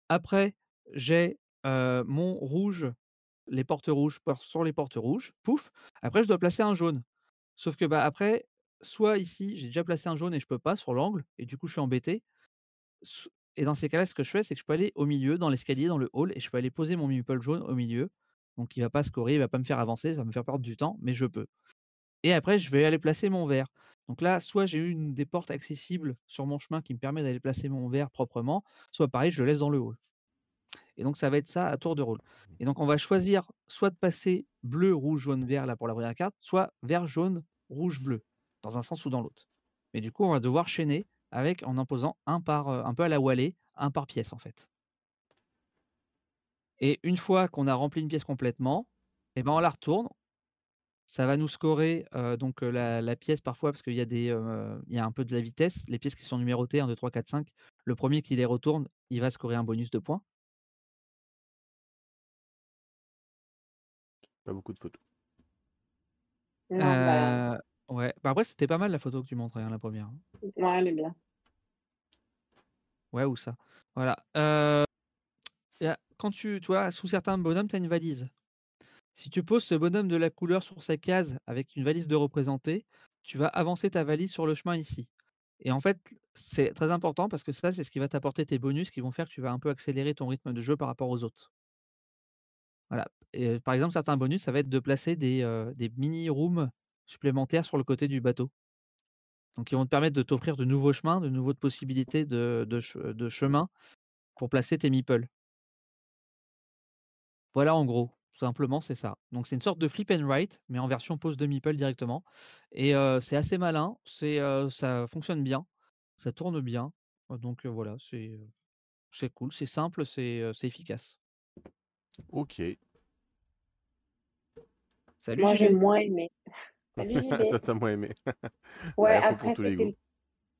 Après, j'ai mon rouge, les portes rouges sur les portes rouges. Pouf. Après, je dois placer un jaune. Sauf que bah après, soit ici, j'ai déjà placé un jaune et je peux pas sur l'angle, et du coup, je suis embêté. Et dans ces cas-là, ce que je fais, c'est que je peux aller au milieu, dans l'escalier, dans le hall, et je peux aller poser mon meeple jaune au milieu. Donc il va pas scorer, il va pas me faire avancer, ça va me faire perdre du temps, mais je peux. Et après, je vais aller placer mon verre. Donc là, soit j'ai une des portes accessibles sur mon chemin qui me permet d'aller placer mon verre proprement, soit pareil, je le laisse dans le hall. Et donc ça va être ça à tour de rôle. Et donc on va choisir soit de passer bleu, rouge, jaune, vert là pour la première carte, soit vert, jaune, rouge, bleu, dans un sens ou dans l'autre. Mais du coup, on va devoir chaîner avec en imposant un par un peu à la Wallée, un par pièce en fait. Et une fois qu'on a rempli une pièce complètement, et ben on la retourne, ça va nous scorer donc la, pièce parfois parce qu'il y a des il y a un peu de la vitesse. Les pièces qui sont numérotées 1, 2, 3, 4, 5. Le premier qui les retourne, il va scorer un bonus de points. Pas beaucoup de photos. Bah ouais. Bah, après c'était pas mal la photo que tu montrais, hein, la première. Hein. Ouais, elle est bien. Ouais, ou ça. Voilà. quand tu, tu vois, sous certains bonhommes, tu as une valise. Si tu poses ce bonhomme de la couleur sur sa case avec une valise de représenté, tu vas avancer ta valise sur le chemin ici. Et en fait, c'est très important parce que ça, c'est ce qui va t'apporter tes bonus qui vont faire que tu vas un peu accélérer ton rythme de jeu par rapport aux autres. Voilà. Par exemple, certains bonus, ça va être de placer des mini-rooms supplémentaires sur le côté du bateau. Donc, ils vont te permettre de t'offrir de nouveaux chemins, de nouvelles possibilités de, de, de chemin pour placer tes meeples. Voilà en gros simplement, c'est ça. Donc c'est une sorte de flip and write, mais en version pose de meeple directement. Et c'est assez malin, c'est ça fonctionne bien, ça tourne bien. Donc voilà, c'est c'est cool, c'est simple, c'est efficace. Ok. Salut Moi j'ai moins aimé. Salut T'as moins aimé. Ouais, après c'était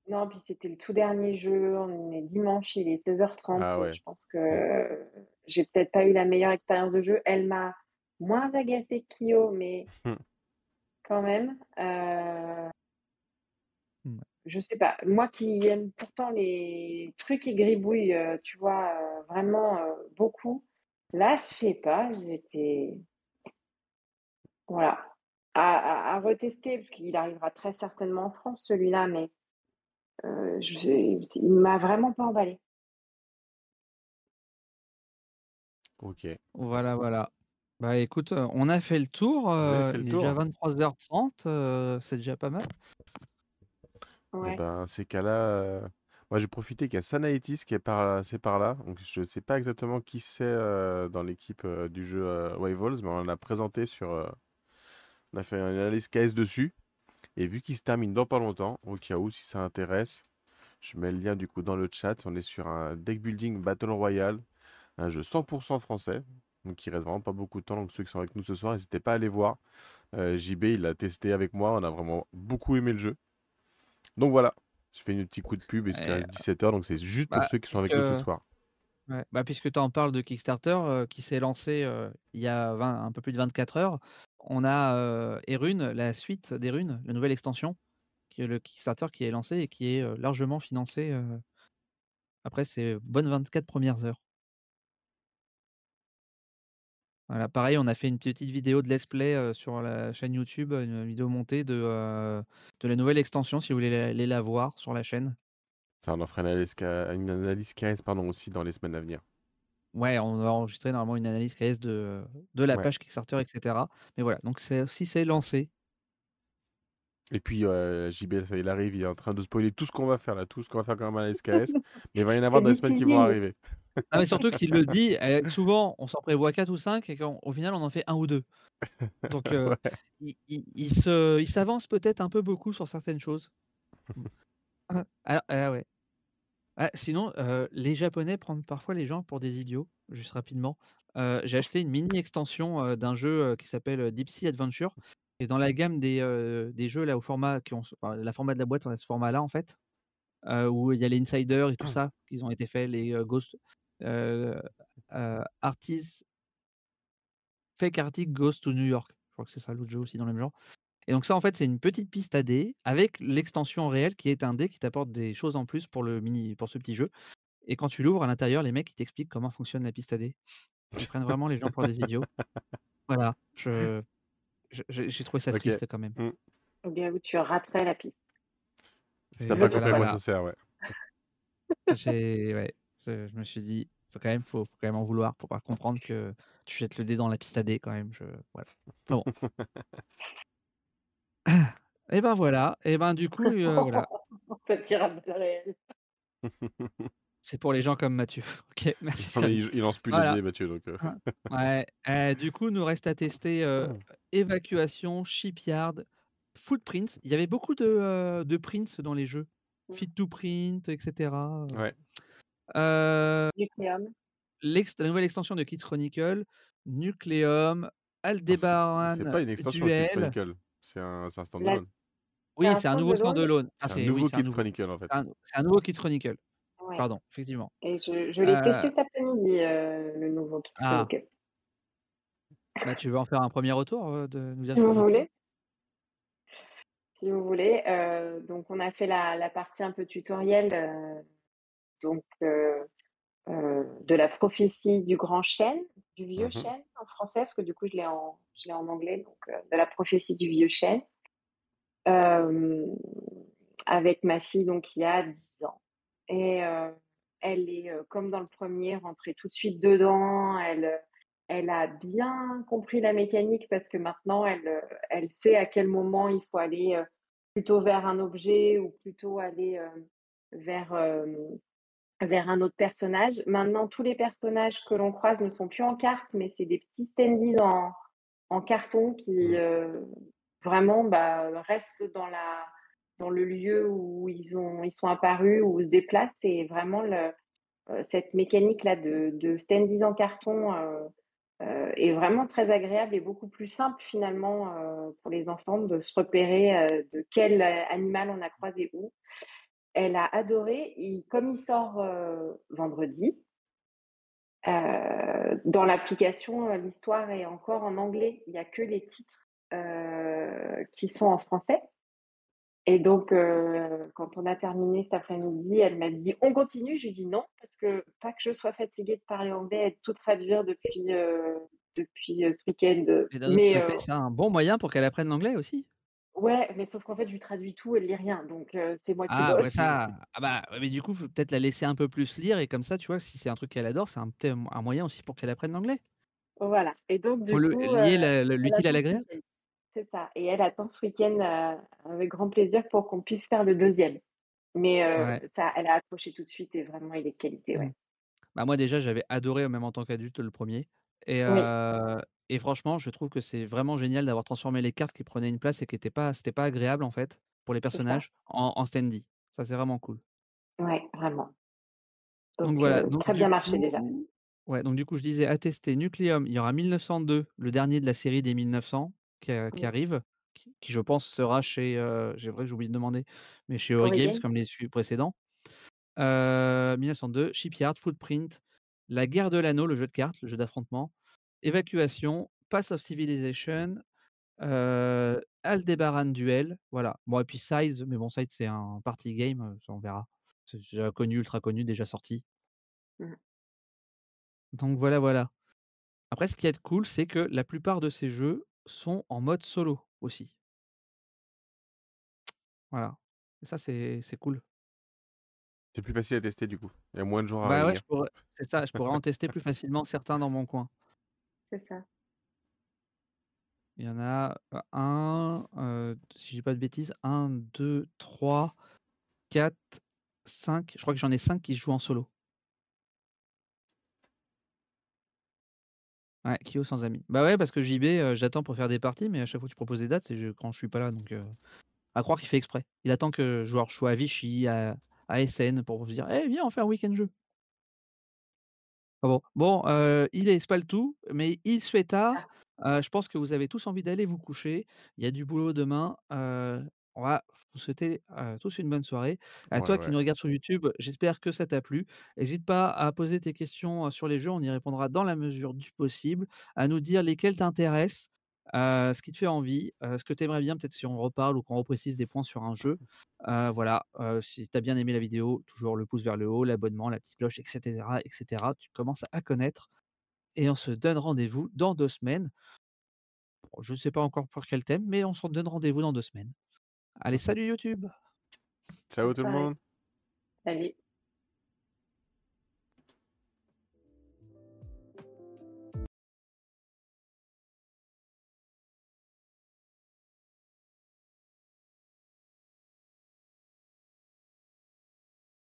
non, puis c'était le tout dernier jeu. On est dimanche, il est 16h30. Ah je pense que j'ai peut-être pas eu la meilleure expérience de jeu. Elle m'a moins agacée que Kyo, mais hum. quand même. Euh... Je sais pas. Moi qui aime pourtant les trucs qui gribouillent, euh, tu vois, euh, vraiment euh, beaucoup. Là, je sais pas, j'étais. Voilà. À, à retester, parce qu'il arrivera très certainement en France, celui-là, mais euh, je, il m'a vraiment pas emballé. Ok. Voilà, voilà. Bah écoute, euh, on a fait le tour. Euh, il est déjà 23h30, c'est déjà pas mal. Et eh ben, ces cas-là, moi j'ai profité qu'il y a Sanaetis qui est par, c'est par là. Donc je ne sais pas exactement qui c'est dans l'équipe du jeu Waveballs, mais on l'a présenté sur. On a fait une analyse KS dessus. Et vu qu'il se termine dans pas longtemps, au cas où, si ça intéresse, je mets le lien du coup dans le chat. On est sur un deck building Battle Royale, un jeu 100% français. Donc il reste vraiment pas beaucoup de temps. Donc ceux qui sont avec nous ce soir, n'hésitez pas à aller voir. Euh, JB, il l'a testé avec moi. On a vraiment beaucoup aimé le jeu. Donc voilà, je fais une petite coup de pub et il reste 17h. Donc c'est juste pour bah, ceux qui sont avec nous ce soir. Bah, puisque tu en parles de Kickstarter euh, qui s'est lancé euh, il y a un peu plus de 24 heures, on a Erune, la suite d'Erune, la nouvelle extension, qui est le Kickstarter qui est lancé et qui est largement financé après ces bonnes 24 premières heures. Voilà, pareil, on a fait une petite vidéo de let's play sur la chaîne YouTube, une vidéo montée de, la nouvelle extension si vous voulez aller la voir sur la chaîne. Ça, on en fera une analyse, pardon, aussi dans les semaines à venir. Ouais, on va enregistrer normalement une analyse KS de, de la page Kickstarter, etc. Mais voilà, donc si c'est lancé. Et puis euh, JB, il arrive, il est en train de spoiler tout ce qu'on va faire là, tout ce qu'on va faire comme analyse KS. mais il va y en avoir des semaines qui vont arriver. ah, mais surtout qu'il le dit, eh, souvent on s'en prévoit 4 ou 5 et qu'au final on en fait un ou deux. Donc euh, il, il, s'avance peut-être un peu beaucoup sur certaines choses. Ah, ah ouais. Ah, sinon, les Japonais prennent parfois les gens pour des idiots, juste rapidement. j'ai acheté une mini extension, d'un jeu, qui s'appelle, Deep Sea Adventure Et dans la gamme des, des jeux là au format qui ont la format de la boîte, on a ce format-là en fait, où il y a les insiders et tout ça qui ont été faits, les Ghost euh, euh, Artists Fake Arctic Ghost to New York. Je crois que c'est ça l'autre jeu aussi dans le même genre. Et donc ça en fait c'est une petite piste à dés avec l'extension réelle qui est un dé qui t'apporte des choses en plus pour le mini pour ce petit jeu. Et quand tu l'ouvres à l'intérieur, les mecs ils t'expliquent comment fonctionne la piste à dés. Ils prennent vraiment les gens pour des idiots. Voilà, je je- je- j'ai trouvé ça triste quand même. Mm. Ou bien où tu raterais la piste. Si t'as pas compris à quoi voilà. ça sert, ouais. Je, je me suis dit faut quand même faut, faut quand même en vouloir pour pas comprendre que tu jettes le dé dans la piste à dés quand même. Je voilà. Bon. Et ben voilà. Et ben du coup euh, voilà. À balles réelles. C'est pour les gens comme Mathieu. Ok, merci. Non, il, il lance plus Voilà. les dés, Mathieu, donc. euh. Ouais. euh, du coup, nous reste à tester euh, évacuation, shipyard, footprints. Il y avait beaucoup de, de prints dans les jeux. Fit to print, etc. Ouais. L'ex- la nouvelle extension de Kids Chronicle, Nucleum, Aldebaran, C'est pas une extension de Kids. Chronicle, c'est un, un standalone. Oui, un c'est un nouveau standalone. Ah, C'est un nouveau oui, nouveau. Chronicle, en fait. C'est un, nouveau Kids Chronicle. Ouais. Pardon, effectivement. Et je, je l'ai Euh, testé cet après-midi, euh, le nouveau Kids Ah. Chronicle. Bah, tu veux en faire un premier retour euh, de nous dire Si vous voulez. Si vous voulez. Euh, donc, on a fait la, la partie un peu tutoriel euh, donc, euh, de la prophétie du grand chêne, du vieux Mhm. chêne en français, parce que du coup, je l'ai en, je l'ai en anglais, donc euh, de la prophétie du vieux chêne. Euh, avec ma fille donc qui a 10 ans. Et elle est, comme dans le premier, rentrée tout de suite dedans. Elle, elle a bien compris la mécanique parce que maintenant, elle, elle sait à quel moment il faut aller plutôt vers un objet ou plutôt aller vers, vers un autre personnage. Maintenant, tous les personnages que l'on croise ne sont plus en carte, mais c'est des petits standees en, en carton qui Mm. euh, vraiment bah, restent dans, la, dans le lieu où ils, ont, ils sont apparus, où se déplacent. Et vraiment, le, euh, cette mécanique-là de, de standees en carton euh, euh, est vraiment très agréable et beaucoup plus simple finalement pour les enfants de se repérer de quel animal on a croisé où. Elle a adoré. Il- comme il sort euh, vendredi, euh, dans l'application, euh, l'histoire est encore en anglais. Il n'y a que les titres euh, qui sont en français. Et donc, euh, quand on a terminé cet après-midi, elle m'a dit On continue? Je lui dis non, parce que pas que je sois fatiguée de parler anglais et de tout traduire depuis, depuis ce week-end. Mais côté, c'est un bon moyen pour qu'elle apprenne l'anglais aussi. Ouais, mais sauf qu'en fait, je lui traduis tout, elle lit rien. Donc, c'est moi qui Ah, ouais, bosse. ça. Ah bah, ouais, mais du coup, faut peut-être la laisser un peu plus lire et comme ça, tu vois, si c'est un truc qu'elle adore, c'est un, peut-être un moyen aussi pour qu'elle apprenne l'anglais. Voilà. Et donc, du le, coup, lier la- le- elle l'utile à attend ce l'agréable. week-end. C'est ça. Et elle attend ce week-end avec grand plaisir pour qu'on puisse faire le deuxième. Mais Ouais. ça, elle a accroché tout de suite et vraiment, il est de qualité. Ouais. Bah, moi, déjà, j'avais adoré, même en tant qu'adulte, le premier. Et, Oui. euh, et franchement, je trouve que c'est vraiment génial d'avoir transformé les cartes qui prenaient une place et qui n'étaient pas, c'était pas agréable, en fait, pour les C'est ça. personnages, en, en standy. Ça, c'est vraiment cool. Ouais, vraiment. Donc Donc, voilà. euh, Donc, très du bien marché déjà. coup, ouais, donc du coup, je disais à tester Nucleum. Il y aura 1902, le dernier de la série des 1900 qui, a- qui Mm. arrive, qui, qui, je pense sera chez. euh, j'ai vrai que j'ai oublié de demander, mais chez Ori Games comme les su- précédents. Euh, 1902, Shipyard, Footprint, La guerre de l'anneau, le jeu de cartes, le jeu d'affrontement, Évacuation, Pass of Civilization, euh, Aldebaran Duel, voilà. Bon, et puis Size, mais bon, Size c'est un party game, euh, ça on verra. C'est déjà connu, ultra connu, déjà sorti. Mm. Donc voilà, voilà. Après, ce qui est cool, c'est que la plupart de ces jeux sont en mode solo aussi. Voilà. Et ça, c'est cool. C'est plus facile à tester, du coup. Il y a moins de gens à Bah ouais, réunir. je pourrais, c'est ça, je pourrais en tester plus facilement certains dans mon coin. C'est ça. Il y en a euh, un, euh, si je dis pas de bêtises, un, deux, trois, quatre, cinq. Je crois que j'en ai cinq qui jouent en solo. Ouais, Kyo sans amis. Bah ouais, parce que JB, euh, j'attends pour faire des parties, mais à chaque fois que tu proposes des dates, c'est je- quand je suis pas là. Donc, euh, à croire qu'il fait exprès. Il attend que joueur je sois à Vichy, à, à SN pour vous dire, eh viens, on fait un week-end jeu. Ah bon, bon, heu, il est pas le tout, mais il se fait tard. je pense que vous avez tous envie d'aller vous coucher. Il y a du boulot demain. On va vous souhaiter, tous une bonne soirée. À Ouais, toi qui nous regardes sur YouTube, j'espère que ça t'a plu. Hésite pas à poser tes questions, sur les jeux, on y répondra dans la mesure du possible, à nous dire lesquels t'intéressent, ce qui te fait envie, ce que tu aimerais bien peut-être si on reparle ou qu'on reprécise des points sur un jeu. Voilà, si tu as bien aimé la vidéo, toujours le pouce vers le haut, l'abonnement, la petite cloche et cetera et cetera. Tu commences à connaître et on se donne rendez-vous dans 2 semaines. Bon, je sais pas encore pour quel thème, mais on se donne rendez-vous dans 2 semaines. Allez, salut YouTube! Ciao tout le monde! Salut.